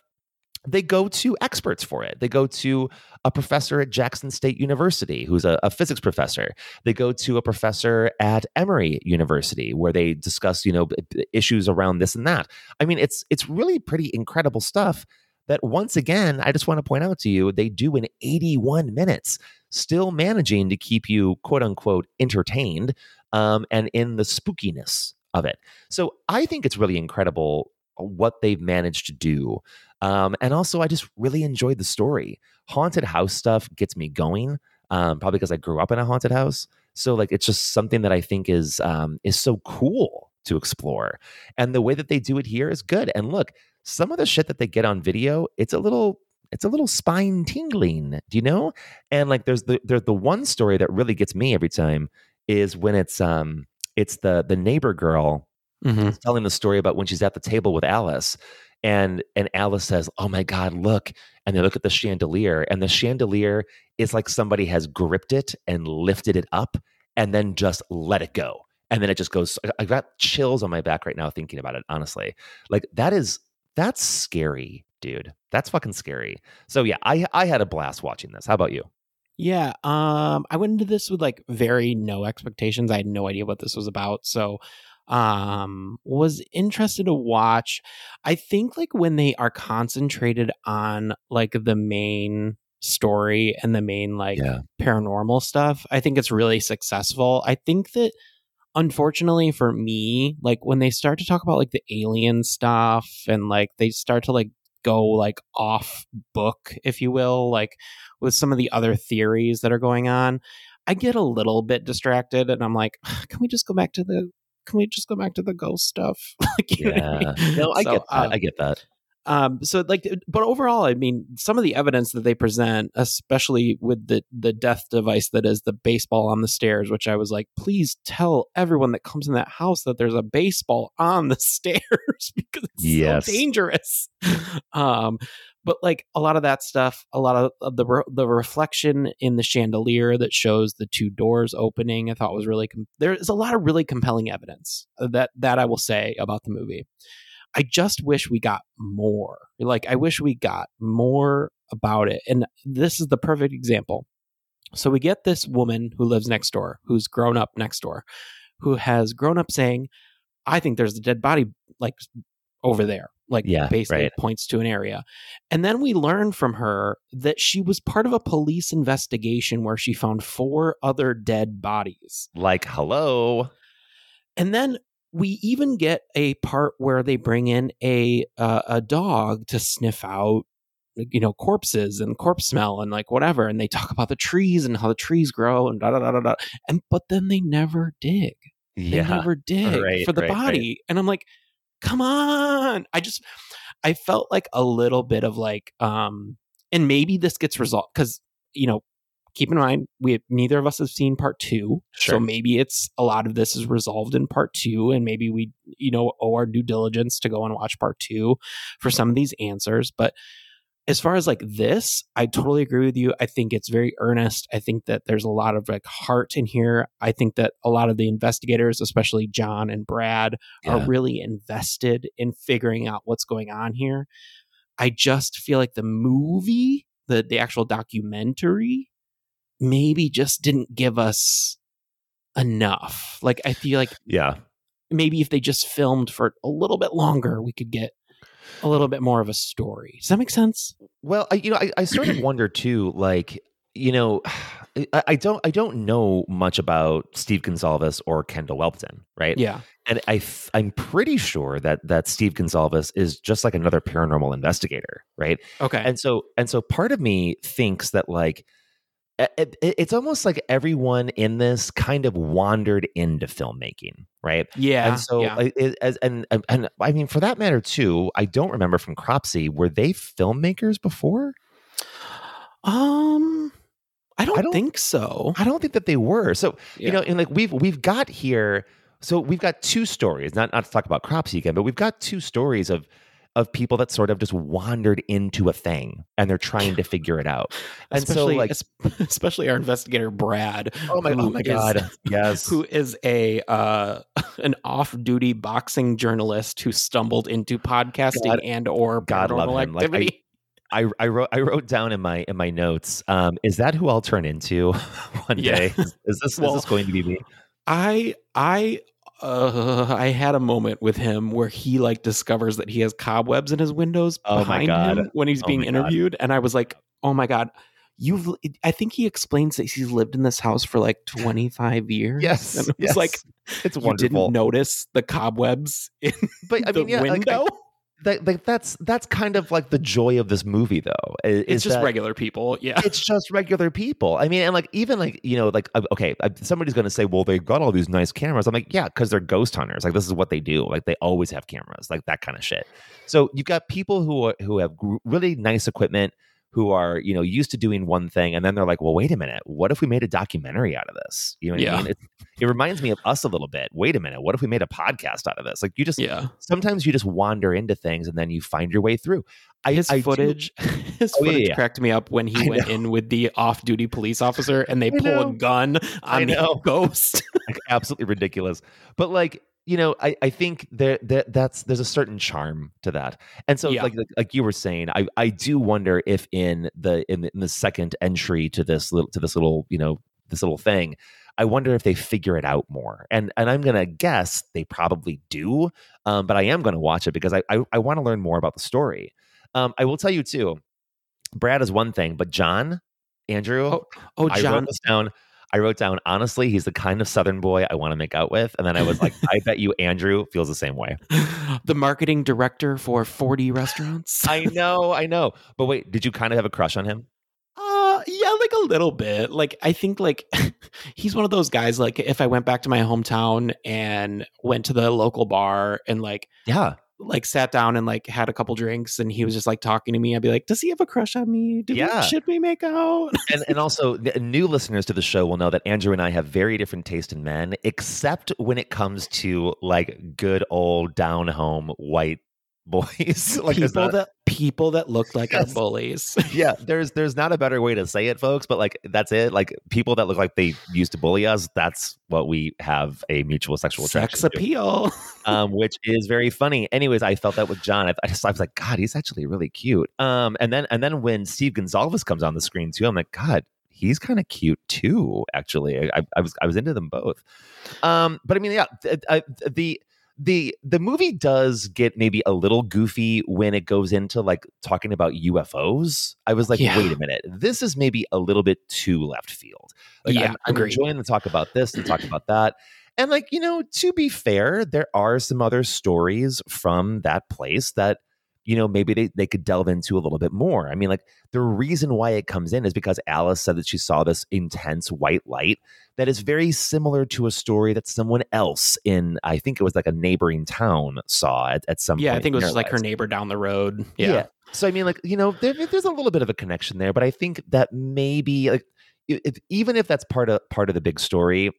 they go to experts for it. They go to a professor at Jackson State University who's a, a, physics professor. They go to a professor at Emory University where they discuss, you know, issues around this and that. I mean, it's it's really pretty incredible stuff that once again, I just want to point out to you, they do in 81 minutes, still managing to keep you quote unquote entertained um, and in the spookiness of it. So I think it's really incredible what they've managed to do. Um, and also, I just really enjoyed the story. Haunted house stuff gets me going, um, probably because I grew up in a haunted house. So like, it's just something that I think is um, is so cool to explore, and the way that they do it here is good. And look, some of the shit that they get on video, it's a little it's a little spine tingling, do you know? And like there's the there's the one story that really gets me every time is when it's um it's the the neighbor girl Mm-hmm. telling the story about when she's at the table with Alice and and Alice says, "Oh my god, look." And they look at the chandelier and the chandelier is like somebody has gripped it and lifted it up and then just let it go. And then it just goes I got chills on my back right now thinking about it, honestly. Like that is that's scary, dude. That's fucking scary. So yeah, I I had a blast watching this. How about you? Yeah, um, I went into this with like very no expectations. I had no idea what this was about, so um was interested to watch. I think like when they are concentrated on like the main story and the main like Yeah. paranormal stuff, I think it's really successful. I think that unfortunately for me, like when they start to talk about like the alien stuff and like they start to like go like off book, if you will, like with some of the other theories that are going on, I get a little bit distracted and I'm like, can we just go back to the can we just go back to the ghost stuff? like, know I Yeah. mean? No, I So, get that. uh, I get that. Um so like but overall i mean some of the evidence that they present especially with the the death device that is the baseball on the stairs which i was like please tell everyone that comes in that house that there's a baseball on the stairs because it's Yes. so dangerous um but like a lot of that stuff a lot of, of the re- the reflection in the chandelier that shows the two doors opening i thought was really com- there's a lot of really compelling evidence that that i will say about the movie I just wish we got more. Like, I wish we got more about it. And this is the perfect example. So we get this woman who lives next door, who's grown up next door, who has grown up saying, I think there's a dead body like over there. like Yeah, basically right. points to an area. And then we learn from her that she was part of a police investigation where she found four other dead bodies. Like, hello. And then we even get a part where they bring in a uh, a dog to sniff out you know corpses and corpse smell and like whatever and they talk about the trees and how the trees grow and da da da da da and but then they never dig Yeah. they never dig Right, for the right, right. body and i'm like come on i just i felt like a little bit of like um and maybe this gets resolved because you know keep in mind we neither of us have seen part two so maybe it's a lot of this is resolved in part two and maybe we you know owe our due diligence to go and watch part two for some of these answers but as far as like this i totally agree with you. I think it's very earnest. I think that there's a lot of like heart in here. I think that a lot of the investigators especially john and brad Yeah. are really invested in figuring out what's going on here. I just feel like the movie the the actual documentary maybe just didn't give us enough like i feel like Yeah. maybe if they just filmed for a little bit longer we could get a little bit more of a story does that make sense Well, I, you know, I, I sort of wonder too, like, you know, I, I don't, I don't know much about Steve Gonsalves or Kendall Welpton, right? Yeah. and I, f- I'm pretty sure that that Steve Gonsalves is just like another paranormal investigator, right? Okay. and so, and so, part of me thinks that like. It, it- it's almost like everyone in this kind of wandered into filmmaking, right? Yeah, and so yeah. It, as and, and and I mean, for that matter, too. I don't remember from Cropsey. Were they filmmakers before? Um, I don't, think so. I don't think that they were. So you know, and like we've we've got here. So we've got two stories. Not not to talk about Cropsey again, but we've got two stories of of people that sort of just wandered into a thing and they're trying to figure it out. And especially so like especially our investigator Brad. Oh my- oh my is- God. Yes. who is a uh, an off-duty boxing journalist who stumbled into podcasting God- and or God love him. Like, I- activity. I, I wrote I wrote down in my in my notes. Um, is that who I'll turn into one Yeah. day? Is, is this Well, is this going to be me? I I uh, I had a moment with him where he like discovers that he has cobwebs in his windows Oh my behind God. him when he's Oh being God. interviewed, and I was like, "Oh my god, you've!" I think he explains that he's lived in this house for like twenty five years. Yes, and it was yes. like It's wonderful. you didn't notice the cobwebs in But I the mean, yeah, like, I- window. That, like that's that's kind of like the joy of this movie, though. it's just regular people. Yeah, it's just regular people. I mean, and like even like you know, like uh, okay, uh, somebody's going to say, well, they've got all these nice cameras. I'm like, yeah, because they're ghost hunters. Like this is what they do. Like they always have cameras, like that kind of shit. So you've got people who are, who have really nice equipment, who are you know used to doing one thing, and then they're like, well, wait a minute, what if we made a documentary out of this? You know what I Yeah. mean? It, it reminds me of us a little bit. Wait a minute, what if we made a podcast out of this? Like you just Yeah. sometimes you just wander into things and then you find your way through. I, his I do- footage, his Oh, footage yeah. cracked me up when he I went know. in with the off-duty police officer and they pull a gun on the ghost. like absolutely ridiculous. But like you know, I, I think there that that's there's a certain charm to that. And so Yeah. like, like like you were saying, I I do wonder if in the in the, in the second entry to this little to this little you know this little thing. I wonder if they figure it out more, and and I'm gonna guess they probably do. Um, but I am gonna watch it because I I, I want to learn more about the story. Um, I will tell you too. Brad is one thing, but John, Andrew, Oh, oh, I John. wrote this down. I wrote down honestly, he's the kind of Southern boy I want to make out with, and then I was like, I bet you Andrew feels the same way. the marketing director for 40 restaurants. I know, I know. But wait, did you kind of have a crush on him? Uh yeah, like a little bit. Like I think like he's one of those guys like if I went back to my hometown and went to the local bar and like Yeah. Like sat down and like had a couple drinks and he was just like talking to me, I'd be like, "Does he have a crush on me? Do we- should we make out?" and and also new listeners to the show will know that Andrew and I have very different taste in men, except when it comes to like good old down home white boys. like people not- that people that look like Yes. bullies. yeah, there's there's not a better way to say it, folks. But like that's it. Like people that look like they used to bully us. That's what we have a mutual sexual attraction. Sex appeal. um, which is very funny. Anyways, I felt that with John. I, I just I was like, God, he's actually really cute. Um, and then and then when Steve Gonsalves comes on the screen too, I'm like, God, he's kind of cute too. Actually, I, I was I was into them both. Um, but I mean, yeah, I, the the the movie does get maybe a little goofy when it goes into like talking about UFOs. I was like, Yeah. wait a minute, this is maybe a little bit too left field. Like, Yeah, I'm, I'm agreed. enjoying the talk about this and talk about that. And like, you know, to be fair, there are some other stories from that place that, you know, maybe they, they could delve into a little bit more. I mean, like the reason why it comes in is because Alice said that she saw this intense white light that is very similar to a story that someone else in, I think it was like a neighboring town saw at, at some Yeah, point. I think it was like her neighbor down the road. Yeah. So I mean, like you know, there, there's a little bit of a connection there, but I think that maybe like if, even if that's part of part of the big story,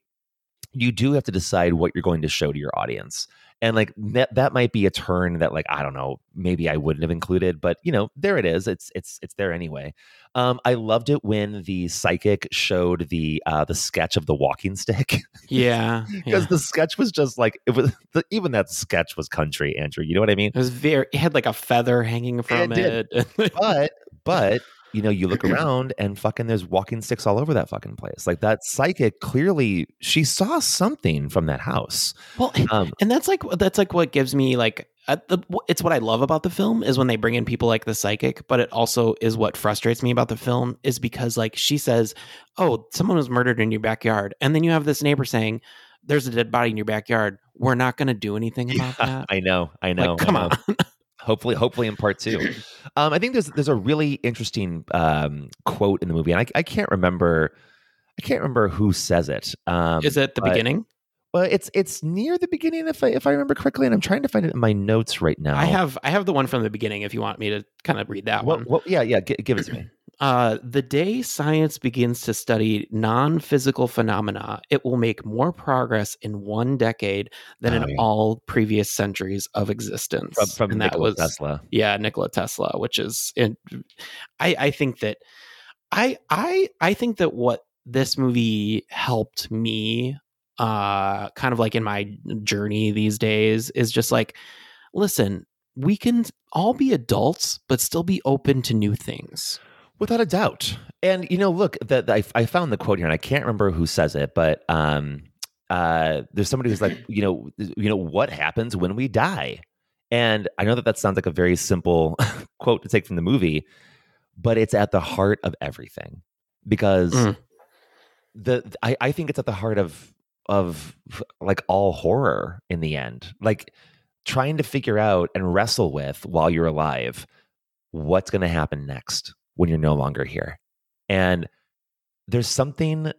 you do have to decide what you're going to show to your audience. And like that, that might be a turn that like I don't know, maybe I wouldn't have included, but you know, there it is. It's it's it's there anyway. Um, I loved it when the psychic showed the uh, the sketch of the walking stick. Yeah. because yeah. the sketch was just like it was. The, even that sketch was country, Andrew. You know what I mean? It was very. It had like a feather hanging from did. it. but but you know you look around and fucking there's walking sticks all over that fucking place like that psychic clearly she saw something from that house Well, um, and that's like that's like what gives me like uh, the, it's what I love about the film is when they bring in people like the psychic, but it also is what frustrates me about the film is because like she says, "Oh, someone was murdered in your backyard," and then you have this neighbor saying, "There's a dead body in your backyard. We're not going to do anything about that." i know i know Like, come I know. hopefully hopefully in part two um, i think there's there's a really interesting um, quote in the movie and I, I can't remember i can't remember who says it um, Is it the but- beginning? well it's it's near the beginning if i if i remember correctly and i'm trying to find it in my notes right now I have I have the one from the beginning. If you want me to kind of read that one. what, what yeah yeah gi- give it to me Uh, the day science begins to study non physical phenomena, it will make more progress in one decade than Oh, in yeah. all previous centuries of existence. from, from and Nikola tesla yeah, Nikola Tesla, which is, it, I, I think that, I, I, I think that what this movie helped me, uh, kind of like in my journey these days, is just like, listen, we can all be adults, but still be open to new things. Without a doubt. And you know, look, that I, I found the quote here, and I can't remember who says it, but um, uh, there's somebody who's like, you know, you know, what happens when we die? And I know that that sounds like a very simple quote to take from the movie, but it's at the heart of everything because Mm. the I, I think it's at the heart of of like all horror in the end, like trying to figure out and wrestle with while you're alive what's going to happen next when you're no longer here. And there's something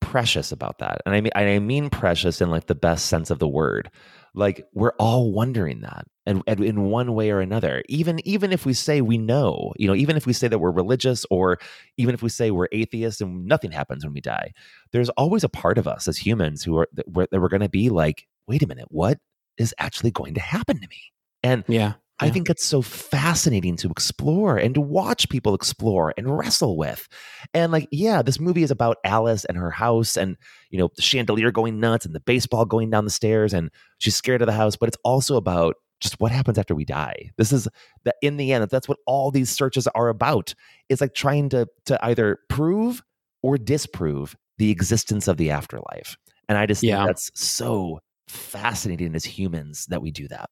precious about that. And I mean I mean precious in like the best sense of the word. Like we're all wondering that. And, and in one way or another. Even even if we say we know, you know, even if we say that we're religious or even if we say we're atheists and nothing happens when we die, there's always a part of us as humans who are that we're, that we're going to be like, wait a minute, what is actually going to happen to me? And Yeah. I think it's so fascinating to explore and to watch people explore and wrestle with. And like, yeah, this movie is about Alice and her house and, you know, the chandelier going nuts and the baseball going down the stairs and she's scared of the house, but it's also about just what happens after we die. This is that in the end, that's what all these searches are about. It's like trying to to either prove or disprove the existence of the afterlife. And I just Yeah. think that's so fascinating as humans that we do that.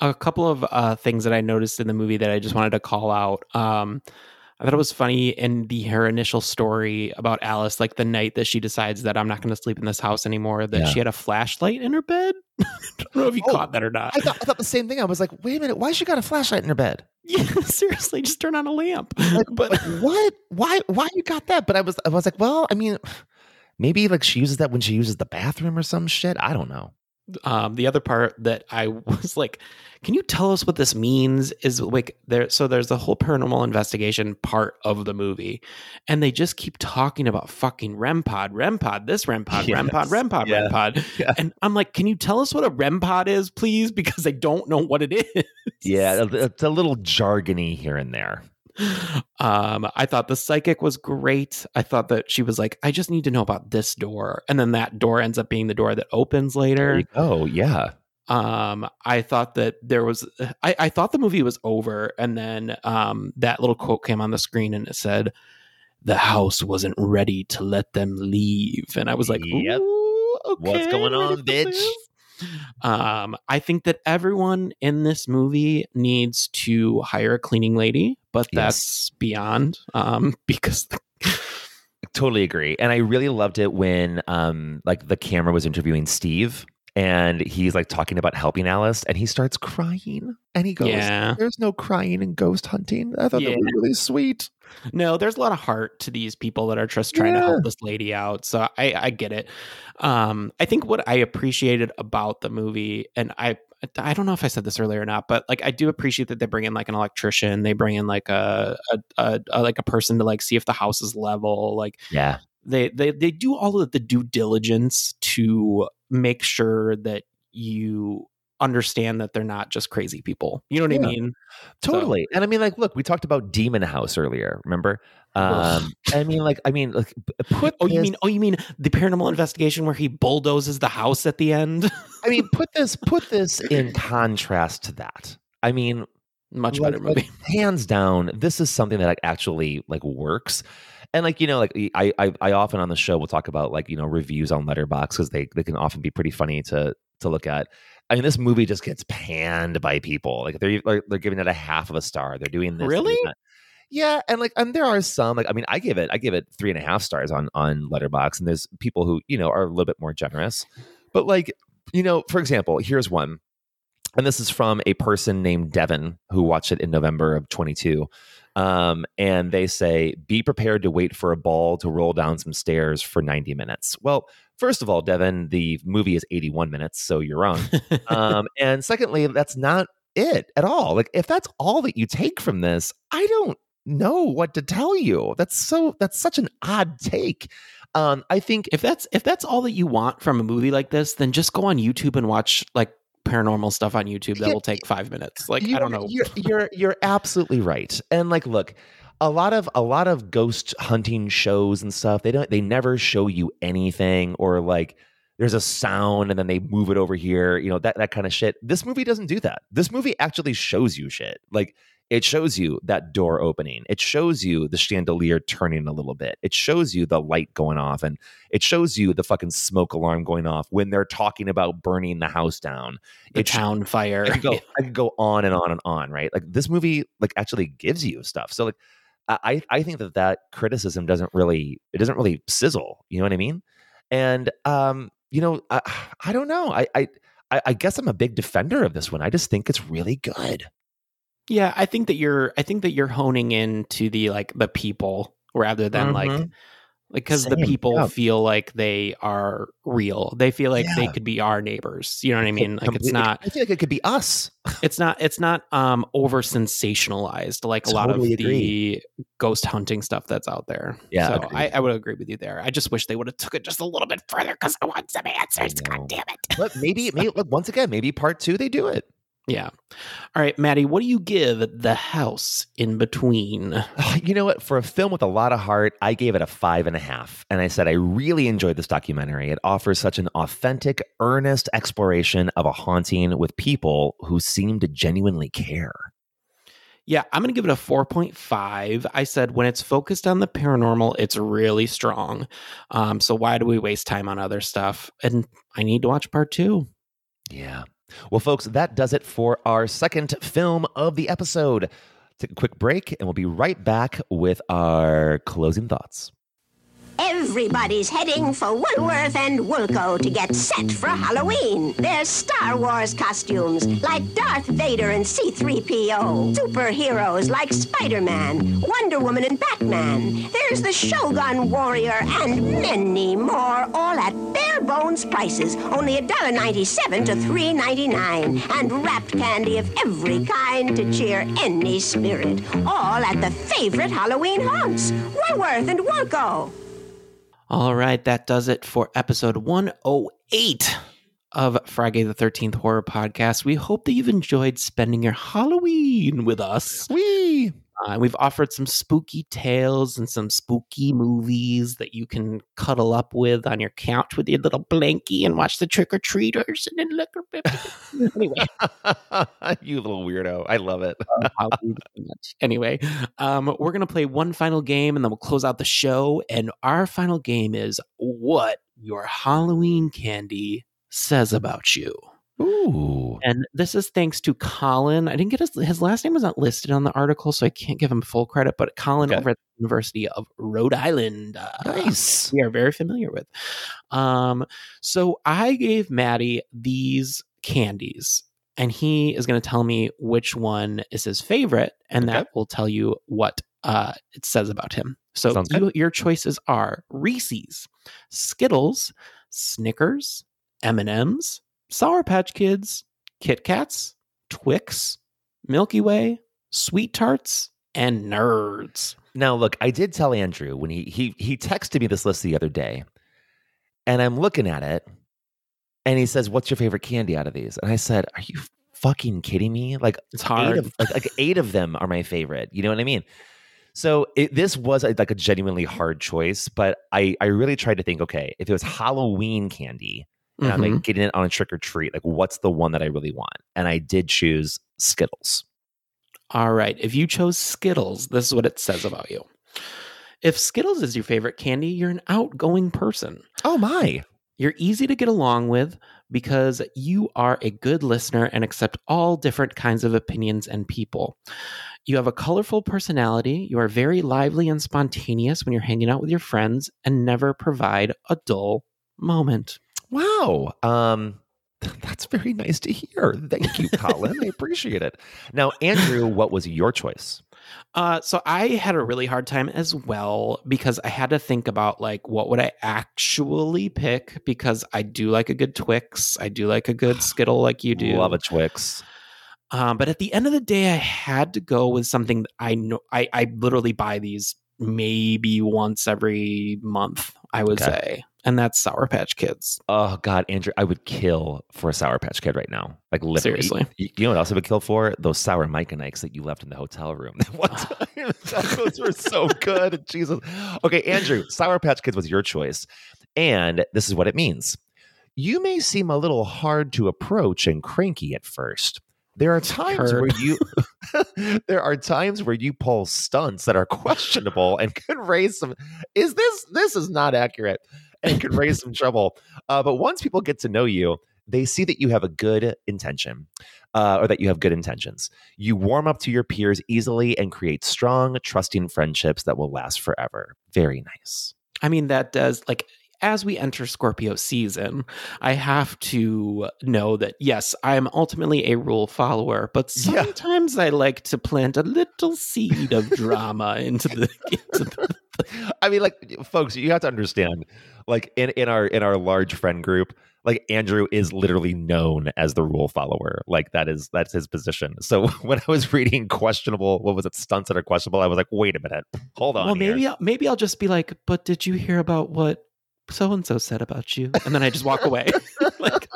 A couple of uh, things that I noticed in the movie that I just wanted to call out. Um, I thought it was funny in the her initial story about Alice, like the night that she decides that I'm not going to sleep in this house anymore, that Yeah. she had a flashlight in her bed. I don't know if you caught that or not. I thought, I thought the same thing. I was like, wait a minute, why she got a flashlight in her bed? Yeah, seriously, just turn on a lamp. but like, what? Why? Why you got that? But I was, I was like, well, I mean, maybe like she uses that when she uses the bathroom or some shit. I don't know. Um, the other part that I was like, can you tell us what this means? Is like there, so there's the whole paranormal investigation part of the movie, and they just keep talking about fucking REM pod, REM pod, this REM pod, REM pod, REM pod, Yeah. REM pod, Yeah. and I'm like, can you tell us what a REM pod is, please? Because I don't know what it is. Yeah, it's a little jargony here and there. Um, I thought the psychic was great. I thought that she was like, I just need to know about this door, and then that door ends up being the door that opens later. Oh yeah. um i thought that there was I, I thought the movie was over and then um that little quote came on the screen and it said the house wasn't ready to let them leave and i was like Yep. "Ooh, What's going on, bitch? This." Um, I think that everyone in this movie needs to hire a cleaning lady, but Yes. that's beyond um, because Totally agree. And I really loved it when um like the camera was interviewing Steve and he's like talking about helping Alice and he starts crying and he goes, Yeah. There's no crying in ghost hunting. I thought that was really sweet. No, there's a lot of heart to these people that are just trying to help this lady out. So I, I get it. Um, I think what I appreciated about the movie, and I, I don't know if I said this earlier or not, but like I do appreciate that they bring in like an electrician, they bring in like a, a, a, a like a person to like see if the house is level, like Yeah. They they they do all of the due diligence to make sure that you understand that they're not just crazy people. You know what Yeah. I mean? So- Totally. And I mean, like, look, we talked about Demon House earlier, remember? Um, I mean, like, I mean, like, put Oh, you this- mean oh, you mean the paranormal investigation where he bulldozes the house at the end? I mean, put this put this in contrast to that. I mean, Much like- better like, movie. hands down, this is something that like, actually like works. And like you know, like I, I I often on the show will talk about like you know reviews on Letterboxd because they they can often be pretty funny to to look at. I mean, this movie just gets panned by people. Like they're they're, they're giving it a half of a star. They're doing this. Really? Yeah, and like, and there are some like, I mean, I give it, I give it three and a half stars on on Letterboxd, and there's people who you know are a little bit more generous, but like, you know, for example, here's one, and this is from a person named Devin who watched it in November of 22, um, and they say, be prepared to wait for a ball to roll down some stairs for 90 minutes. Well, first of all, Devin, the movie is 81 minutes, so you're wrong. um, and secondly, that's not it at all. Like, if that's all that you take from this, I don't know what to tell you. That's so that's such an odd take. Um, I think if that's if that's all that you want from a movie like this, then just go on YouTube and watch like paranormal stuff on YouTube that will take five minutes. Like I don't know. You're you're you're absolutely right. And like, look, a lot of a lot of ghost hunting shows and stuff. They don't. They never show you anything or like. There's a sound and then they move it over here, you know, that, that kind of shit. This movie doesn't do that. This movie actually shows you shit. Like it shows you that door opening. It shows you the chandelier turning a little bit. It shows you the light going off and it shows you the fucking smoke alarm going off when they're talking about burning the house down. The It sh- town fire. I could go I could go on and on and on, right? Like this movie like actually gives you stuff. So like I I think that that criticism doesn't really it doesn't really sizzle, you know what I mean? And um you know I, I don't know. I I I guess I'm a big defender of this one. I just think it's really good. Yeah, I think that you're I think that you're honing in to the like the people rather than like Mhm. because the people yeah. feel like they are real. They feel like they could be our neighbors. You know what I mean? Like it's not I feel like it could be us. it's not it's not um over sensationalized like a lot of Totally the ghost hunting stuff that's out there. Yeah, So. I, I would agree with you there. I just wish they would have took it just a little bit further because I want some answers. God damn it. But maybe maybe look, once again, maybe part two they do it. Yeah. All right, Matty, what do you give the house in between? You know what? For a film with a lot of heart, I gave it a five and a half. And I said I really enjoyed this documentary. It offers such an authentic, earnest exploration of a haunting with people who seem to genuinely care. Yeah, I'm going to give it a 4.5. I said when it's focused on the paranormal, it's really strong. Um, so why do we waste time on other stuff? And I need to watch part two. Yeah. Well, folks, that does it for our second film of the episode. Take a quick break, and we'll be right back with our closing thoughts. Everybody's heading for Woolworth and Woolco to get set for Halloween. There's Star Wars costumes like Darth Vader and C-3PO, superheroes like Spider-Man, Wonder Woman and Batman. There's the Shogun Warrior and many more, all at bare bones prices, only $1.97 to $3.99, and wrapped candy of every kind to cheer any spirit, all at the favorite Halloween haunts, Woolworth and Woolco. All right, that does it for episode 108 of Frigay the 13th Horror Podcast. We hope that you've enjoyed spending your Halloween with us. We uh, we've offered some spooky tales and some spooky movies that you can cuddle up with on your couch with your little blankie and watch the trick or treaters and then look. anyway, you little weirdo. I love it. I'll do too much. Anyway, um, we're gonna play one final game and then we'll close out the show. And our final game is what your Halloween candy says about you. Ooh. And this is thanks to Colin. I didn't get his, his last name was not listed on the article, so I can't give him full credit, but Colin Okay. over at the University of Rhode Island. uh, Nice. We are very familiar with. Um, so I gave Matty these candies, and he is going to tell me which one is his favorite, and that will tell you what uh, it says about him. So you, your choices are Reese's, Skittles, Snickers, M and M's, Sour Patch Kids, Kit Kats, Twix, Milky Way, Sweet Tarts, and Nerds. Now, look, I did tell Andrew when he he he texted me this list the other day, and I'm looking at it, and he says, "What's your favorite candy out of these?" And I said, "Are you fucking kidding me? Like It's hard. Eight of, like, like eight of them are my favorite. You know what I mean?" So it, this was a, like a genuinely hard choice, but I I really tried to think, okay, if it was Halloween candy, and I'm Mhm. like getting it on a trick or treat, like what's the one that I really want? And I did choose Skittles. All right. If you chose Skittles, this is what it says about you. If Skittles is your favorite candy, you're an outgoing person. Oh my. You're easy to get along with because you are a good listener and accept all different kinds of opinions and people. You have a colorful personality. You are very lively and spontaneous when you're hanging out with your friends and never provide a dull moment. Wow. Um, that's very nice to hear. Thank you, Colin. I appreciate it. Now, Andrew, what was your choice? Uh, so I had a really hard time as well because I had to think about like what would I actually pick because I do like a good Twix, I do like a good Skittle, like you do. Love a Twix. Um, but at the end of the day, I had to go with something that I know. I I literally buy these maybe once every month. I would Okay. say, and that's Sour Patch Kids. Oh God, Andrew, I would kill for a Sour Patch Kid right now. Like literally. Seriously. You, you know what else I would kill for? Those sour Mike and Ikes that you left in the hotel room. that one ah. time. Those were so good. Jesus. Okay, Andrew, Sour Patch Kids was your choice. And this is what it means. You may seem a little hard to approach and cranky at first. There are times Heard. where you there are times where you pull stunts that are questionable and could raise some is this this is not accurate and could raise some trouble. Uh, but once people get to know you, they see that you have a good intention uh, or that you have good intentions. You warm up to your peers easily and create strong, trusting friendships that will last forever. Very nice. I mean, that does like as we enter Scorpio season, I have to know that yes, I am ultimately a rule follower, but Yeah. sometimes I like to plant a little seed of drama into the, into the I mean, like, folks, you have to understand, like in, in our in our large friend group, like Andrew is literally known as the rule follower. Like that is that's his position. So when I was reading questionable, what was it, stunts that are questionable, I was like, wait a minute, hold on. well, here. maybe I'll, maybe I'll just be like, but did you hear about what so and so said about you? And then I just walk away. like,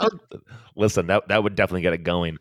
Listen, that that would definitely get it going.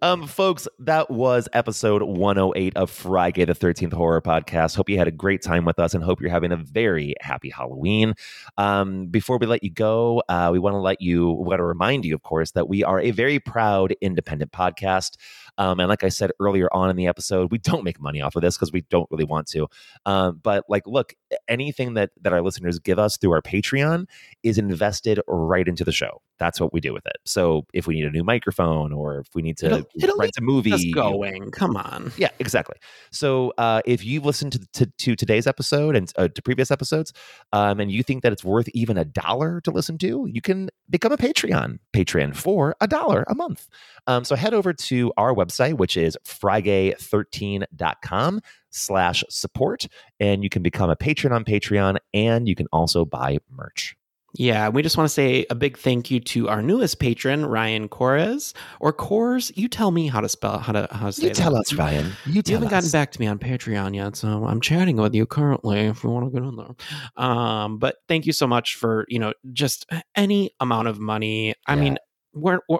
Um, folks, that was episode 108 of Frigay the 13th Horror Podcast. Hope you had a great time with us and hope you're having a very happy Halloween. Um, before we let you go, uh, we want to let you, want to remind you, of course, that we are a very proud independent podcast. Um, and like I said earlier on in the episode, we don't make money off of this because we don't really want to. Um, but like, look, anything that that our listeners give us through our Patreon is invested right into the show. That's what we do with it. So if we need a new microphone or if we need to It'll- it'll rent a movie, Just going. Come on. yeah, exactly. So uh, if you've listened to, to to today's episode and uh, to previous episodes, um, and you think that it's worth even a dollar to listen to, you can become a Patreon Patreon for a dollar a month. Um, so head over to our website, which is frigay13.com slash support, and you can become a patron on Patreon, and you can also buy merch. Yeah, we just want to say a big thank you to our newest patron, Ryan Corres, or Cores. You tell me how to spell how to how to say it. You tell that. us, Ryan. You You haven't gotten back to me on Patreon yet, so I'm chatting with you currently if you want to get on there. Um, but thank you so much for you know just any amount of money. I Yeah. mean, we're, we're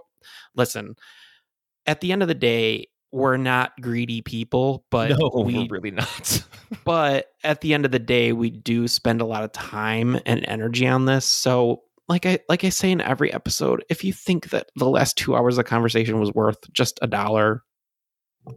listen. At the end of the day, we're not greedy people, but no, we we're really not. But at the end of the day we do spend a lot of time and energy on this. So like i like i say in every episode if you think that the last two hours of conversation was worth just a dollar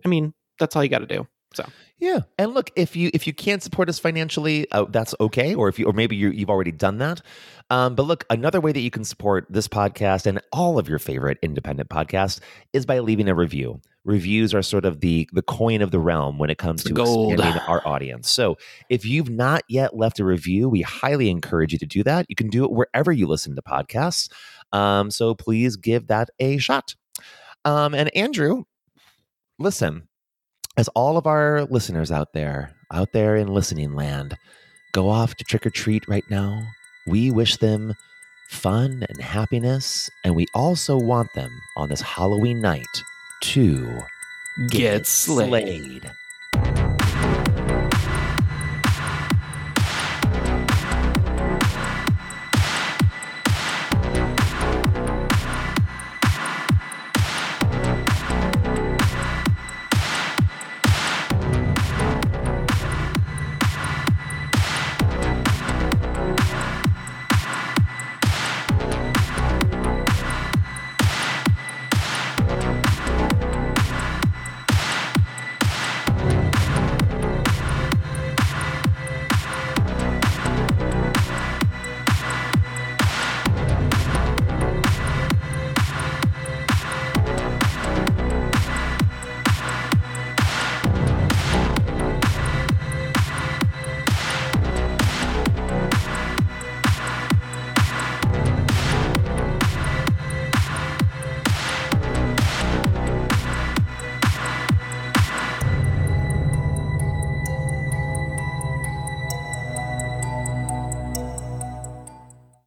i mean that's all you got to do So Yeah, and look if you if you can't support us financially, uh, that's okay. Or if you or maybe you, you've already done that. Um, but look, another way that you can support this podcast and all of your favorite independent podcasts is by leaving a review. Reviews are sort of the the coin of the realm when it comes to Gold. expanding our audience. So if you've not yet left a review, we highly encourage you to do that. You can do it wherever you listen to podcasts. Um, so please give that a shot. Um, and Andrew, listen, as all of our listeners out there, out there in listening land, go off to trick or treat right now, we wish them fun and happiness, and we also want them on this Halloween night to Get slayed.